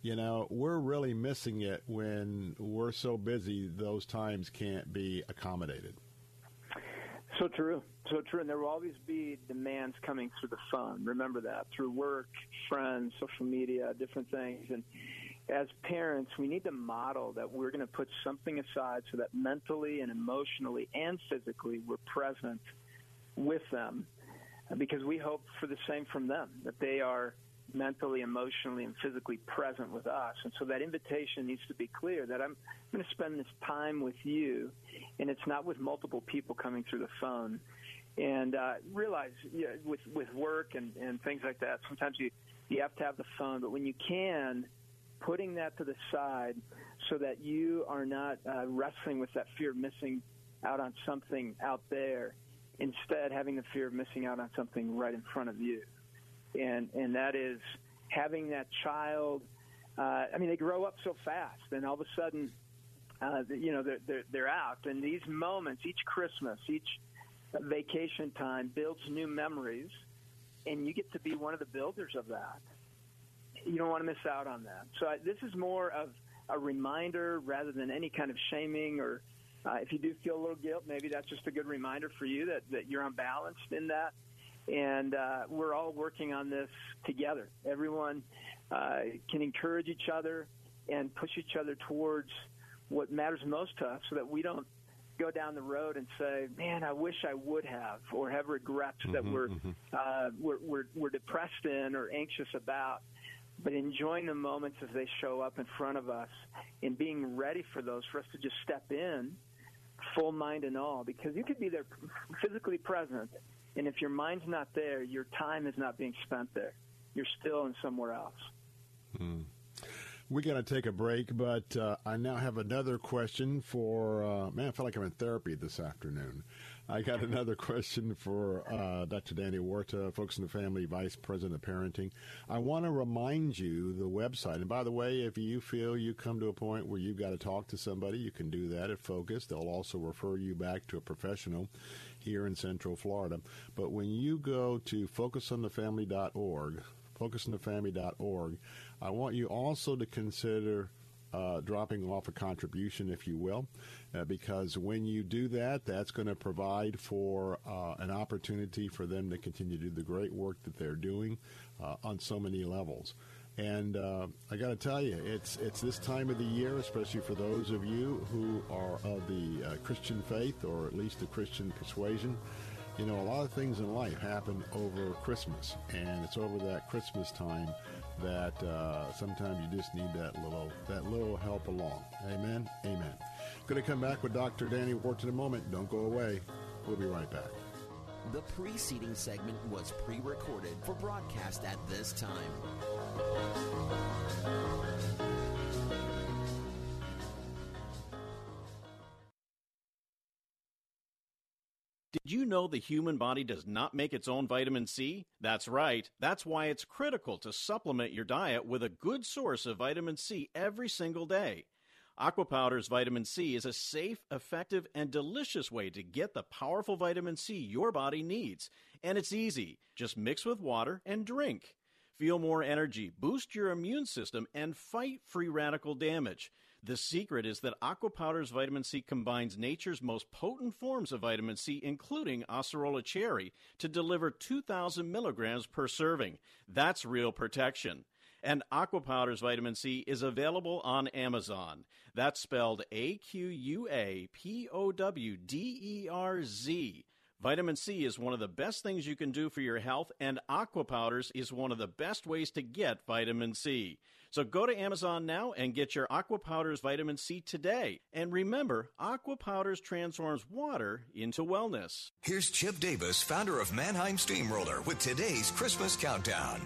Speaker 1: you know we're really missing it when we're so busy those times can't be accommodated.
Speaker 56: So true. So true, and there will always be demands coming through the phone. Remember that. Through work, friends, social media, different things. And as parents, we need to model that we're going to put something aside so that mentally and emotionally and physically we're present with them, because we hope for the same from them that they are mentally, emotionally, and physically present with us. And so that invitation needs to be clear that I'm going to spend this time with you, and it's not with multiple people coming through the phone and uh, realize you know, with with work and, and things like that, sometimes you you have to have the phone, but when you can, putting that to the side so that you are not uh, wrestling with that fear of missing out on something out there, instead having the fear of missing out on something right in front of you, and and that is having that child. Uh, I mean, they grow up so fast, and all of a sudden, uh, you know, they're, they're they're out. And these moments, each Christmas, each vacation time builds new memories, and you get to be one of the builders of that. You don't want to miss out on that. So I, this is more of a reminder rather than any kind of shaming or uh, if you do feel a little guilt, maybe that's just a good reminder for you that, that you're unbalanced in that. And uh, we're all working on this together. Everyone uh, can encourage each other and push each other towards what matters most to us so that we don't go down the road and say, "Man, I wish I would have," or have regrets mm-hmm, that we're, mm-hmm. uh, we're we're we're depressed in or anxious about. But enjoying the moments as they show up in front of us, and being ready for those, for us to just step in, full mind and all, because you could be there physically present, and if your mind's not there, your time is not being spent there. You're still in somewhere else.
Speaker 1: Mm. We got to take a break, but uh, I now have another question for. Uh, man, I feel like I'm in therapy this afternoon. I got another question for uh, Dr. Danny Huerta, Focus on the Family Vice President of Parenting. I want to remind you the website. And by the way, if you feel you come to a point where you've got to talk to somebody, you can do that at Focus. They'll also refer you back to a professional here in Central Florida. But when you go to focusonthefamily.org, focusonthefamily.org, I want you also to consider uh, dropping off a contribution, if you will, uh, because when you do that, that's going to provide for uh, an opportunity for them to continue to do the great work that they're doing uh, on so many levels. And uh, I got to tell you, it's it's this time of the year, especially for those of you who are of the uh, Christian faith or at least the Christian persuasion You know, a lot of things in life happen over Christmas, and it's over that Christmas time that uh, sometimes you just need that little that little help along. Amen. Amen. Going to come back with Dr. Danny Huerta in a moment. Don't go away. We'll be right back.
Speaker 14: The preceding segment was pre-recorded for broadcast at this time.
Speaker 36: Did you know the human body does not make its own vitamin C? That's right. That's why it's critical to supplement your diet with a good source of vitamin C every single day. Aquapowderz vitamin C is a safe, effective, and delicious way to get the powerful vitamin C your body needs. And it's easy. Just mix with water and drink. Feel more energy, boost your immune system, and fight free radical damage. The secret is that Aquapowderz vitamin C combines nature's most potent forms of vitamin C, including Acerola cherry, to deliver 2,000 milligrams per serving. That's real protection. And Aquapowderz vitamin C is available on Amazon. That's spelled A Q U A P O W D E R Z. Vitamin C is one of the best things you can do for your health, and Aquapowderz is one of the best ways to get vitamin C. So go to Amazon now and get your Aquapowderz vitamin C today. And remember, Aquapowderz transforms water into wellness.
Speaker 12: Here's Chip Davis, founder of Mannheim Steamroller, with today's Christmas Countdown.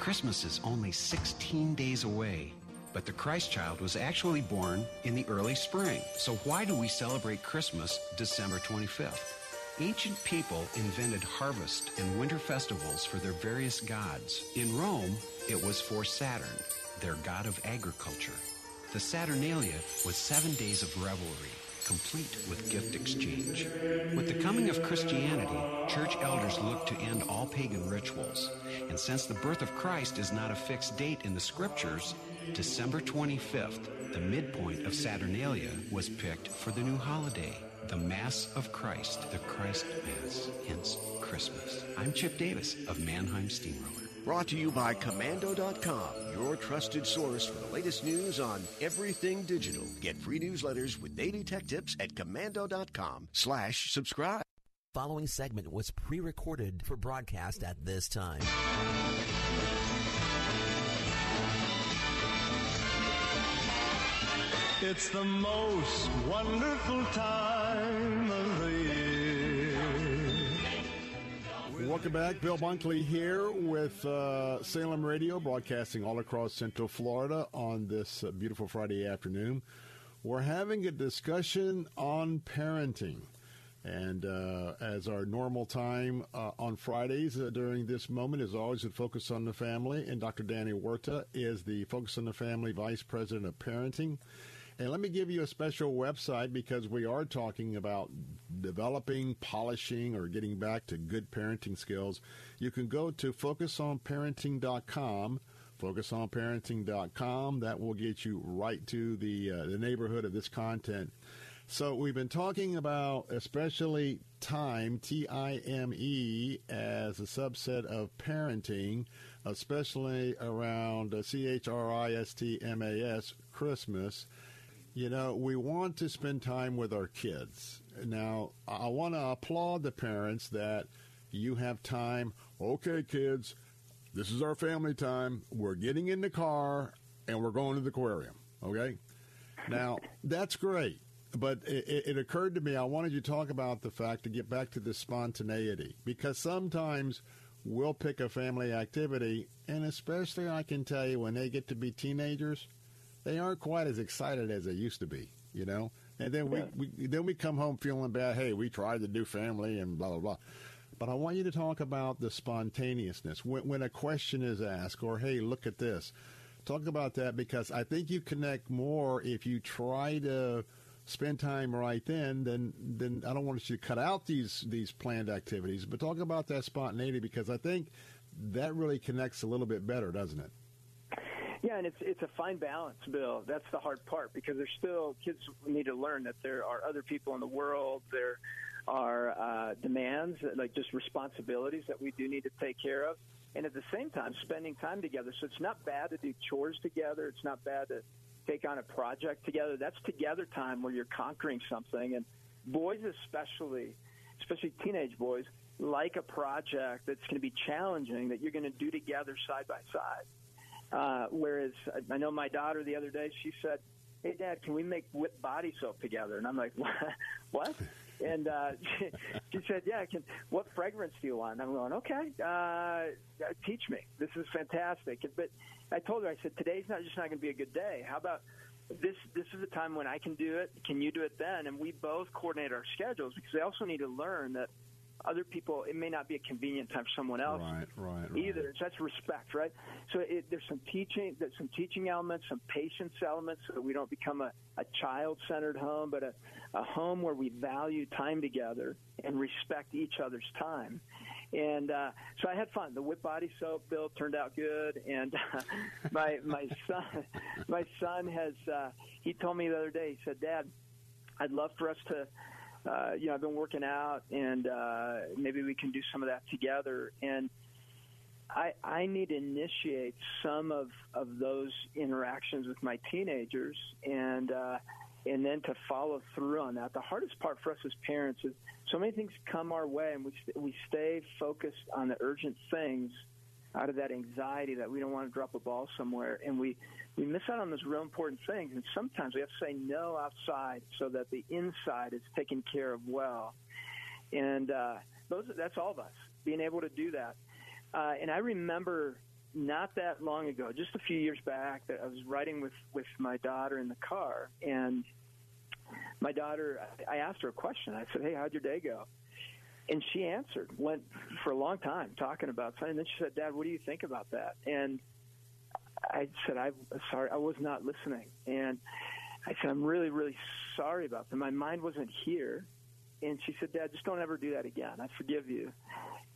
Speaker 13: Christmas is only 16 days away. But the Christ child was actually born in the early spring. So why do we celebrate Christmas December 25th? Ancient people invented harvest and winter festivals for their various gods. In Rome, it was for Saturn, their god of agriculture. The Saturnalia was seven days of revelry, complete with gift exchange. With the coming of Christianity, church elders looked to end all pagan rituals. And since the birth of Christ is not a fixed date in the scriptures, December 25th, the midpoint of Saturnalia, was picked for the new holiday, the Mass of Christ, the Christ Mass, hence Christmas. I'm Chip Davis of Mannheim Steamroller.
Speaker 57: Brought to you by Komando.com, your trusted source for the latest news on everything digital. Get free newsletters with daily tech tips at Komando.com slash subscribe.
Speaker 14: Following segment was pre-recorded for broadcast at this time.
Speaker 58: It's the most wonderful time
Speaker 1: Welcome back. Bill Bunkley here with uh, Salem Radio, broadcasting all across Central Florida on this uh, beautiful Friday afternoon. We're having a discussion on parenting. And uh, as our normal time uh, on Fridays uh, during this moment is always the focus on the family, and Dr. Danny Huerta is the Focus on the Family Vice President of Parenting. And let me give you a special website because we are talking about developing, polishing, or getting back to good parenting skills. You can go to focusonparenting.com. Focusonparenting.com. That will get you right to the uh, the neighborhood of this content. So we've been talking about especially time, T I M E, as a subset of parenting, especially around C H R I S T M A S, Christmas. You know, we want to spend time with our kids. Now, I want to applaud the parents that you have time. Okay, kids, this is our family time. We're getting in the car and we're going to the aquarium. Okay? Now, *laughs* that's great. But it, it occurred to me, I wanted you to talk about the fact to get back to the spontaneity because sometimes we'll pick a family activity, and especially I can tell you when they get to be teenagers, they aren't quite as excited as they used to be, you know. And then we, we then we come home feeling bad. Hey, we tried to do family and blah blah blah. But I want you to talk about the spontaneousness when, when a question is asked, or hey, look at this. Talk about that because I think you connect more if you try to spend time right then. Then then I don't want you to cut out these these planned activities, but talk about that spontaneity because I think that really connects a little bit better, doesn't it? *laughs*
Speaker 56: Yeah, and it's it's a fine balance, Bill. That's the hard part because there's still kids need to learn that there are other people in the world. There are uh, demands, like just responsibilities that we do need to take care of, and at the same time, spending time together. So it's not bad to do chores together. It's not bad to take on a project together. That's together time where you're conquering something, and boys especially especially teenage boys, like a project that's going to be challenging that you're going to do together side by side. Uh, whereas I know my daughter the other day, she said, "Hey, Dad, can we make whipped body soap together?" And I'm like, "What?" *laughs* what? And uh, she, *laughs* she said, "Yeah, can. What fragrance do you want?" And I'm going, "Okay, uh, teach me. This is fantastic." But I told her, I said, "Today's not just not going to be a good day. How about this? This is a time when I can do it. Can you do it then?" And we both coordinate our schedules because they also need to learn that other people, it may not be a convenient time for someone else.
Speaker 1: Right, right, right.
Speaker 56: Either so that's respect, right? So it, there's some teaching, there's some teaching elements, some patience elements, so that we don't become a, a child-centered home, but a, a home where we value time together and respect each other's time. And uh, so I had fun. The whip body soap bill turned out good, and *laughs* uh, my my son my son has uh, he told me the other day. He said, "Dad, I'd love for us to." Uh, you know, I've been working out, and uh, maybe we can do some of that together. And I, I need to initiate some of, of those interactions with my teenagers, and uh, and then to follow through on that. The hardest part for us as parents is so many things come our way, and we we stay focused on the urgent things out of that anxiety that we don't want to drop a ball somewhere, and we we miss out on those real important things. And sometimes we have to say no outside so that the inside is taken care of well. And uh, those that's all of us being able to do that. Uh, and I remember not that long ago, just a few years back, that I was riding with with my daughter in the car, and my daughter, I asked her a question. I said, "Hey, how'd your day go?" And she answered, went for a long time talking about something. And then she said, "Dad, what do you think about that?" And I said, "I'm sorry, I was not listening." And I said, "I'm really, really sorry about that. My mind wasn't here." And she said, "Dad, just don't ever do that again. I forgive you."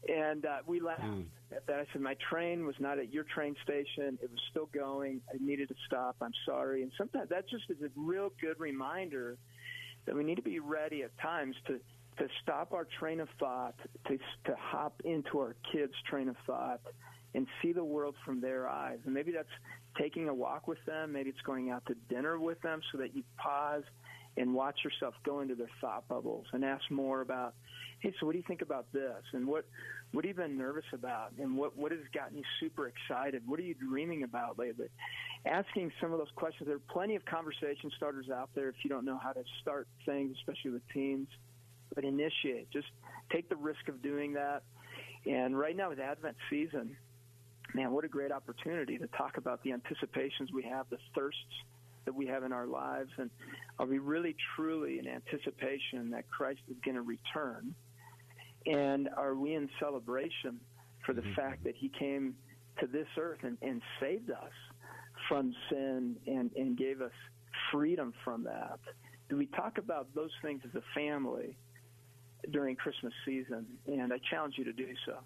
Speaker 56: And uh, we laughed
Speaker 1: Mm.
Speaker 56: at that. I said, "My train was not at your train station. It was still going. I needed to stop. I'm sorry." And sometimes that just is a real good reminder that we need to be ready at times to to stop our train of thought, to to hop into our kids' train of thought, and see the world from their eyes. And maybe that's taking a walk with them. Maybe it's going out to dinner with them, so that you pause and watch yourself go into their thought bubbles and ask more about, hey, so what do you think about this? And what what have you been nervous about? And what what has gotten you super excited? What are you dreaming about lately? Asking some of those questions. There are plenty of conversation starters out there if you don't know how to start things, especially with teens. But initiate. Just take the risk of doing that. And right now with Advent season, man, what a great opportunity to talk about the anticipations we have, the thirsts that we have in our lives, and are we really truly in anticipation that Christ is going to return? And are we in celebration for the mm-hmm. fact that He came to this earth and, and saved us from sin and, and gave us freedom from that? Do we talk about those things as a family during Christmas season? And I challenge you to do so.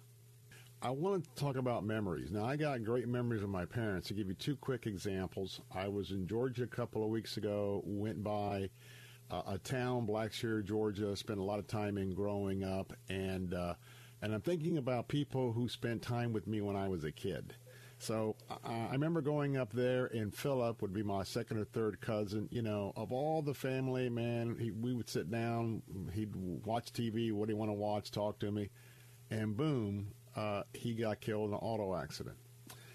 Speaker 1: I want to talk about memories. Now, I got great memories of my parents. To give you two quick examples, I was in Georgia a couple of weeks ago, went by uh, a town, Blackshear, Georgia, spent a lot of time in growing up, and uh, and I'm thinking about people who spent time with me when I was a kid. So I I remember going up there, and Philip would be my second or third cousin. You know, of all the family, man, he, we would sit down, he'd watch TV. What do you want to watch? Talk to me, and boom, uh, he got killed in an auto accident.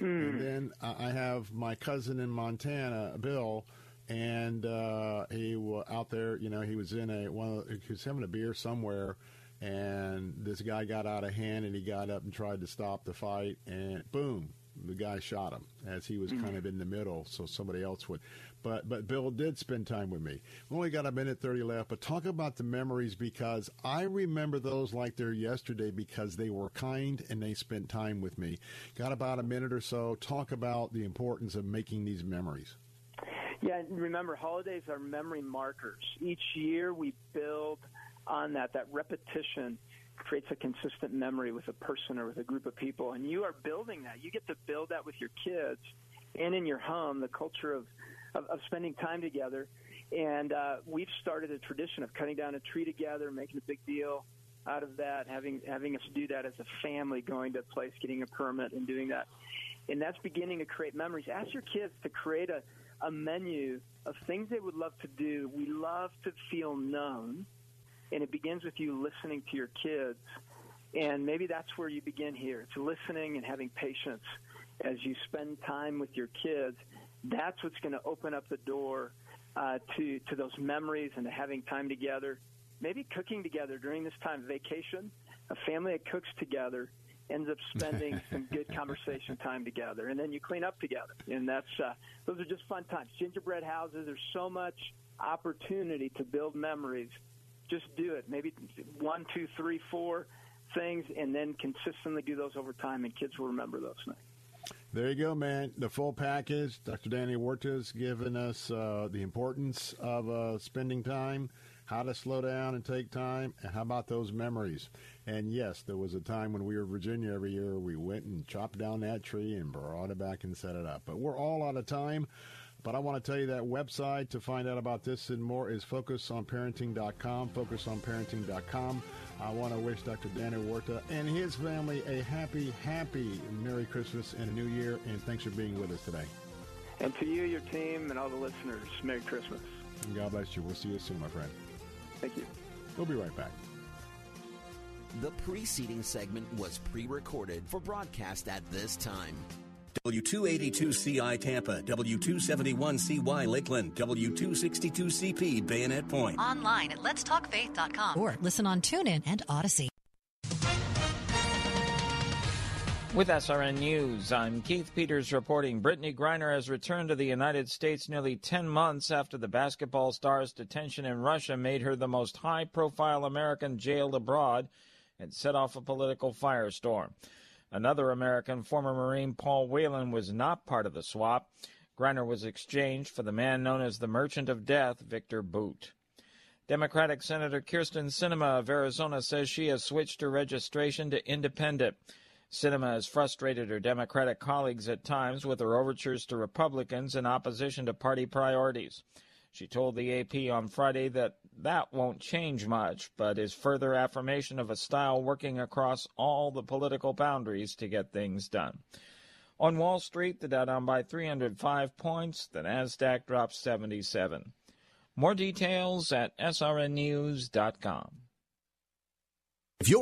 Speaker 1: And then I have my cousin in Montana, Bill, and uh, he was out there. You know, he was in a one. Of the, he was having a beer somewhere, and this guy got out of hand, and he got up and tried to stop the fight, and boom, the guy shot him as he was kind of in the middle, so somebody else would. But but Bill did spend time with me. We only got a minute thirty left, but talk about the memories because I remember those like they're yesterday because they were kind and they spent time with me. Got about a minute or so. Talk about the importance of making these memories.
Speaker 56: Yeah, remember, holidays are memory markers. Each year we build on that. That repetition creates a consistent memory with a person or with a group of people. And you are building that. You get to build that with your kids and in your home, the culture of, of, of spending time together. And uh, we've started a tradition of cutting down a tree together, making a big deal out of that, having having us do that as a family, going to a place, getting a permit, and doing that. And that's beginning to create memories. Ask your kids to create a, a menu of things they would love to do. We love to feel known. and it begins with you listening to your kids. And maybe that's where you begin here. It's listening and having patience as you spend time with your kids. That's what's going to open up the door uh, to to those memories and to having time together. Maybe cooking together during this time, of vacation. A family that cooks together ends up spending *laughs* some good conversation time together, and then you clean up together, and that's uh, those are just fun times. Gingerbread houses. There's so much opportunity to build memories. Just do it. Maybe one, two, three, four things, and then consistently do those over time, and kids will remember those things.
Speaker 1: There you go, man. The full package. Dr. Danny Huerta's given us uh, the importance of uh, spending time, how to slow down and take time, and how about those memories. And yes, there was a time when we were in Virginia every year, we went and chopped down that tree and brought it back and set it up. But we're all out of time. But I want to tell you that website to find out about this and more is focusonparenting.com, focusonparenting.com. I want to wish Dr. Danny Huerta and his family a happy, happy Merry Christmas and a New Year, and thanks for being with us today.
Speaker 56: And to you, your team, and all the listeners, Merry Christmas.
Speaker 1: And God bless you. We'll see you soon, my friend.
Speaker 56: Thank you.
Speaker 1: We'll be right back.
Speaker 14: The preceding segment was pre recorded for broadcast at this time.
Speaker 6: W282CI Tampa, W271CY Lakeland, W262CP Bayonet Point.
Speaker 7: Online at letstalkfaith.com or listen on TuneIn and Audacy.
Speaker 46: With SRN News, I'm Keith Peters reporting Brittney Griner has returned to the United States nearly 10 months after the basketball star's detention in Russia made her the most high profile American jailed abroad and set off a political firestorm. Another American, former Marine Paul Whelan, was not part of the swap. Griner was exchanged for the man known as the Merchant of Death, Victor Bout. Democratic Senator Kyrsten Sinema of Arizona says she has switched her registration to independent. Sinema has frustrated her Democratic colleagues at times with her overtures to Republicans in opposition to party priorities. She told the AP on Friday that that won't change much, but is further affirmation of a style working across all the political boundaries to get things done. On Wall Street, the Dow down by 305 points, the Nasdaq dropped 77. More details at srnnews.com.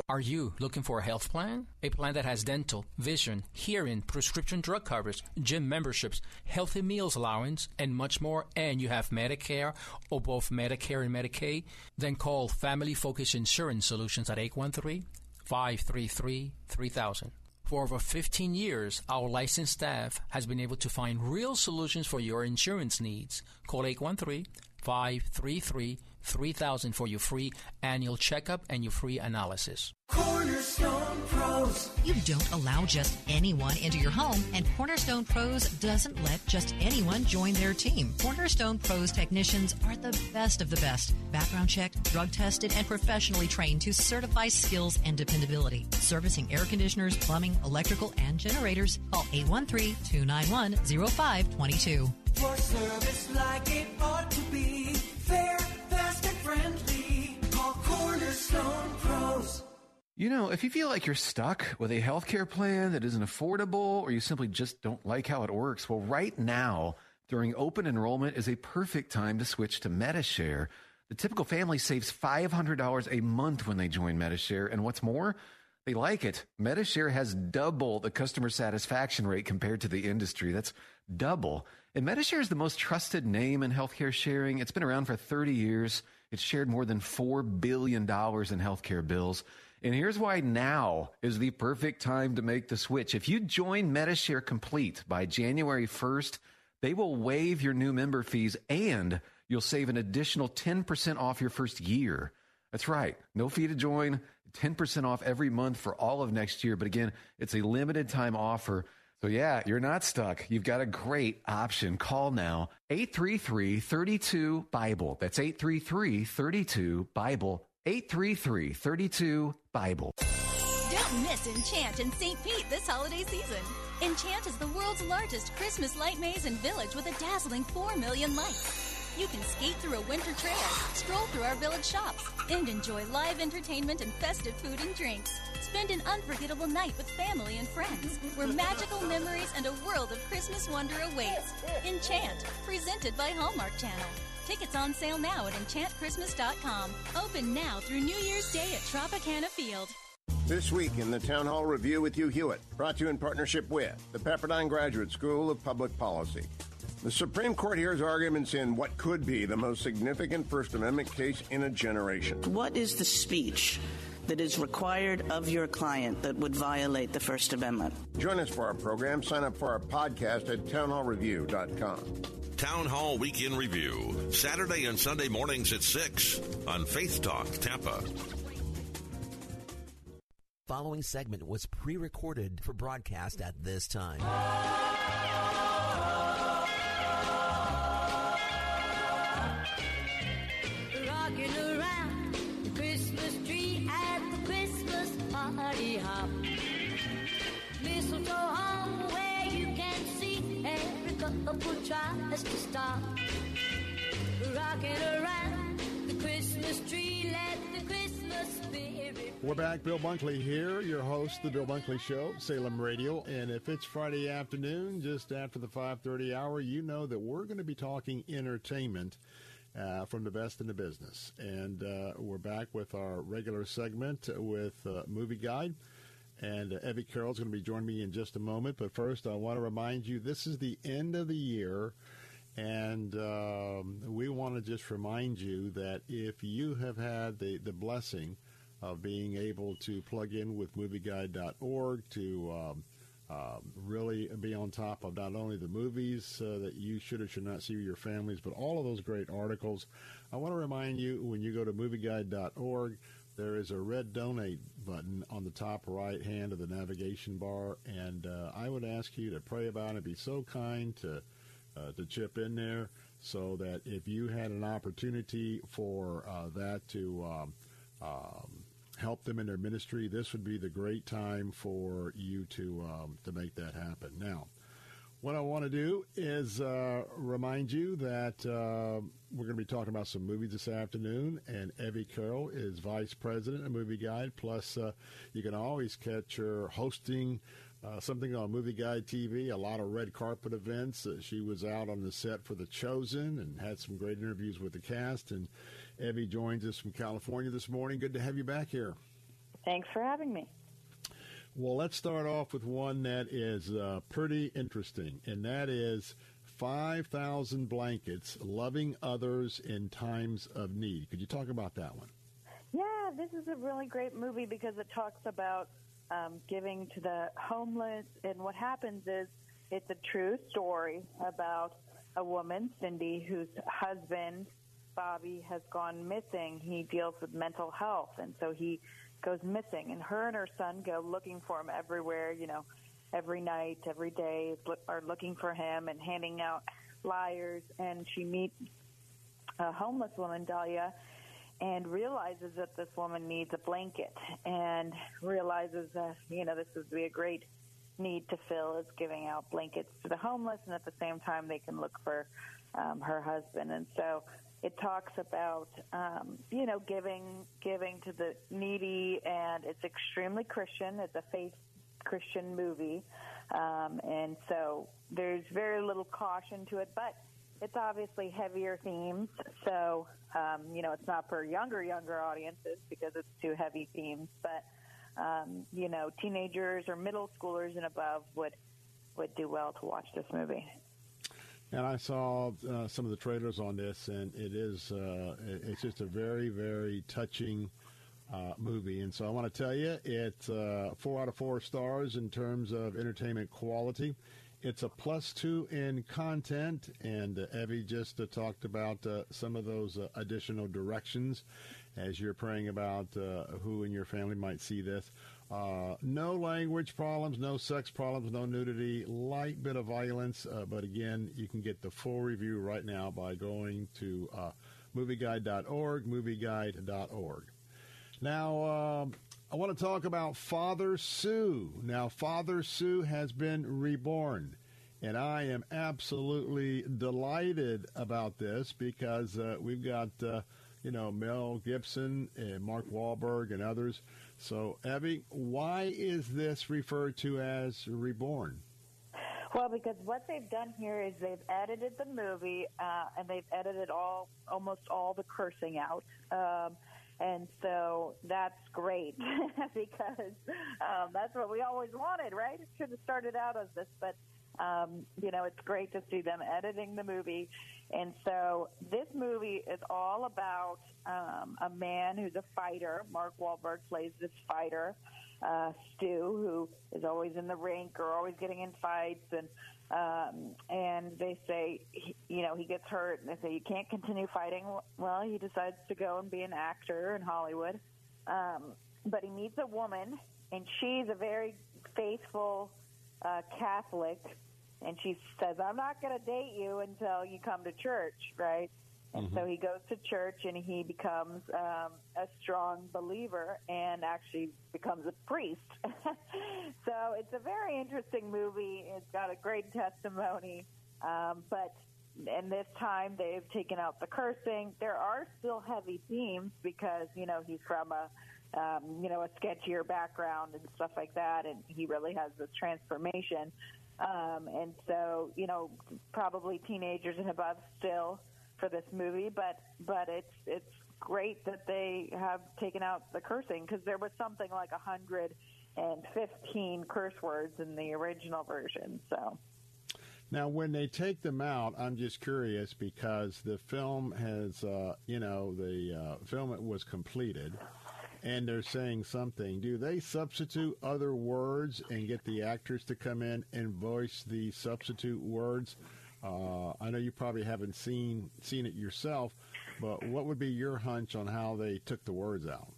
Speaker 11: Are you looking for a health plan? A plan that has dental, vision, hearing, prescription drug coverage, gym memberships, healthy meals allowance, and much more, and you have Medicare or both Medicare and Medicaid? Then call Family Focus Insurance Solutions at 813 533 3000. For over 15 years, our licensed staff has been able to find real solutions for your insurance needs. Call 813 533 3000 for your free annual checkup and your free analysis.
Speaker 7: Cornerstone Pros. You don't allow just anyone into your home, and Cornerstone Pros doesn't let just anyone join their team. Cornerstone Pros technicians are the best of the best. Background checked, drug tested, and professionally trained to certify skills and dependability. Servicing air conditioners, plumbing, electrical, and generators. Call 813 291 0522.
Speaker 5: For service like it ought to be fair, fast, and friendly. Call Cornerstone Pros.
Speaker 28: You know, if you feel like you're stuck with a healthcare plan that isn't affordable or you simply just don't like how it works, well, right now, during open enrollment, is a perfect time to switch to Medi-Share. The typical family saves $500 a month when they join Medi-Share, and what's more, they like it. Medi-Share has double the customer satisfaction rate compared to the industry. That's double. And Medi-Share is the most trusted name in healthcare sharing. It's been around for 30 years. It's shared more than $4 billion in healthcare bills. And here's why now is the perfect time to make the switch. If you join Medi-Share Complete by January 1st, they will waive your new member fees and you'll save an additional 10% off your first year. That's right. No fee to join, 10% off every month for all of next year. But again, it's a limited time offer. So yeah, you're not stuck. You've got a great option. Call now 833-32-BIBLE. That's 833-32-BIBLE. 833-32-BIBLE.
Speaker 59: Don't miss Enchant in St. Pete this holiday season. Enchant is the world's largest Christmas light maze and village with a dazzling 4 million lights. You can skate through a winter trail, stroll through our village shops, and enjoy live entertainment and festive food and drinks. Spend an unforgettable night with family and friends, where magical memories and a world of Christmas wonder awaits. Enchant, presented by Hallmark Channel. Tickets on sale now at enchantchristmas.com. Open now through New Year's Day at Tropicana Field.
Speaker 57: This week in the Town Hall Review with Hugh Hewitt, brought to you in partnership with the Pepperdine Graduate School of Public Policy. The Supreme Court hears arguments in what could be the most significant First Amendment case in a generation.
Speaker 60: What is the speech that is required of your client that would violate the First Amendment?
Speaker 57: Join us for our program. Sign up for our podcast at townhallreview.com.
Speaker 61: Town Hall Weekend Review, Saturday and Sunday mornings at 6 on Faith Talk Tampa.
Speaker 14: Following segment was pre recorded for broadcast at this time.
Speaker 62: Rocking around the Christmas tree at the Christmas party hop. Mistletoe hung where you can see every couple tries to stop. Rocking around the Christmas tree, let the Christmas spirit.
Speaker 1: We're back. Bill Bunkley here, your host, The Bill Bunkley Show, Salem Radio. And if it's Friday afternoon, just after the 5.30 hour, you know that we're going to be talking entertainment uh, from the best in the business. And uh, we're back with our regular segment with uh, Movie Guide. And uh, Evie is going to be joining me in just a moment. But first, I want to remind you this is the end of the year. And um, we want to just remind you that if you have had the, the blessing of being able to plug in with movieguide.org to um, um, really be on top of not only the movies uh, that you should or should not see with your families, but all of those great articles. I want to remind you when you go to movieguide.org, there is a red donate button on the top right hand of the navigation bar, and uh, I would ask you to pray about it. Be so kind to uh, to chip in there, so that if you had an opportunity for uh, that to um, um, help them in their ministry, this would be the great time for you to um, to make that happen. Now, what I want to do is uh, remind you that uh, we're going to be talking about some movies this afternoon, and Evie Carroll is vice president of Movie Guide. Plus, uh, you can always catch her hosting. Uh, something on Movie Guide TV, a lot of red carpet events. Uh, she was out on the set for The Chosen and had some great interviews with the cast. And Evie joins us from California this morning. Good to have you back here.
Speaker 63: Thanks for having me.
Speaker 1: Well, let's start off with one that is uh, pretty interesting, and that is 5,000 Blankets Loving Others in Times of Need. Could you talk about that one?
Speaker 63: Yeah, this is a really great movie because it talks about um, giving to the homeless. And what happens is it's a true story about a woman, Cindy, whose husband, Bobby, has gone missing. He deals with mental health, and so he goes missing. And her and her son go looking for him everywhere, you know, every night, every day, are looking for him and handing out flyers. And she meets a homeless woman, Dahlia, and realizes that this woman needs a blanket and realizes that, you know, this would be a great need to fill is giving out blankets to the homeless and at the same time they can look for um, her husband. And so it talks about, um, you know, giving, giving to the needy and it's extremely Christian. It's a faith Christian movie. Um, and so there's very little caution to it, but it's obviously heavier themes. So, um, you know, it's not for younger, younger audiences because it's too heavy themes, but, um, you know, teenagers or middle schoolers and above would, would do well to watch this movie.
Speaker 1: And I saw uh, some of the trailers on this, and it is uh, it's just a very, very touching uh, movie. And so I want to tell you, it's uh, four out of four stars in terms of entertainment quality. It's a plus two in content, and uh, Evie just uh, talked about some of those additional directions as you're praying about who in your family might see this. Uh, no language problems, no sex problems, no nudity, light bit of violence, but again, you can get the full review right now by going to movieguide.org, movieguide.org. Now, um, I want to talk about Father Stu. Now, Father Stu has been reborn. And I am absolutely delighted about this because uh, we've got, uh, you know, Mel Gibson and Mark Wahlberg and others. So, Abby, why is this referred to as Reborn?
Speaker 63: Well, because what they've done here is they've edited the movie uh, and they've edited all almost all the cursing out. Um, and so that's great *laughs* because um, that's what we always wanted, right? It should have started out as this, but um, you know, it's great to see them editing the movie. And so this movie is all about um, a man who's a fighter. Mark Wahlberg plays this fighter, uh, Stu, who is always in the rink or always getting in fights. And um, and they say, you know, he gets hurt, and they say you can't continue fighting. Well, he decides to go and be an actor in Hollywood. Um, but he meets a woman, and she's a very faithful uh, Catholic, and she says, "I'm not going to date you until you come to church, right?" And so he goes to church, and he becomes um, a strong believer, and actually becomes a priest. *laughs* so it's a very interesting movie. It's got a great testimony, um, but and this time they've taken out the cursing. There are still heavy themes because you know he's from a um, you know a sketchier background and stuff like that, and he really has this transformation. Um, and so you know probably teenagers and above still for this movie, but but it's it's great that they have taken out the cursing because there was something like a hundred and fifteen curse words in the original version. So.
Speaker 1: Now, when they take them out, I'm just curious because the film has, uh, you know, the uh, film was completed, and they're saying something. Do they substitute other words and get the actors to come in and voice the substitute words? Uh, I know you probably haven't seen seen it yourself, but what would be your hunch on how they took the words out?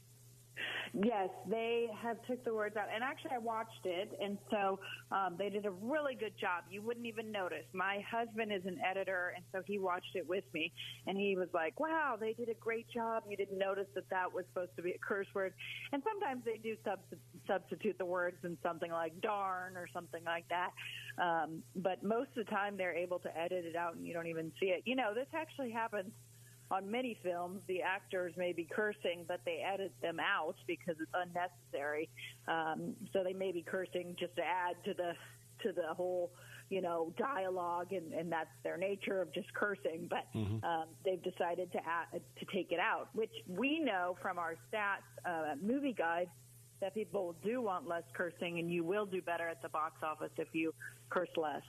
Speaker 63: Yes, they have took the words out, and actually, I watched it, and so um, they did a really good job. You wouldn't even notice. My husband is an editor, and so he watched it with me, and he was like, "Wow, they did a great job. You didn't notice that that was supposed to be a curse word." And sometimes they do subst- substitute the words in something like "darn" or something like that, um, but most of the time they're able to edit it out, and you don't even see it. You know, this actually happens on many films, the actors may be cursing, but they edit them out because it's unnecessary. Um, so they may be cursing just to add to the to the whole, you know, dialogue, and, and that's their nature of just cursing. But
Speaker 44: Mhm.
Speaker 63: um, they've decided to add, to take it out, which we know from our stats uh, movie guide that people do want less cursing, and you will do better at the box office if you curse less.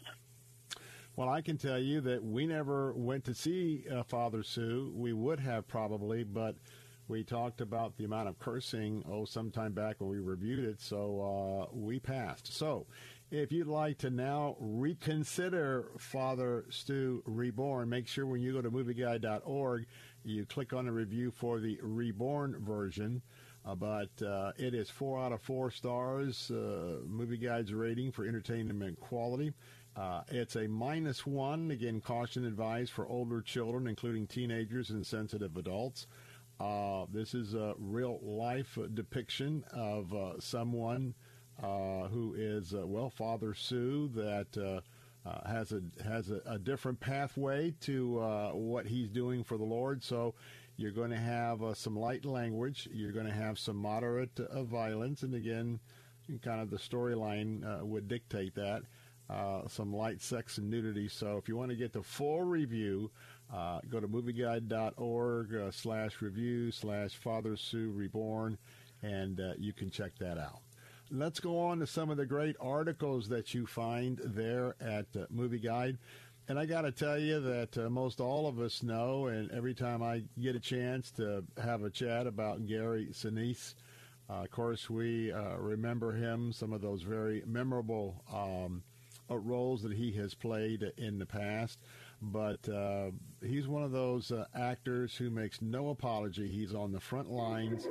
Speaker 1: Well, I can tell you that we never went to see uh, Father Stu. We would have probably, but we talked about the amount of cursing, oh, sometime back when we reviewed it, so uh, we passed. So, if you'd like to now reconsider Father Stu Reborn, make sure when you go to movieguide.org, you click on the review for the Reborn version. Uh, but uh, it is four out of four stars, uh, Movie Guide's rating for entertainment quality. Uh, it's a minus one. Again, caution advised for older children, including teenagers and sensitive adults. Uh, this is a real life depiction of uh, someone uh, who is, uh, well, Father Stu, that uh, has a has a, a different pathway to what he's doing for the Lord. So you're going to have some light language. You're going to have some moderate violence, and again, kind of the storyline would dictate that. Uh, some light sex and nudity. So if you want to get the full review, uh, go to movieguide.org uh, slash review slash Father Stu Reborn, and uh, you can check that out. Let's go on to some of the great articles that you find there at uh, Movie Guide. And I got to tell you that uh, most all of us know, and every time I get a chance to have a chat about Gary Sinise, uh, of course, we uh, remember him, some of those very memorable um, uh, roles that he has played in the past. But uh, he's one of those uh, actors who makes no apology. He's on the front lines.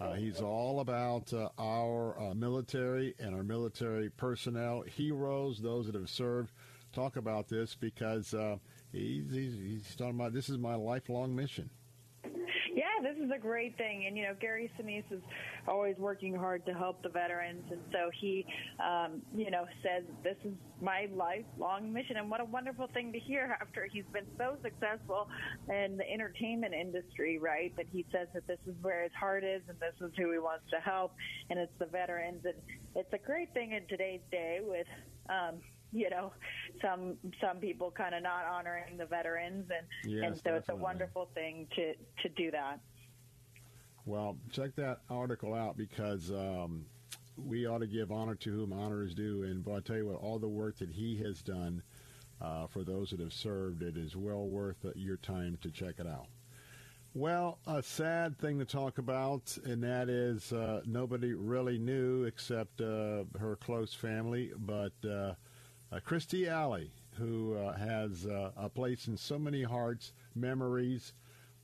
Speaker 1: Uh, he's all about uh, our uh, military and our military personnel, heroes, those that have served. Talk about this because he's, he's, he's talking about this is my lifelong mission.
Speaker 63: This is a great thing. And, you know, Gary Sinise is always working hard to help the veterans. And so he, um, you know, says, this is my lifelong mission. And what a wonderful thing to hear *laughs* after he's been so successful in the entertainment industry, right? That he says that this is where his heart is and this is who he wants to help. And it's the veterans. And it's a great thing in today's day with, um, you know, some some people kind of not honoring the veterans, and
Speaker 1: Yes,
Speaker 63: and so it's a wonderful thing to to do that.
Speaker 1: Well, check that article out because um, we ought to give honor to whom honor is due. And but I tell you what, all the work that he has done uh, for those that have served, it is well worth uh, your time to check it out. Well, a sad thing to talk about, and that is uh, nobody really knew except uh, her close family, but uh, uh, Kirstie Alley, who uh, has a place in so many hearts, memories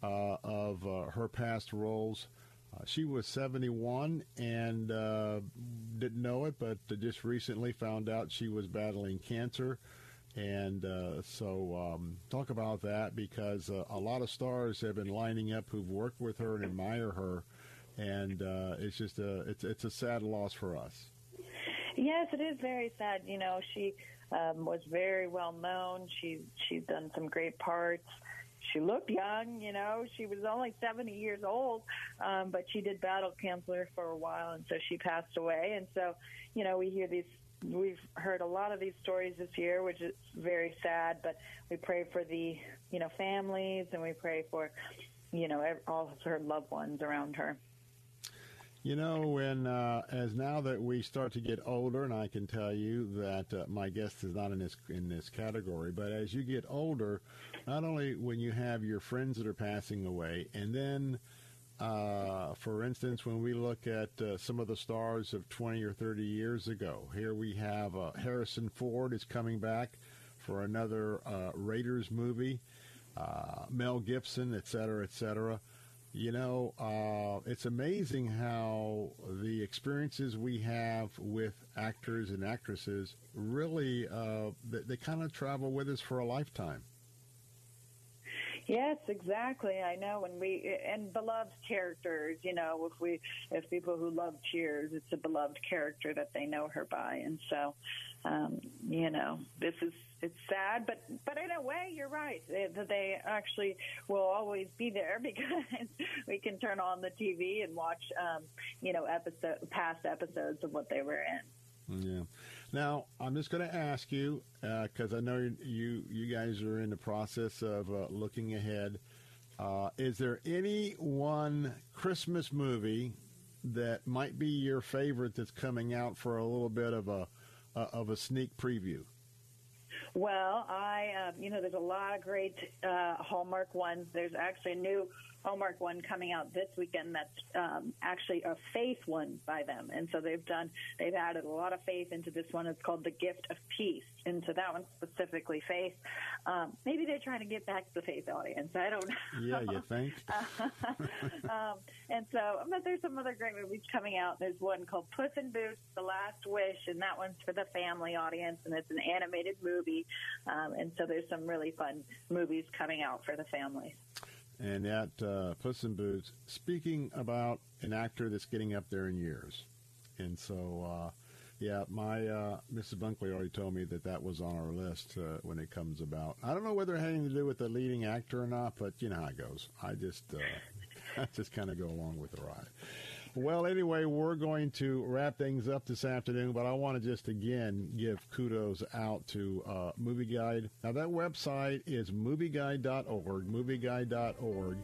Speaker 1: of her past roles. Uh, she was 71 and uh, didn't know it, but just recently found out she was battling cancer. And uh, so, um, talk about that because uh, a lot of stars have been lining up who've worked with her and admire her, and uh, it's just a it's it's a sad loss for us.
Speaker 63: Yes, it is very sad. You know, she um, was very well known. She she's done some great parts. She looked young, you know. She was only 70 years old, um, but she did battle cancer for a while, and so she passed away. And so, you know, we hear these. We've heard a lot of these stories this year, which is very sad. But we pray for the, you know, families, and we pray for, you know, all of her loved ones around her.
Speaker 1: You know, when uh, as now that we start to get older, and I can tell you that uh, my guest is not in this in this category, but as you get older, not only when you have your friends that are passing away, and then, uh, for instance, when we look at uh, some of the stars of twenty or thirty years ago, here we have uh, Harrison Ford is coming back for another uh, Raiders movie, uh, Mel Gibson, et cetera, et cetera. You know, uh, it's amazing how the experiences we have with actors and actresses really they, they kind of travel with us for a lifetime.
Speaker 63: Yes, exactly. I know when we and beloved characters, you know, if we if people who love Cheers, it's a beloved character that they know her by, and so, um, you know, this is it's sad, but but in a way, you're right they, they actually will always be there *laughs* because we can turn on the TV and watch, um, you know, episode past episodes of what they were in.
Speaker 1: Yeah. Now I'm just going to ask you because I know you you guys are in the process of uh, looking ahead. Uh, is there any one Christmas movie that might be your favorite that's coming out for a little bit of a uh, of a sneak preview?
Speaker 63: Well, I, um, you know, there's a lot of great uh, Hallmark ones. There's actually a new Hallmark one coming out this weekend that's um, actually a faith one by them. And so they've done, they've added a lot of faith into this one. It's called The Gift of Peace. Into that one specifically, faith. Um, maybe they're trying to get back to the faith audience. I don't know.
Speaker 1: Yeah, you think? *laughs*
Speaker 63: um, and so, but there's some other great movies coming out. There's one called Puss in Boots: The Last Wish, and that one's for the family audience, and it's an animated movie. Um, and so, there's some really fun movies coming out for the families.
Speaker 1: And that uh, Puss in Boots, speaking about an actor that's getting up there in years. And so, uh, yeah, my uh, Mrs. Bunkley already told me that that was on our list uh, when it comes about. I don't know whether it had anything to do with the leading actor or not, but you know how it goes. I just, uh, *laughs* I just kind of go along with the ride. Well, anyway, we're going to wrap things up this afternoon, but I want to just again give kudos out to uh, Movie Guide. Now, that website is movieguide.org, movieguide.org.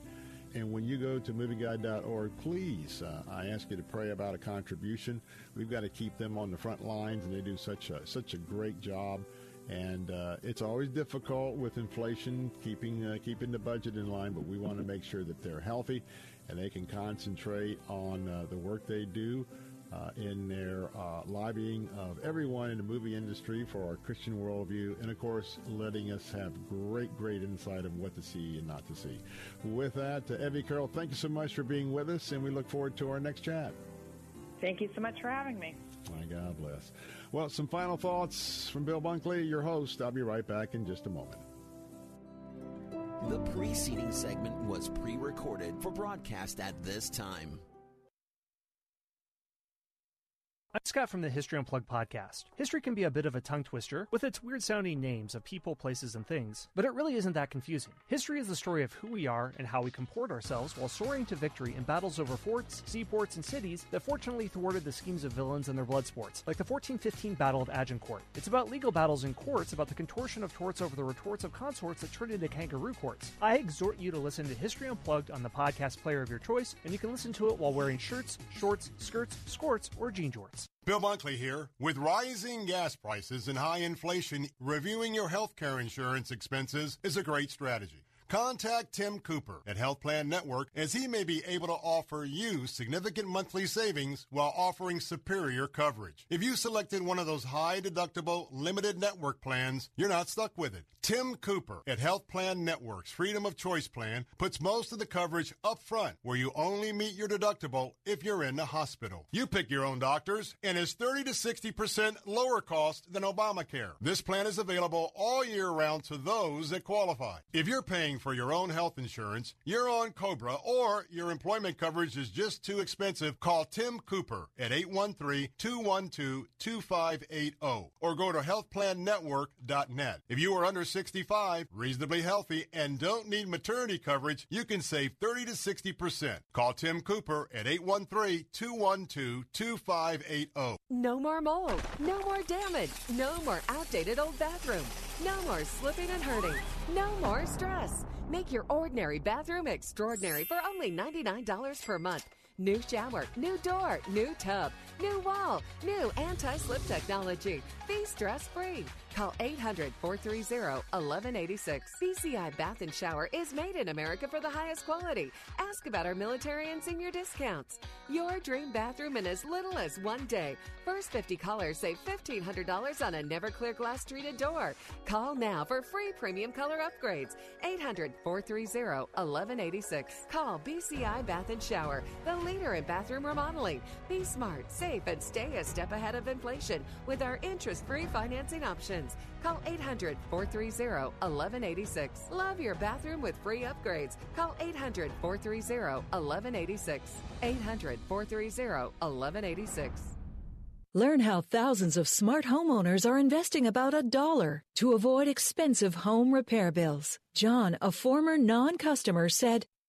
Speaker 1: And when you go to movieguide.org, please, uh, I ask you to pray about a contribution. We've got to keep them on the front lines, and they do such a, such a great job. And uh, it's always difficult with inflation, keeping uh, keeping the budget in line. But we want to make sure that they're healthy, and they can concentrate on uh, the work they do uh, in their uh, lobbying of everyone in the movie industry for our Christian worldview, and of course, letting us have great, great insight of what to see and not to see. With that, uh, Evie Carroll, thank you so much for being with us, and we look forward to our next chat.
Speaker 63: Thank you so much for having me.
Speaker 1: My God bless. Well, some final thoughts from Bill Bunkley, your host. I'll be right back in just a moment.
Speaker 14: The preceding segment was pre recorded for broadcast at this time.
Speaker 44: I'm Scott from the History Unplugged podcast. History can be a bit of a tongue twister with its weird sounding names of people, places, and things, but it really isn't that confusing. History is the story of who we are and how we comport ourselves while soaring to victory in battles over forts, seaports, and cities that fortunately thwarted the schemes of villains and their blood sports, like the 1415 Battle of Agincourt. It's about legal battles in courts, about the contortion of torts over the retorts of consorts that turned into kangaroo courts. I exhort you to listen to History Unplugged on the podcast player of your choice, and you can listen to it while wearing shirts, shorts, skirts, skirts, or jean jorts.
Speaker 1: Bill Bunkley here. With rising gas prices and high inflation, reviewing your health care insurance expenses is a great strategy. Contact Tim Cooper at Health Plan Network as he may be able to offer you significant monthly savings while offering superior coverage. If you selected one of those high deductible limited network plans, you're not stuck with it. Tim Cooper at Health Plan Network's Freedom of Choice plan puts most of the coverage up front where you only meet your deductible if you're in the hospital. You pick your own doctors and is 30 to 60% lower cost than Obamacare. This plan is available all year round to those that qualify. If you're paying for your own health insurance, you're on Cobra, or your employment coverage is just too expensive, call Tim Cooper at 813-212-2580 or go to healthplannetwork.net. If you are under 65, reasonably healthy, and don't need maternity coverage, you can save 30 to 60%. Call Tim Cooper at 813-212-2580.
Speaker 64: No more mold. No more damage. No more outdated old bathroom. No more slipping and hurting. No more stress. Make your ordinary bathroom extraordinary for only $99 per month. New shower, new door, new tub, new wall, new anti slip technology. Be stress free. Call 800 430 1186. BCI Bath and Shower is made in America for the highest quality. Ask about our military and senior discounts. Your dream bathroom in as little as one day. First 50 callers save $1,500 on a never clear glass treated door. Call now for free premium color upgrades. 800 430 1186. Call BCI Bath and Shower, the leader in bathroom remodeling. Be smart, safe, and stay a step ahead of inflation with our interest free financing options. Call 800 430 1186. Love your bathroom with free upgrades. Call 800 430 1186. 800 430 1186.
Speaker 65: Learn how thousands of smart homeowners are investing about a dollar to avoid expensive home repair bills. John, a former non customer, said,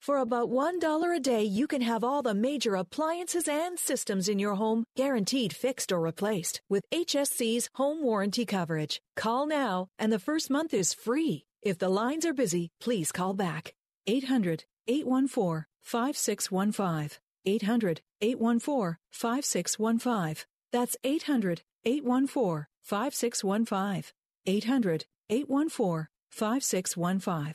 Speaker 65: For about $1 a day, you can have all the major appliances and systems in your home guaranteed fixed or replaced with HSC's home warranty coverage. Call now, and the first month is free. If the lines are busy, please call back. 800 814 5615. 800 814 5615. That's 800 814 5615. 800 814 5615.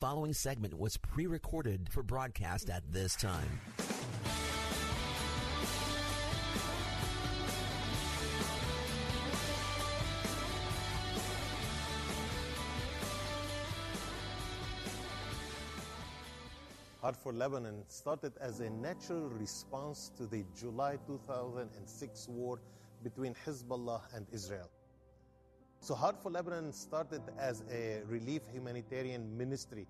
Speaker 14: Following segment was pre recorded for broadcast at this time.
Speaker 66: Heart for Lebanon started as a natural response to the July 2006 war between Hezbollah and Israel. So Heart for Lebanon started as a relief humanitarian ministry,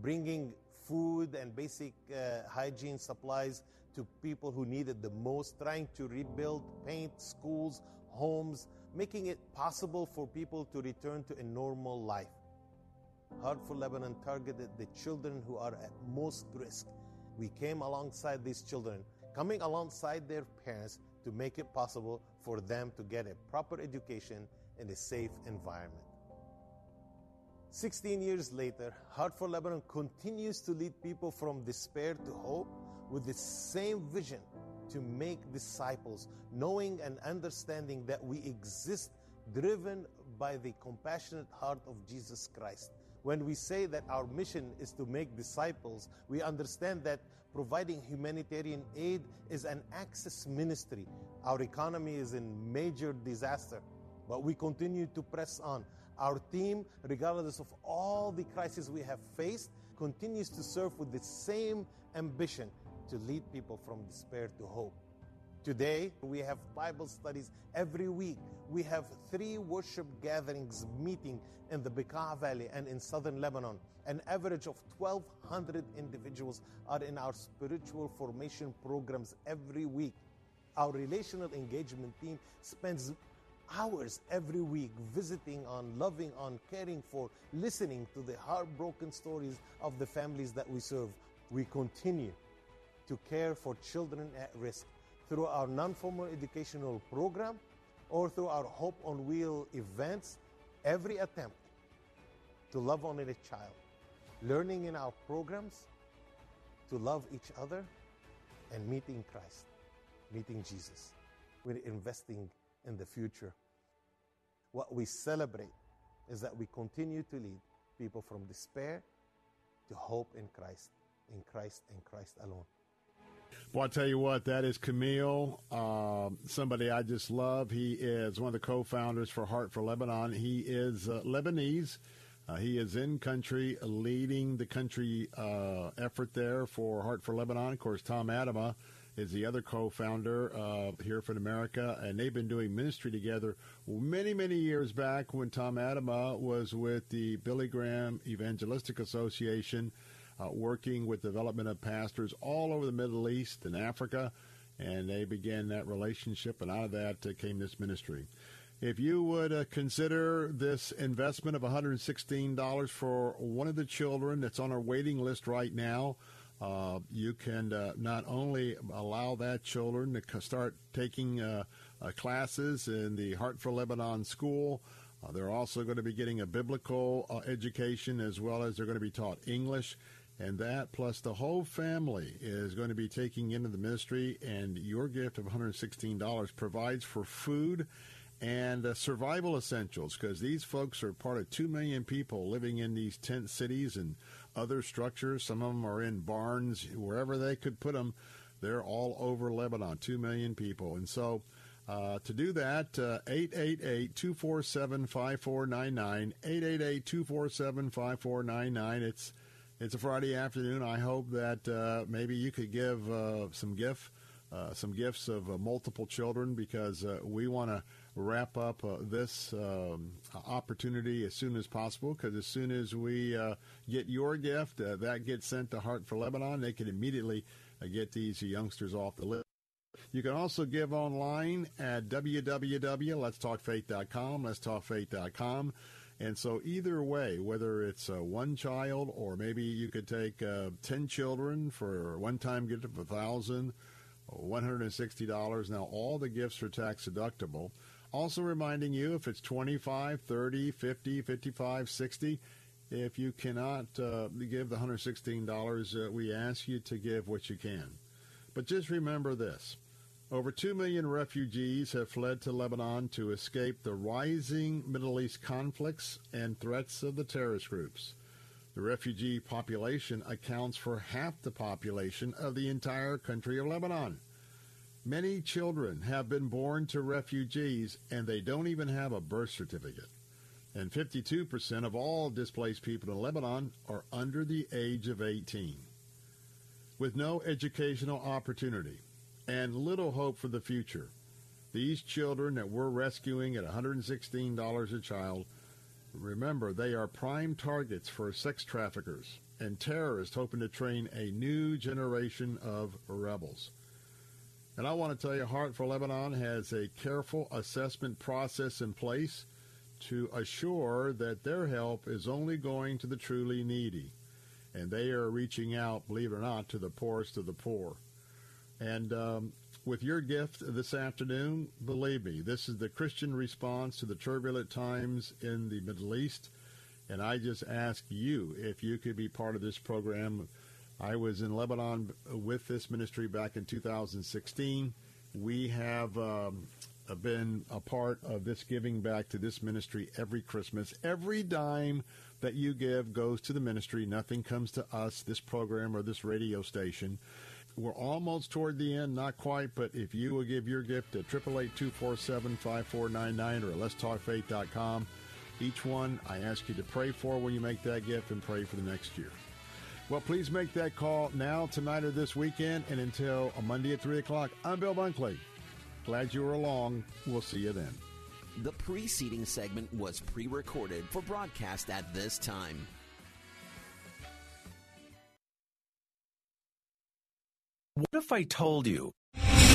Speaker 66: bringing food and basic uh, hygiene supplies to people who needed the most, trying to rebuild, paint schools, homes, making it possible for people to return to a normal life. Heart for Lebanon targeted the children who are at most risk. We came alongside these children, coming alongside their parents to make it possible for them to get a proper education in a safe environment. 16 years later, Heart for Lebanon continues to lead people from despair to hope with the same vision to make disciples, knowing and understanding that we exist driven by the compassionate heart of Jesus Christ. When we say that our mission is to make disciples, we understand that providing humanitarian aid is an access ministry. Our economy is in major disaster, but we continue to press on. Our team, regardless of all the crises we have faced, continues to serve with the same ambition to lead people from despair to hope. Today, we have Bible studies every week. We have three worship gatherings meeting in the Bekaa Valley and in southern Lebanon. An average of 1,200 individuals are in our spiritual formation programs every week. Our relational engagement team spends hours every week visiting on, loving on, caring for, listening to the heartbroken stories of the families that we serve. We continue to care for children at risk through our non formal educational program or through our Hope on Wheel events. Every attempt to love on a child, learning in our programs to love each other and meeting Christ, meeting Jesus. We're investing in the future. What we celebrate is that we continue to lead people from despair to hope in Christ, in Christ and Christ alone.
Speaker 1: Well, I'll tell you what, that is Camille, uh, somebody I just love. He is one of the co founders for Heart for Lebanon. He is uh, Lebanese. Uh, he is in country leading the country uh, effort there for Heart for Lebanon. Of course, Tom Atema is the other co-founder uh, here for America, and they've been doing ministry together many, many years back when Tom Atema was with the Billy Graham Evangelistic Association, uh, working with development of pastors all over the Middle East and Africa, and they began that relationship, and out of that uh, came this ministry. If you would uh, consider this investment of $116 for one of the children that's on our waiting list right now, uh, you can uh, not only allow that children to start taking uh, uh, classes in the Heart for Lebanon school. Uh, they're also going to be getting a biblical education as well as they're going to be taught English. And that plus the whole family is going to be taking into the ministry. And your gift of $116 provides for food and uh, survival essentials because these folks are part of 2 million people living in these tent cities and other structures. Some of them are in barns, wherever they could put them. They're all over Lebanon, 2 million people. And so uh, to do that, 888 247 5499. 888 247 5499. It's it's a Friday afternoon. I hope that uh, maybe you could give uh, some gift, uh, some gifts of uh, multiple children because uh, we want to wrap up uh, this um, opportunity as soon as possible. Because as soon as we get your gift, that gets sent to Heart for Lebanon. They can immediately get these youngsters off the list. You can also give online at www.letstalkfaith.com. Letstalkfaith.com. And so, either way, whether it's uh, one child or maybe you could take uh, 10 children for one time gift of $1,000, $160. Now, all the gifts are tax deductible. Also, reminding you if it's 25, 30, 50, 55, 60, if you cannot uh, give the $116, uh, we ask you to give what you can. But just remember this over 2 million refugees have fled to Lebanon to escape the rising Middle East conflicts and threats of the terrorist groups. The refugee population accounts for half the population of the entire country of Lebanon. Many children have been born to refugees and they don't even have a birth certificate. And 52% of all displaced people in Lebanon are under the age of 18. With no educational opportunity, and little hope for the future. These children that we're rescuing at $116 a child, remember, they are prime targets for sex traffickers and terrorists hoping to train a new generation of rebels. And I want to tell you, Heart for Lebanon has a careful assessment process in place to assure that their help is only going to the truly needy. And they are reaching out, believe it or not, to the poorest of the poor. And um, with your gift this afternoon, believe me, this is the Christian response to the turbulent times in the Middle East. And I just ask you if you could be part of this program. I was in Lebanon with this ministry back in 2016. We have um, been a part of this giving back to this ministry every Christmas. Every dime that you give goes to the ministry. Nothing comes to us, this program, or this radio station. We're almost toward the end, not quite, but if you will give your gift at 888-247-5499 or letstalkfaith.com, each one I ask you to pray for when you make that gift and pray for the next year. Well, please make that call now, tonight, or this weekend, and until a Monday at 3 o'clock. I'm Bill Bunkley. Glad you were along. We'll see you then.
Speaker 14: The preceding segment was pre recorded for broadcast at this time.
Speaker 12: What if I told you?